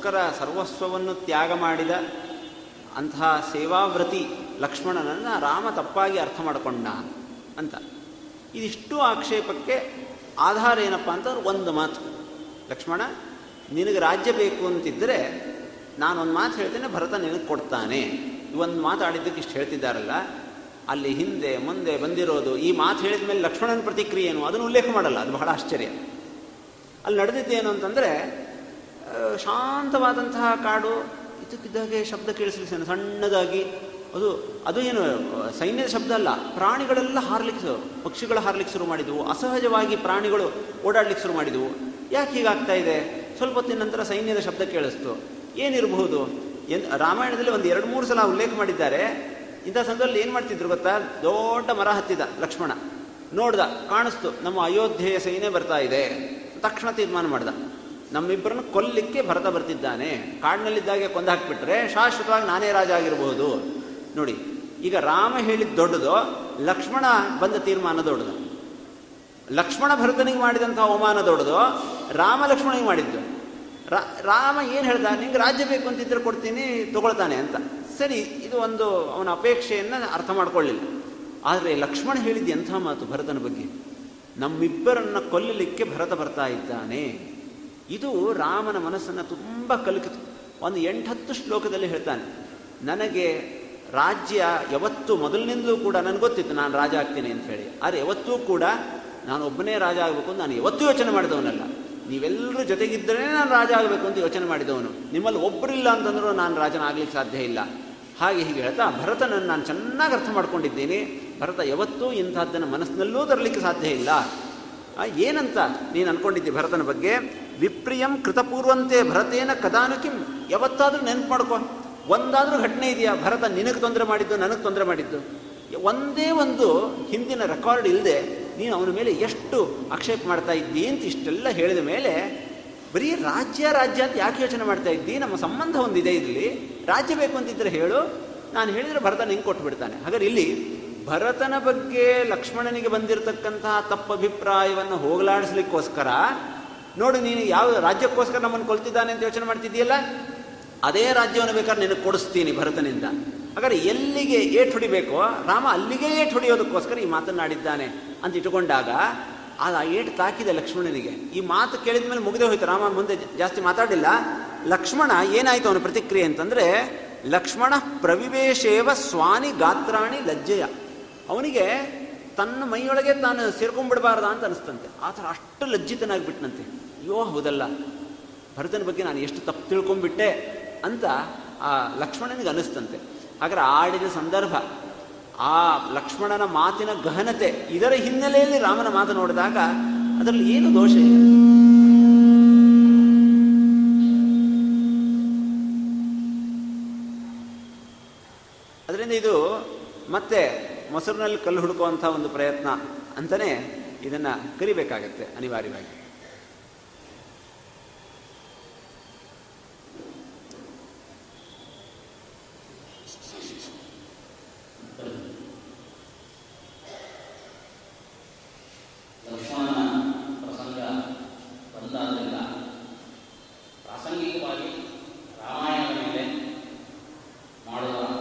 ಅದಕ್ಕೋಸ್ಕರ ಸರ್ವಸ್ವವನ್ನು ತ್ಯಾಗ ಮಾಡಿದ ಅಂತಹ ಸೇವಾವ್ರತಿ ಲಕ್ಷ್ಮಣನನ್ನು ರಾಮ ತಪ್ಪಾಗಿ ಅರ್ಥ ಮಾಡಿಕೊಂಡ ಅಂತ. ಇದಿಷ್ಟು ಆಕ್ಷೇಪಕ್ಕೆ ಆಧಾರ ಏನಪ್ಪ ಅಂತಂದ್ರೆ ಒಂದು ಮಾತು. ಲಕ್ಷ್ಮಣ, ನಿನಗೆ ರಾಜ್ಯ ಬೇಕು ಅಂತಿದ್ದರೆ ನಾನೊಂದು ಮಾತು ಹೇಳ್ತೇನೆ, ಭರತ ನಿನಗೆ ಕೊಡ್ತಾನೆ. ಇವೊಂದು ಮಾತಾಡಿದ್ದಕ್ಕೆ ಇಷ್ಟು ಹೇಳ್ತಿದ್ದಾರಲ್ಲ, ಅಲ್ಲಿ ಹಿಂದೆ ಮುಂದೆ ಬಂದಿರೋದು, ಈ ಮಾತು ಹೇಳಿದ ಮೇಲೆ ಲಕ್ಷ್ಮಣನ ಪ್ರತಿಕ್ರಿಯೆ ಏನು? ಅದನ್ನು ಉಲ್ಲೇಖ ಮಾಡಲ್ಲ, ಅದು ಬಹಳ ಆಶ್ಚರ್ಯ. ಅಲ್ಲಿ ನಡೆದಿದ್ದೇನು ಅಂತಂದರೆ ಶಾಂತವಾದಂತಹ ಕಾಡು. ಇದಕ್ಕಿದ್ದಾಗೆ ಶಬ್ದ ಕೇಳಿಸಲಿಕ್ಕೆ ಸಣ್ಣದಾಗಿ. ಅದು ಅದು ಏನು, ಸೈನ್ಯದ ಶಬ್ದ ಅಲ್ಲ. ಪ್ರಾಣಿಗಳೆಲ್ಲ ಹಾರ್ಲಿಕ್ಕೆ ಪಕ್ಷಿಗಳು ಹಾರ್ಲಿಕ್ಕೆ ಶುರು ಮಾಡಿದವು. ಅಸಹಜವಾಗಿ ಪ್ರಾಣಿಗಳು ಓಡಾಡ್ಲಿಕ್ಕೆ ಶುರು ಮಾಡಿದವು. ಯಾಕೆ ಹೀಗಾಗ್ತಾ ಇದೆ? ಸ್ವಲ್ಪ ಹೊತ್ತಿನ ನಂತರ ಸೈನ್ಯದ ಶಬ್ದ ಕೇಳಿಸ್ತು. ಏನಿರಬಹುದು? ಎನ್, ರಾಮಾಯಣದಲ್ಲಿ ಒಂದು ಎರಡು ಮೂರು ಸಲ ಉಲ್ಲೇಖ ಮಾಡಿದ್ದಾರೆ. ಇಂಥ ಸಂದರ್ಭದಲ್ಲಿ ಏನು ಮಾಡ್ತಿದ್ರು ಗೊತ್ತಾ? ದೊಡ್ಡ ಮರ ಹತ್ತಿದ ಲಕ್ಷ್ಮಣ. ನೋಡ್ದ, ಕಾಣಿಸ್ತು, ನಮ್ಮ ಅಯೋಧ್ಯೆಯ ಸೈನ್ಯ ಬರ್ತಾ ಇದೆ. ತಕ್ಷಣ ತೀರ್ಮಾನ ಮಾಡ್ದ. ನಮ್ಮಿಬ್ಬರನ್ನು ಕೊಲ್ಲಿಕ್ಕೆ ಭರತ ಬರ್ತಿದ್ದಾನೆ. ಕಾಡಿನಲ್ಲಿದ್ದಾಗೆ ಕೊಂದು ಹಾಕಿಬಿಟ್ರೆ ಶಾಶ್ವತವಾಗಿ ನಾನೇ ರಾಜ ಆಗಿರಬಹುದು ನೋಡಿ, ಈಗ ರಾಮ ಹೇಳಿದ ದೊಡ್ಡದು, ಲಕ್ಷ್ಮಣ ಬಂದ ತೀರ್ಮಾನ ದೊಡ್ಡದು. ಲಕ್ಷ್ಮಣ ಭರತನಿಗೆ ಮಾಡಿದಂಥ ಅವಮಾನ ದೊಡ್ಡದು, ರಾಮ ಲಕ್ಷ್ಮಣಿಗೆ ಮಾಡಿದ್ದು. ರಾಮ ಏನು ಹೇಳ್ದ ನಿಂಗೆ ರಾಜ್ಯ ಬೇಕು ಅಂತಿದ್ರೆ ಕೊಡ್ತೀನಿ, ತಗೊಳ್ತಾನೆ ಅಂತ. ಸರಿ, ಇದು ಒಂದು ಅವನ ಅಪೇಕ್ಷೆಯನ್ನು ಅರ್ಥ ಮಾಡ್ಕೊಳ್ಳಿಲ್ಲ. ಆದರೆ ಲಕ್ಷ್ಮಣ ಹೇಳಿದ್ದು ಎಂಥ ಮಾತು ಭರತನ ಬಗ್ಗೆ? ನಮ್ಮಿಬ್ಬರನ್ನು ಕೊಲ್ಲಲಿಕ್ಕೆ ಭರತ ಬರ್ತಾ ಇದ್ದಾನೆ. ಇದು ರಾಮನ ಮನಸ್ಸನ್ನು ತುಂಬ ಕಲಕಿತು. ಒಂದು ಎಂಟತ್ತು ಶ್ಲೋಕದಲ್ಲಿ ಹೇಳ್ತಾನೆ, ನನಗೆ ರಾಜ್ಯ ಯಾವತ್ತೂ ಮೊದಲಿನಿಂದಲೂ ಕೂಡ ನನಗೆ ಗೊತ್ತಿತ್ತು, ನಾನು ರಾಜ ಆಗ್ತೀನಿ ಅಂತ ಹೇಳಿ. ಆದರೆ ಯಾವತ್ತೂ ಕೂಡ ನಾನು ಒಬ್ಬನೇ ರಾಜ ಆಗಬೇಕು ಅಂತ ನಾನು ಯಾವತ್ತೂ ಯೋಚನೆ ಮಾಡಿದವನಲ್ಲ. ನೀವೆಲ್ಲರೂ ಜೊತೆಗಿದ್ದರೆ ನಾನು ರಾಜ ಆಗಬೇಕು ಅಂತ ಯೋಚನೆ ಮಾಡಿದವನು. ನಿಮ್ಮಲ್ಲಿ ಒಬ್ಬರಿಲ್ಲ ಅಂತಂದರೂ ನಾನು ರಾಜನ ಆಗ್ಲಿಕ್ಕೆ ಸಾಧ್ಯ ಇಲ್ಲ. ಹಾಗೆ ಹೀಗೆ ಹೇಳ್ತಾ, ಭರತನನ್ನು ನಾನು ಚೆನ್ನಾಗಿ ಅರ್ಥ ಮಾಡ್ಕೊಂಡಿದ್ದೀನಿ. ಭರತ ಯಾವತ್ತೂ ಇಂಥದ್ದನ್ನು ಮನಸ್ಸಿನಲ್ಲೂ ತರಲಿಕ್ಕೆ ಸಾಧ್ಯ ಇಲ್ಲ. ಏನಂತ ನೀನು ಅನ್ಕೊಂಡಿದ್ದಿ ಭರತನ ಬಗ್ಗೆ? ವಿಪ್ರಿಯಂ ಕೃತಪೂರ್ವಂತೆ ಭರತೇನ ಕದಾನು ಕಿಂ? ಯಾವತ್ತಾದರೂ ನೆನಪು ಮಾಡ್ಕೊ. ಒಂದಾದರೂ ಘಟನೆ ಇದೆಯಾ? ಭರತ ನಿನಗೆ ತೊಂದರೆ ಮಾಡಿದ್ದು, ನನಗೆ ತೊಂದರೆ ಮಾಡಿದ್ದು. ಒಂದೇ ಒಂದು ಹಿಂದಿನ ರೆಕಾರ್ಡ್ ಇಲ್ಲದೆ ನೀನು ಅವನ ಮೇಲೆ ಎಷ್ಟು ಆಕ್ಷೇಪ ಮಾಡ್ತಾ ಇದ್ದಿ ಅಂತ ಇಷ್ಟೆಲ್ಲ ಹೇಳಿದ ಮೇಲೆ ಬರೀ ರಾಜ್ಯ ರಾಜ್ಯ ಅಂತ ಯಾಕೆ ಯೋಚನೆ ಮಾಡ್ತಾ ಇದ್ದಿ? ನಮ್ಮ ಸಂಬಂಧ ಒಂದಿದೆ ಇಲ್ಲಿ ರಾಜ್ಯ ಬೇಕು ಅಂತಿದ್ರೆ ಹೇಳು. ನಾನು ಹೇಳಿದರೆ ಭರತ ನಿಂಗೆ ಕೊಟ್ಟು ಬಿಡ್ತಾನೆ ಹಾಗಾದ್ರೆ ಇಲ್ಲಿ ಭರತನ ಬಗ್ಗೆ ಲಕ್ಷ್ಮಣನಿಗೆ ಬಂದಿರತಕ್ಕಂತಹ ತಪ್ಪಭಿಪ್ರಾಯವನ್ನು ಹೋಗಲಾಡಿಸ್ಲಿಕ್ಕೋಸ್ಕರ ನೋಡು, ನೀನು ಯಾವ ರಾಜ್ಯಕ್ಕೋಸ್ಕರ ನಮ್ಮನ್ನು ಕೊಲ್ತಿದ್ದಾನೆ ಅಂತ ಯೋಚನೆ ಮಾಡ್ತಿದ್ದೀಯಲ್ಲ? ಅದೇ ರಾಜ್ಯವನ್ನು ಬೇಕಾದ್ರೆ ನಿನಗೆ ಕೊಡಿಸ್ತೀನಿ ಭರತನಿಂದ. ಹಾಗಾದ್ರೆ ಎಲ್ಲಿಗೆ ಏಟ್ ಹೊಡಿಬೇಕೋ, ರಾಮ ಅಲ್ಲಿಗೆ ಏಟ್ ಹೊಡೆಯೋದಕ್ಕೋಸ್ಕರ ಈ ಮಾತನ್ನಾಡಿದ್ದಾನೆ ಅಂತ ಇಟ್ಟುಕೊಂಡಾಗ, ಆ ಏಟ್ ತಾಕಿದೆ ಲಕ್ಷ್ಮಣನಿಗೆ. ಈ ಮಾತು ಕೇಳಿದ ಮೇಲೆ ಮುಗಿದೇ ಹೋಯ್ತು. ರಾಮ ಮುಂದೆ ಜಾಸ್ತಿ ಮಾತಾಡಿಲ್ಲ ಲಕ್ಷ್ಮಣ ಏನಾಯ್ತು ಅವನ ಪ್ರತಿಕ್ರಿಯೆ ಅಂತಂದ್ರೆ, ಲಕ್ಷ್ಮಣ ಪ್ರವಿವೇಶೇವ ಸ್ವಾನಿ ಗಾತ್ರಾಣಿ ಲಜ್ಜೆಯ. ಅವನಿಗೆ ತನ್ನ ಮೈಯೊಳಗೆ ತಾನು ಸೇರ್ಕೊಂಡ್ಬಿಡಬಾರ್ದ ಅಂತ ಅನಿಸ್ತಂತೆ. ಆ ಥರ ಅಷ್ಟು ಲಜ್ಜಿತನಾಗ್ಬಿಟ್ನಂತೆ. ಅಯ್ಯೋ, ಹೌದಲ್ಲ. ಭರತನ ಬಗ್ಗೆ ನಾನು ಎಷ್ಟು ತಪ್ಪು ತಿಳ್ಕೊಂಡ್ಬಿಟ್ಟೆ ಅಂತ ಆ ಲಕ್ಷ್ಮಣನಿಗೆ ಅನಿಸ್ತಂತೆ. ಹಾಗಾದ್ರೆ ಆಡಿದ ಸಂದರ್ಭ, ಆ ಲಕ್ಷ್ಮಣನ ಮಾತಿನ ಗಹನತೆ ಇದರ ಹಿನ್ನೆಲೆಯಲ್ಲಿ ರಾಮನ ಮಾತು ನೋಡಿದಾಗ ಅದರಲ್ಲಿ ಏನು ದೋಷ ಇಲ್ಲ ಅದರಿಂದ ಇದು ಮತ್ತೆ ಮೊಸರಿನಲ್ಲಿ ಕಲ್ಲು ಹುಡುಕುವಂಥ ಒಂದು ಪ್ರಯತ್ನ ಅಂತಲೇ ಇದನ್ನು ಕರಿಬೇಕಾಗತ್ತೆ ಅನಿವಾರ್ಯವಾಗಿ. ಪ್ರಾಸಂಗಿಕವಾಗಿ ರಾಮಾಯಣದ ಮೇಲೆ ಮಾಡುವ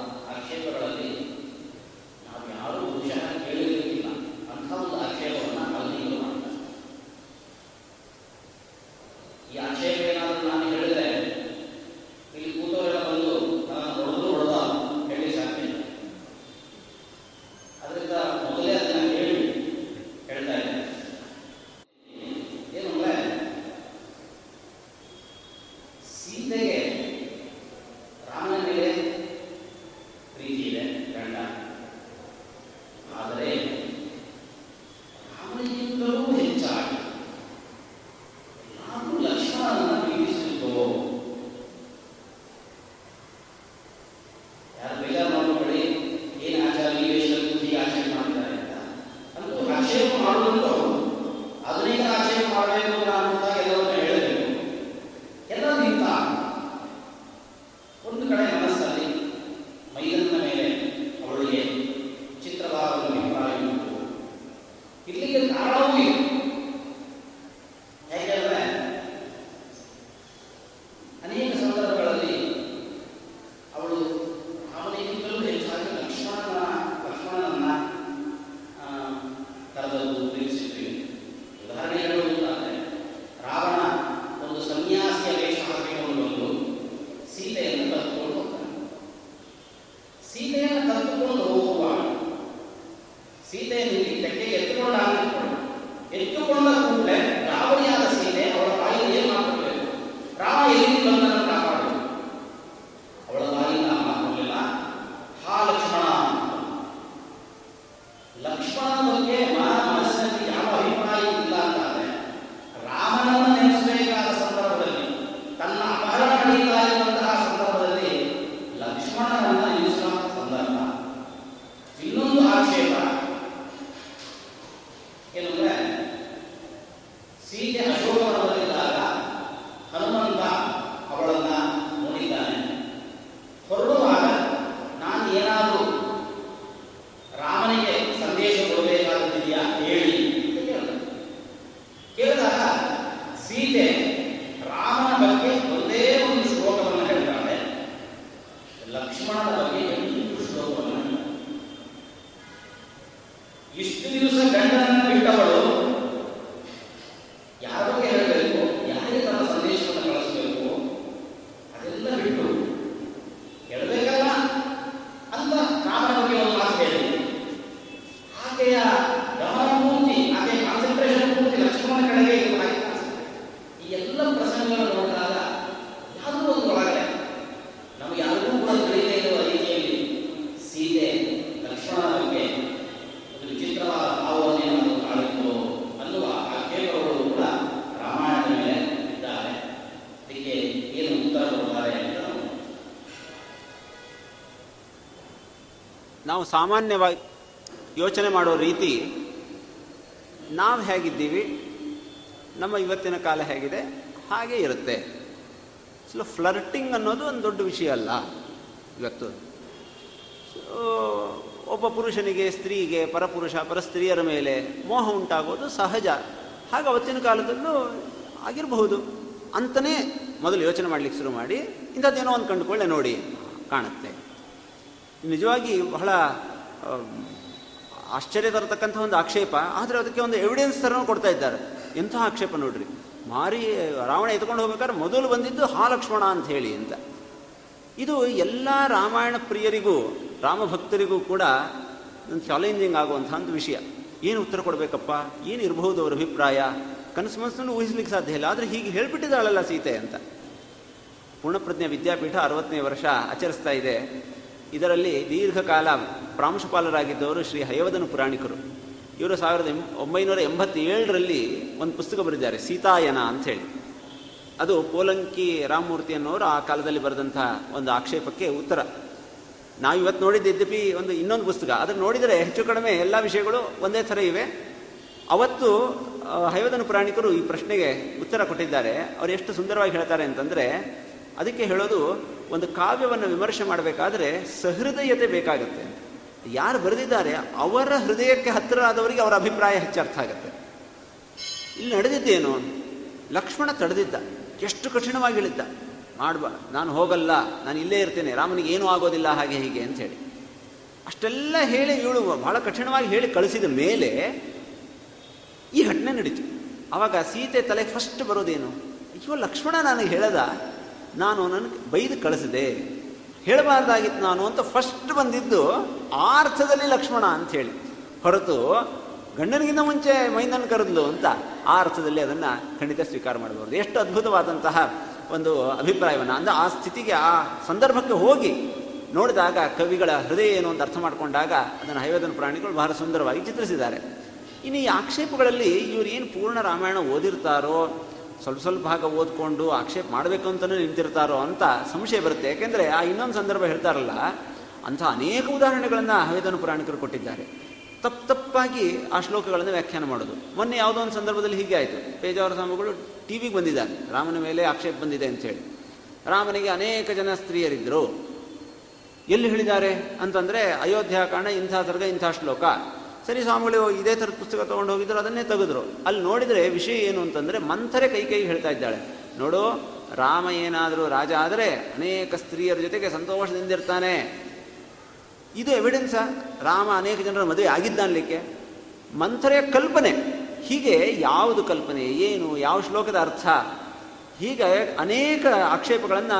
ಎಲ್ಲ ಪ್ರಸಂಗಗಳು ನೋಡಿದಾಗ ಯಾವುದೋ ಒಂದು ಒಳಗೆ ನಮ್ಗೆ ಯಾರಿಗೂ ಕೂಡ ತಿಳಿಯದೇ ಇರುವ ರೀತಿಯಲ್ಲಿ ಸೀತೆ, ಲಕ್ಷ್ಮಣ ಬಗ್ಗೆ ಒಂದು ವಿಚಿತ್ರವಾದ ಭಾವನೆಯನ್ನು ನಾವು ಕಾಣಬೇಕು ಅನ್ನುವ ಆ ಕೇವಲಗಳು ಕೂಡ ರಾಮಾಯಣದ ಮೇಲೆ ಇದ್ದಾರೆ. ಅದಕ್ಕೆ ಏನು ಉತ್ತರ ಕೊಡ್ತಾರೆ ಅಂತ ನಾವು ಸಾಮಾನ್ಯವಾಗಿ ಯೋಚನೆ ಮಾಡೋ ರೀತಿ ನಾವು ಹೇಗಿದ್ದೀವಿ? ನಮ್ಮ ಇವತ್ತಿನ ಕಾಲ ಹೇಗಿದೆ? ಹಾಗೆ ಇರುತ್ತೆ. ಸೊ ಫ್ಲರ್ಟಿಂಗ್ ಅನ್ನೋದು ಒಂದು ದೊಡ್ಡ ವಿಷಯ ಅಲ್ಲ ಇವತ್ತು. ಒಬ್ಬ ಪುರುಷನಿಗೆ, ಸ್ತ್ರೀಗೆ, ಪರಪುರುಷ, ಪರಸ್ತ್ರೀಯರ ಮೇಲೆ ಮೋಹ ಉಂಟಾಗೋದು ಸಹಜ. ಹಾಗೆ ಅವತ್ತಿನ ಕಾಲದಲ್ಲೂ ಆಗಿರಬಹುದು. ಅಂತಲೇ ಮೊದಲು ಯೋಚನೆ ಮಾಡಲಿಕ್ಕೆ ಶುರು ಮಾಡಿ, ಇಂಥದ್ದೇನೋ ಒಂದು ಕಂಡುಕೊಳ್ಳೆ ನೋಡಿ ಕಾಣುತ್ತೆ. ನಿಜವಾಗಿ ಬಹಳ ಆಶ್ಚರ್ಯ ತರತಕ್ಕಂಥ ಒಂದು ಆಕ್ಷೇಪ. ಆದರೆ ಅದಕ್ಕೆ ಒಂದು ಎವಿಡೆನ್ಸ್ ಥರನೂ ಕೊಡ್ತಾ ಇದ್ದಾರೆ. ಎಂಥ ಆಕ್ಷೇಪ ನೋಡ್ರಿ. ಮಾರಿ, ರಾವಣ ಎತ್ಕೊಂಡು ಹೋಗ್ಬೇಕಾದ್ರೆ ಮೊದಲು ಬಂದಿದ್ದು ಹಾಲಕ್ಷ್ಮಣ ಅಂತ ಹೇಳಿ ಅಂತ. ಇದು ಎಲ್ಲ ರಾಮಾಯಣ ಪ್ರಿಯರಿಗೂ, ರಾಮಭಕ್ತರಿಗೂ ಕೂಡ ಒಂದು ಚಾಲೆಂಜಿಂಗ್ ಆಗುವಂಥ ಒಂದು ವಿಷಯ. ಏನು ಉತ್ತರ ಕೊಡಬೇಕಪ್ಪ? ಏನು ಇರಬಹುದು ಅವರ ಅಭಿಪ್ರಾಯ? ಕನಸು ಮನಸ್ಸನ್ನು ಊಹಿಸ್ಲಿಕ್ಕೆ ಸಾಧ್ಯ ಇಲ್ಲ. ಆದರೆ ಹೀಗೆ ಹೇಳ್ಬಿಟ್ಟಿದ್ದಾಳಲ್ಲ ಸೀತೆ ಅಂತ. ಪೂರ್ಣಪ್ರಜ್ಞೆ ವಿದ್ಯಾಪೀಠ ಅರವತ್ತನೇ ವರ್ಷ ಆಚರಿಸ್ತಾ ಇದೆ. ಇದರಲ್ಲಿ ದೀರ್ಘಕಾಲ ಪ್ರಾಂಶುಪಾಲರಾಗಿದ್ದವರು ಶ್ರೀ ಹಯವದನ ಪುರಾಣಿಕರು. ಇವರು ಸಾವಿರದ ಎಂ ಒಂಬೈನೂರ ಎಂಬತ್ತೇಳರಲ್ಲಿ ಒಂದು ಪುಸ್ತಕ ಬರೆದಿದ್ದಾರೆ, ಸೀತಾಯನ ಅಂಥೇಳಿ ಅದು ಪೋಲಂಕಿ ರಾಮಮೂರ್ತಿ ಅನ್ನೋರು ಆ ಕಾಲದಲ್ಲಿ ಬರೆದಂಥ ಒಂದು ಆಕ್ಷೇಪಕ್ಕೆ ಉತ್ತರ. ನಾವು ಇವತ್ತು ನೋಡಿದ್ದು ಒಂದು ಇನ್ನೊಂದು ಪುಸ್ತಕ. ಅದನ್ನು ನೋಡಿದರೆ ಹೆಚ್ಚು ಕಡಿಮೆ ಎಲ್ಲ ವಿಷಯಗಳು ಒಂದೇ ಥರ ಇವೆ. ಅವತ್ತು ಹೈವದನ ಪುರಾಣಿಕರು ಈ ಪ್ರಶ್ನೆಗೆ ಉತ್ತರ ಕೊಟ್ಟಿದ್ದಾರೆ. ಅವರು ಎಷ್ಟು ಸುಂದರವಾಗಿ ಹೇಳ್ತಾರೆ ಅಂತಂದರೆ, ಅದಕ್ಕೆ ಹೇಳೋದು, ಒಂದು ಕಾವ್ಯವನ್ನು ವಿಮರ್ಶೆ ಮಾಡಬೇಕಾದ್ರೆ ಸಹೃದಯತೆ ಬೇಕಾಗುತ್ತೆ ಯಾರು ಬರೆದಿದ್ದಾರೆ ಅವರ ಹೃದಯಕ್ಕೆ ಹತ್ತಿರ ಆದವರಿಗೆ ಅವರ ಅಭಿಪ್ರಾಯ ಹೆಚ್ಚರ್ಥ ಆಗುತ್ತೆ. ಇಲ್ಲಿ ನಡೆದಿದ್ದೇನು? ಲಕ್ಷ್ಮಣ ತಡೆದಿದ್ದ. ಎಷ್ಟು ಕಠಿಣವಾಗಿ ಹೇಳಿದ್ದ? ಮಾಡುವ ನಾನು ಹೋಗಲ್ಲ, ನಾನು ಇಲ್ಲೇ ಇರ್ತೇನೆ, ರಾಮನಿಗೆ ಏನೂ ಆಗೋದಿಲ್ಲ, ಹಾಗೆ ಹೀಗೆ ಅಂತ ಹೇಳಿ. ಅಷ್ಟೆಲ್ಲ ಹೇಳಿ ಇವಳು ಬಹಳ ಕಠಿಣವಾಗಿ ಹೇಳಿ ಕಳಿಸಿದ ಮೇಲೆ ಈ ಘಟನೆ ನಡೀತು. ಆವಾಗ ಸೀತೆ ತಲೆ ಫಸ್ಟ್ ಬರೋದೇನು? ಅಯ್ಯೋ, ಲಕ್ಷ್ಮಣ ನನಗೆ ಹೇಳದ, ನಾನು ನನಗೆ ಬೈದು ಕಳಿಸಿದೆ. ಹೇಳಬಾರ್ದಾಗಿತ್ತು ನಾನು ಅಂತ ಫಸ್ಟ್ ಬಂದಿದ್ದು ಆ ಅರ್ಥದಲ್ಲಿ ಲಕ್ಷ್ಮಣ ಅಂತ ಹೇಳಿ ಹೊರತು ಗಂಡನಿಗಿಂತ ಮುಂಚೆ ಮೈನನ್ ಕರೆದ್ಲು ಅಂತ ಆ ಅರ್ಥದಲ್ಲಿ ಅದನ್ನು ಖಂಡಿತ ಸ್ವೀಕಾರ ಮಾಡಬಹುದು. ಎಷ್ಟು ಅದ್ಭುತವಾದಂತಹ ಒಂದು ಅಭಿಪ್ರಾಯವನ್ನು. ಅಂದರೆ ಆ ಸ್ಥಿತಿಗೆ, ಆ ಸಂದರ್ಭಕ್ಕೆ ಹೋಗಿ ನೋಡಿದಾಗ ಕವಿಗಳ ಹೃದಯ ಏನು ಅಂತ ಅರ್ಥ ಮಾಡಿಕೊಂಡಾಗ ಅದನ್ನು ಹೈವೇದನ ಪ್ರಾಣಿಗಳು ಬಹಳ ಸುಂದರವಾಗಿ ಚಿತ್ರಿಸಿದ್ದಾರೆ. ಇನ್ನು ಈ ಆಕ್ಷೇಪಗಳಲ್ಲಿ ಇವರು ಏನು ಪೂರ್ಣ ರಾಮಾಯಣ ಓದಿರ್ತಾರೋ ಸ್ವಲ್ಪ ಸ್ವಲ್ಪ ಭಾಗ ಓದ್ಕೊಂಡು ಆಕ್ಷೇಪ ಮಾಡಬೇಕು ಅಂತಲೇ ನಿಂತಿರ್ತಾರೋ ಅಂತ ಸಂಶಯ ಬರುತ್ತೆ. ಯಾಕೆಂದರೆ ಆ ಇನ್ನೊಂದು ಸಂದರ್ಭ ಹೇಳ್ತಾರಲ್ಲ, ಅಂಥ ಅನೇಕ ಉದಾಹರಣೆಗಳನ್ನು ಹವೇದನ ಪುರಾಣಿಕರು ಕೊಟ್ಟಿದ್ದಾರೆ. ತಪ್ಪು ತಪ್ಪಾಗಿ ಆ ಶ್ಲೋಕಗಳನ್ನು ವ್ಯಾಖ್ಯಾನ ಮಾಡೋದು. ಮೊನ್ನೆ ಯಾವುದೋ ಒಂದು ಸಂದರ್ಭದಲ್ಲಿ ಹೀಗೆ ಆಯಿತು. ಪೇಜಾವರ ಸ್ವಾಮಿಗಳು ಟಿ ವಿಗೆ ಬಂದಿದ್ದಾರೆ. ರಾಮನ ಮೇಲೆ ಆಕ್ಷೇಪ ಬಂದಿದೆ ಅಂಥೇಳಿ ರಾಮನಿಗೆ ಅನೇಕ ಜನ ಸ್ತ್ರೀಯರಿದ್ದರು. ಎಲ್ಲಿ ಹೇಳಿದ್ದಾರೆ ಅಂತಂದರೆ ಅಯೋಧ್ಯಾಕಾಂಡ ಇಂಥ ಸರ್ಗ ಇಂಥ ಶ್ಲೋಕ. ಸರಿ ಸ್ವಾಮಿಗಳು ಇದೇ ಥರದ ಪುಸ್ತಕ ತೊಗೊಂಡು ಹೋಗಿದ್ರು, ಅದನ್ನೇ ತೆಗೆದ್ರು. ಅಲ್ಲಿ ನೋಡಿದರೆ ವಿಷಯ ಏನು ಅಂತಂದರೆ ಮಂಥರೆ ಕೈ ಕೈ ಹೇಳ್ತಾ ಇದ್ದಾಳೆ. ನೋಡು, ರಾಮ ಏನಾದರೂ ರಾಜ ಆದರೆ ಅನೇಕ ಸ್ತ್ರೀಯರ ಜೊತೆಗೆ ಸಂತೋಷದಿಂದ ಇರ್ತಾನೆ. ಇದು ಎವಿಡೆನ್ಸ ರಾಮ ಅನೇಕ ಜನರ ಮದುವೆ ಆಗಿದ್ದಾನಲಿಕ್ಕೆ ಮಂಥರೆಯ ಕಲ್ಪನೆ. ಹೀಗೆ ಯಾವುದು ಕಲ್ಪನೆ? ಏನು? ಯಾವ ಶ್ಲೋಕದ ಅರ್ಥ? ಹೀಗೆ ಅನೇಕ ಆಕ್ಷೇಪಗಳನ್ನು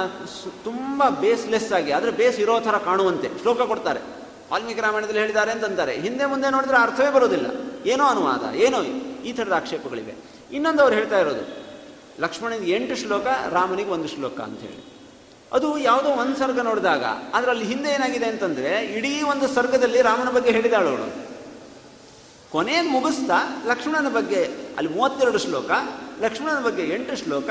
ತುಂಬ ಬೇಸ್ಲೆಸ್ ಆಗಿ, ಆದರೆ ಬೇಸ್ ಇರೋ ಥರ ಕಾಣುವಂತೆ. ಶ್ಲೋಕ ಕೊಡ್ತಾರೆ. ವಾಲ್ಮೀಕಿ ರಾಮಾಯಣದಲ್ಲಿ ಹೇಳಿದ್ದಾರೆ ಅಂತಂತಾರೆ ಹಿಂದೆ ಮುಂದೆ ನೋಡಿದ್ರೆ ಅರ್ಥವೇ ಬರೋದಿಲ್ಲ ಏನೋ ಅನುವಾದ, ಏನೋ ಈ ಥರದ ಆಕ್ಷೇಪಗಳಿವೆ. ಇನ್ನೊಂದು ಅವ್ರು ಹೇಳ್ತಾ ಇರೋದು, ಲಕ್ಷ್ಮಣನಿಗೆ ಎಂಟು ಶ್ಲೋಕ, ರಾಮನಿಗೆ ಒಂದು ಶ್ಲೋಕ ಅಂತ ಹೇಳಿ. ಅದು ಯಾವುದೋ ಒಂದು ಸರ್ಗ ನೋಡಿದಾಗ, ಅದರಲ್ಲಿ ಹಿಂದೆ ಏನಾಗಿದೆ ಅಂತಂದರೆ, ಇಡೀ ಒಂದು ಸರ್ಗದಲ್ಲಿ ರಾಮನ ಬಗ್ಗೆ ಹೇಳಿದಾಳು ಅವಳು. ಕೊನೆಯನ್ನು ಮುಗಿಸ್ತಾ ಲಕ್ಷ್ಮಣನ ಬಗ್ಗೆ, ಅಲ್ಲಿ ಮೂವತ್ತೆರಡು ಶ್ಲೋಕ, ಲಕ್ಷ್ಮಣನ ಬಗ್ಗೆ ಎಂಟು ಶ್ಲೋಕ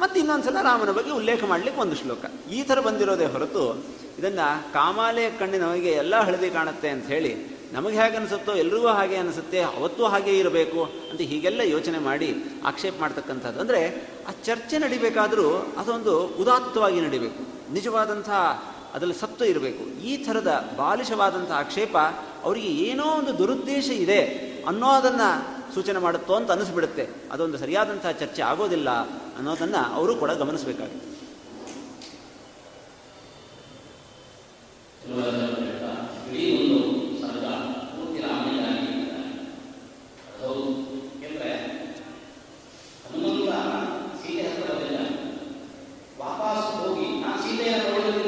ಮತ್ತು ಇನ್ನೊಂದ್ಸಲ ರಾಮನ ಬಗ್ಗೆ ಉಲ್ಲೇಖ ಮಾಡಲಿಕ್ಕೆ ಒಂದು ಶ್ಲೋಕ. ಈ ಥರ ಬಂದಿರೋದೇ ಹೊರತು ಇದನ್ನು ಕಾಮಾಲೆ ಕಣ್ಣಿನವರಿಗೆ ಎಲ್ಲ ಹಳದಿ ಕಾಣುತ್ತೆ ಅಂತ ಹೇಳಿ ನಮಗೆ ಹೇಗೆ ಅನಿಸುತ್ತೋ ಎಲ್ರಿಗೂ ಹಾಗೆ ಅನಿಸುತ್ತೆ, ಅವತ್ತೂ ಹಾಗೆ ಇರಬೇಕು ಅಂತ ಹೀಗೆಲ್ಲ ಯೋಚನೆ ಮಾಡಿ ಆಕ್ಷೇಪ ಮಾಡ್ತಕ್ಕಂಥದ್ದು. ಅಂದರೆ ಆ ಚರ್ಚೆ ನಡಿಬೇಕಾದರೂ ಅದೊಂದು ಉದಾತ್ತವಾಗಿ ನಡಿಬೇಕು. ನಿಜವಾದಂಥ ಅದರಲ್ಲಿ ಸತ್ವ ಇರಬೇಕು. ಈ ಥರದ ಬಾಲಿಶವಾದಂಥ ಆಕ್ಷೇಪ ಅವರಿಗೆ ಏನೋ ಒಂದು ದುರುದ್ದೇಶ ಇದೆ ಅನ್ನೋದನ್ನು ಸೂಚನೆ ಮಾಡುತ್ತೋ ಅಂತ ಅನಿಸ್ಬಿಡುತ್ತೆ ಅದೊಂದು ಸರಿಯಾದಂತಹ ಚರ್ಚೆ ಆಗೋದಿಲ್ಲ ಅನ್ನೋದನ್ನು ಅವರು ಕೂಡ ಗಮನಿಸಬೇಕಾಗುತ್ತೆ. ವಾಪಸ್ ಹೋಗಿ ನಾನು ಸೀತೆಯನ್ನು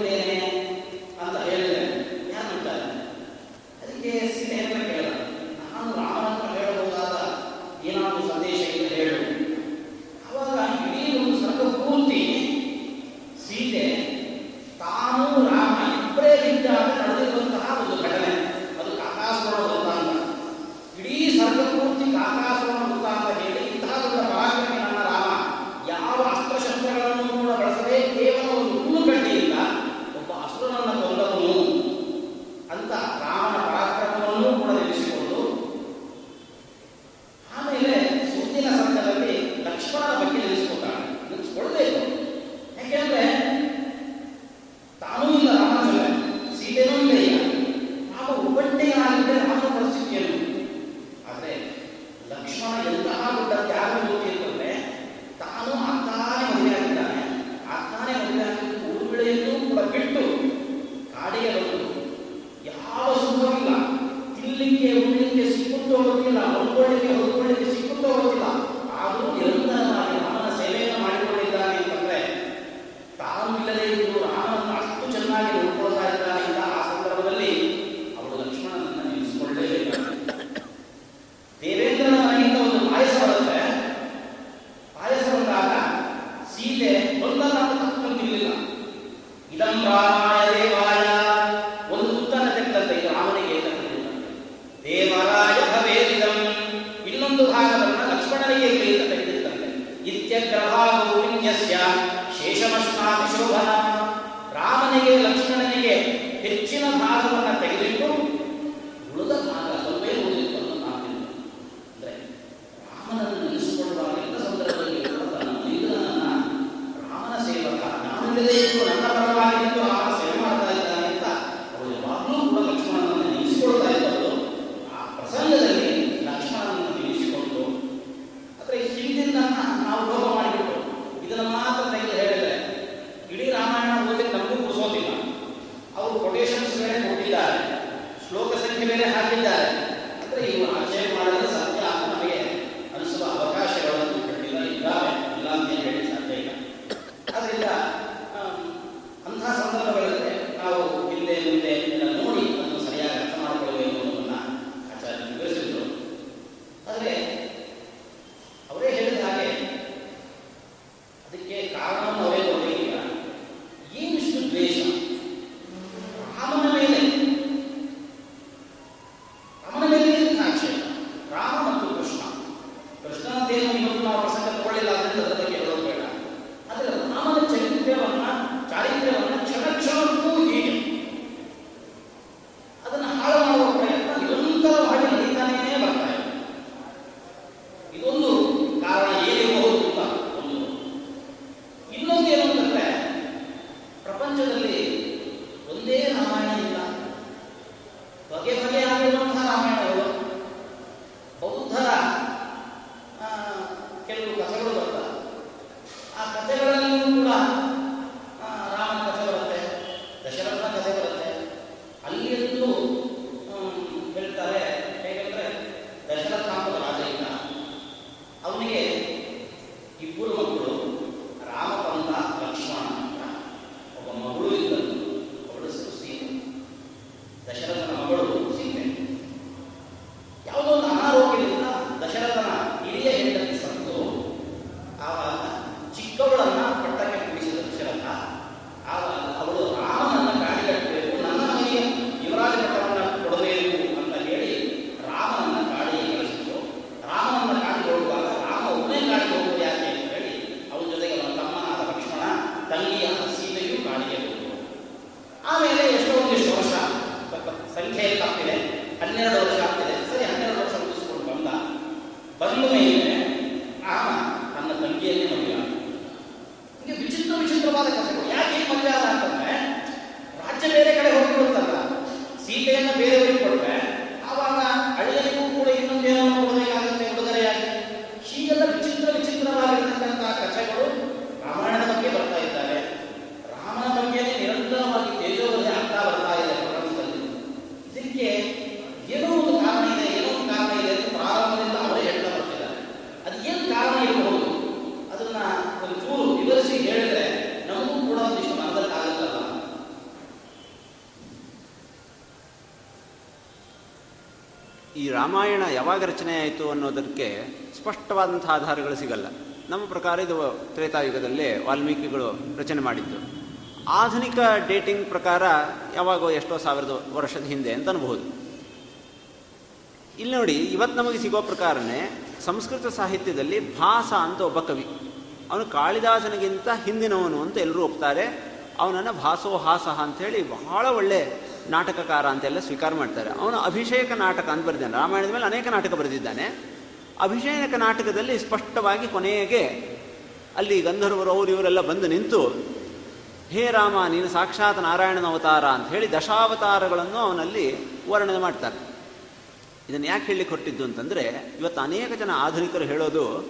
Abraham da terra ಆಯಿತು ಅನ್ನೋದಕ್ಕೆ ಸ್ಪಷ್ಟವಾದಂಥ ಆಧಾರಗಳು ಸಿಗಲ್ಲ. ನಮ್ಮ ಪ್ರಕಾರ ಇದು ತ್ರೇತಾಯುಗದಲ್ಲೇ ವಾಲ್ಮೀಕಿಗಳು ರಚನೆ ಮಾಡಿದ್ದು. ಆಧುನಿಕ ಡೇಟಿಂಗ್ ಪ್ರಕಾರ ಯಾವಾಗೋ ಎಷ್ಟೋ ಸಾವಿರದ ವರ್ಷದ ಹಿಂದೆ ಅಂತ ಅನ್ಬಹುದು. ಇಲ್ಲಿ ನೋಡಿ, ಇವತ್ತು ನಮಗೆ ಸಿಗೋ ಪ್ರಕಾರನೇ ಸಂಸ್ಕೃತ ಸಾಹಿತ್ಯದಲ್ಲಿ ಭಾಸ ಅಂತ ಒಬ್ಬ ಕವಿ. ಅವನು ಕಾಳಿದಾಸನಿಗಿಂತ ಹಿಂದಿನವನು ಅಂತ ಎಲ್ಲರೂ ಒಪ್ತಾರೆ. ಅವನನ್ನು ಭಾಸೋಹಾಸ ಅಂತ ಹೇಳಿ ಬಹಳ ಒಳ್ಳೆ ನಾಟಕಕಾರ ಅಂತೆಲ್ಲ ಸ್ವೀಕಾರ ಮಾಡ್ತಾರೆ. ಅವನು ಅಭಿಷೇಕ ನಾಟಕ ಅಂತ ಬರೆದಿದ್ದಾನೆ. ರಾಮಾಯಣದ ಮೇಲೆ ಅನೇಕ ನಾಟಕ ಬರೆದಿದ್ದಾನೆ. ಅಭಿಷೇಕ ನಾಟಕದಲ್ಲಿ ಸ್ಪಷ್ಟವಾಗಿ ಕೊನೆಗೆ ಅಲ್ಲಿ ಗಂಧರ್ವರು, ಅವರು ಇವರೆಲ್ಲ ಬಂದು ನಿಂತು, ಹೇ ರಾಮ, ನೀನು ಸಾಕ್ಷಾತ್ ನಾರಾಯಣನ ಅವತಾರ ಅಂತ ಹೇಳಿ ದಶಾವತಾರಗಳನ್ನು ಅವನಲ್ಲಿ ವರ್ಣನೆ ಮಾಡ್ತಾರೆ. ಇದನ್ನು ಯಾಕೆ ಹೇಳಿ ಕೊಟ್ಟಿದ್ದು ಅಂತಂದರೆ, ಇವತ್ತು ಅನೇಕ ಜನ ಆಧುನಿಕರು ಹೇಳೋದು,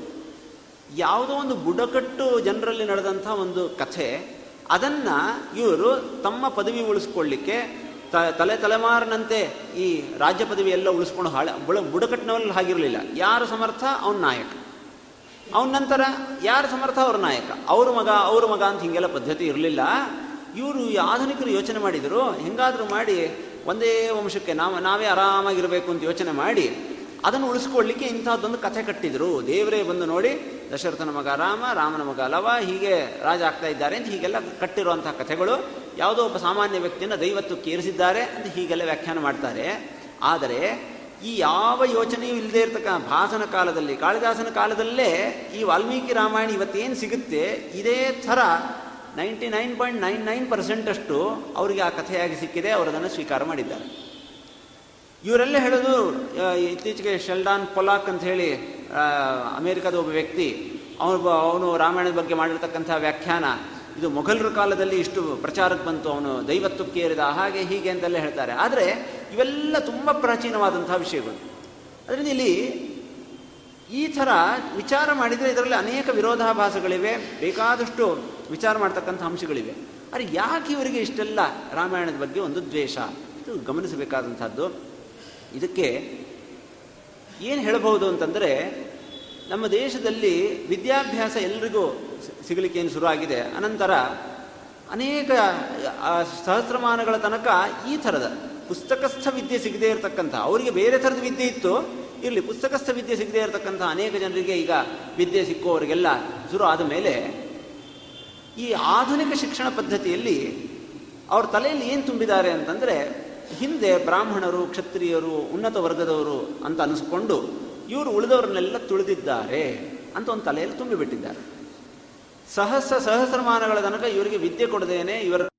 ಯಾವುದೋ ಒಂದು ಬುಡಕಟ್ಟು ಜನರಲ್ಲಿ ನಡೆದಂಥ ಒಂದು ಕಥೆ, ಅದನ್ನು ಇವರು ತಮ್ಮ ಪದವಿ ಉಳಿಸ್ಕೊಳ್ಳಿಕ್ಕೆ ತ, ತಲೆ ತಲೆಮಾರಿನಂತೆ ಈ ರಾಜ್ಯ ಪದವಿ ಎಲ್ಲ ಉಳಿಸ್ಕೊಂಡು ಹಾಳ, ಬುಳ ಹಾಗಿರಲಿಲ್ಲ. ಯಾರು ಸಮರ್ಥ? ಅವನ ನಾಯಕ. ಅವನ ನಂತರ ಯಾರು ಸಮರ್ಥ? ಅವ್ರ ನಾಯಕ. ಅವ್ರ ಮಗ ಅವ್ರ ಮಗ ಅಂತ ಹೀಗೆಲ್ಲ ಪದ್ಧತಿ ಇರಲಿಲ್ಲ. ಇವರು ಈ ಆಧುನಿಕರು ಯೋಚನೆ ಮಾಡಿದರು. ಹೆಂಗಾದರೂ ಮಾಡಿ ಒಂದೇ ವಂಶಕ್ಕೆ ನಾವು, ನಾವೇ ಆರಾಮಾಗಿರಬೇಕು ಅಂತ ಯೋಚನೆ ಮಾಡಿ ಅದನ್ನು ಉಳಿಸ್ಕೊಳ್ಳಿಕ್ಕೆ ಇಂಥದ್ದೊಂದು ಕಥೆ ಕಟ್ಟಿದರು. ದೇವರೇ ಬಂದು ನೋಡಿ ದಶರಥನ ಮಗ ರಾಮ ರಾಮನ ಮಗ ಲವ, ಹೀಗೆ ರಾಜ ಆಗ್ತಾ ಇದ್ದಾರೆ ಅಂತ ಹೀಗೆಲ್ಲ ಕಟ್ಟಿರುವಂತಹ ಕಥೆಗಳು. ಯಾವುದೋ ಒಬ್ಬ ಸಾಮಾನ್ಯ ವ್ಯಕ್ತಿಯನ್ನು ದೈವತ್ತು ಕೇರಿಸಿದ್ದಾರೆ ಅಂತ ಹೀಗೆಲ್ಲ ವ್ಯಾಖ್ಯಾನ ಮಾಡ್ತಾರೆ. ಆದರೆ ಈ ಯಾವ ಯೋಚನೆಯೂ ಇಲ್ಲದೆ ಇರತಕ್ಕ ಭಾಸನ ಕಾಲದಲ್ಲಿ, ಕಾಳಿದಾಸನ ಕಾಲದಲ್ಲೇ ಈ ವಾಲ್ಮೀಕಿ ರಾಮಾಯಣ ಇವತ್ತೇನು ಸಿಗುತ್ತೆ, ಇದೇ ಥರ ninety nine point nine nine ಪರ್ಸೆಂಟಷ್ಟು ಅವರಿಗೆ ಆ ಕಥೆಯಾಗಿ ಸಿಕ್ಕಿದೆ ಅವರು ಅದನ್ನು ಸ್ವೀಕಾರ ಮಾಡಿದ್ದಾರೆ. ಇವರೆಲ್ಲ ಹೇಳೋದು ಇತ್ತೀಚೆಗೆ ಶೆಲ್ಡಾನ್ ಪೊಲಾಕ್ ಅಂತ ಹೇಳಿ ಅಮೆರಿಕದ ಒಬ್ಬ ವ್ಯಕ್ತಿ, ಅವನು ಅವನು ರಾಮಾಯಣದ ಬಗ್ಗೆ ಮಾಡಿರ್ತಕ್ಕಂಥ ವ್ಯಾಖ್ಯಾನ, ಇದು ಮೊಘಲರ ಕಾಲದಲ್ಲಿ ಇಷ್ಟು ಪ್ರಚಾರಕ್ಕೆ ಬಂತು, ಅವನು ದೈವತ್ವಕ್ಕೆ ಏರಿದ, ಹಾಗೆ ಹೀಗೆ ಅಂತೆಲ್ಲ ಹೇಳ್ತಾರೆ. ಆದರೆ ಇವೆಲ್ಲ ತುಂಬ ಪ್ರಾಚೀನವಾದಂತಹ ವಿಷಯಗಳು. ಅದರಿಂದ ಇಲ್ಲಿ ಈ ಥರ ವಿಚಾರ ಮಾಡಿದರೆ ಇದರಲ್ಲಿ ಅನೇಕ ವಿರೋಧಾಭಾಸಗಳಿವೆ, ಬೇಕಾದಷ್ಟು ವಿಚಾರ ಮಾಡ್ತಕ್ಕಂಥ ಅಂಶಗಳಿವೆ. ಆದರೆ ಯಾಕೆ ಇವರಿಗೆ ಇಷ್ಟೆಲ್ಲ ರಾಮಾಯಣದ ಬಗ್ಗೆ ಒಂದು ದ್ವೇಷ? ಇದು ಗಮನಿಸಬೇಕಾದಂಥದ್ದು. ಇದಕ್ಕೆ ಏನು ಹೇಳಬಹುದು ಅಂತಂದರೆ, ನಮ್ಮ ದೇಶದಲ್ಲಿ ವಿದ್ಯಾಭ್ಯಾಸ ಎಲ್ರಿಗೂ ಸಿಗಲಿಕ್ಕೆ ಏನು ಶುರುವಾಗಿದೆ ಅನಂತರ ಅನೇಕ ಸಹಸ್ರಮಾನಗಳ ತನಕ ಈ ಥರದ ಪುಸ್ತಕಸ್ಥ ವಿದ್ಯೆ ಸಿಗದೇ ಇರತಕ್ಕಂಥ, ಅವರಿಗೆ ಬೇರೆ ಥರದ ವಿದ್ಯೆ ಇತ್ತು, ಇರಲಿ, ಪುಸ್ತಕಸ್ಥ ವಿದ್ಯೆ ಸಿಗದೇ ಇರತಕ್ಕಂಥ ಅನೇಕ ಜನರಿಗೆ ಈಗ ವಿದ್ಯೆ ಸಿಕ್ಕುವವರಿಗೆಲ್ಲ ಶುರು ಆದ ಮೇಲೆ ಈ ಆಧುನಿಕ ಶಿಕ್ಷಣ ಪದ್ಧತಿಯಲ್ಲಿ ಅವ್ರ ತಲೆಯಲ್ಲಿ ಏನು ತುಂಬಿದ್ದಾರೆ ಅಂತಂದರೆ ಹಿಂದೆ ಬ್ರಾಹ್ಮಣರು, ಕ್ಷತ್ರಿಯರು, ಉನ್ನತ ವರ್ಗದವರು ಅಂತ ಅನಿಸ್ಕೊಂಡು ಇವರು ಉಳಿದವರನ್ನೆಲ್ಲ ತುಳಿದಿದ್ದಾರೆ ಅಂತ ಒಂದು ತಲೆಯಲ್ಲಿ ತುಂಬಿಬಿಟ್ಟಿದ್ದಾರೆ. ಸಹಸ್ರ ಸಹಸ್ರಮಾನಗಳ ತನಕ ಇವರಿಗೆ ವಿದ್ಯೆ ಕೊಡದೇನೆ ಇವರ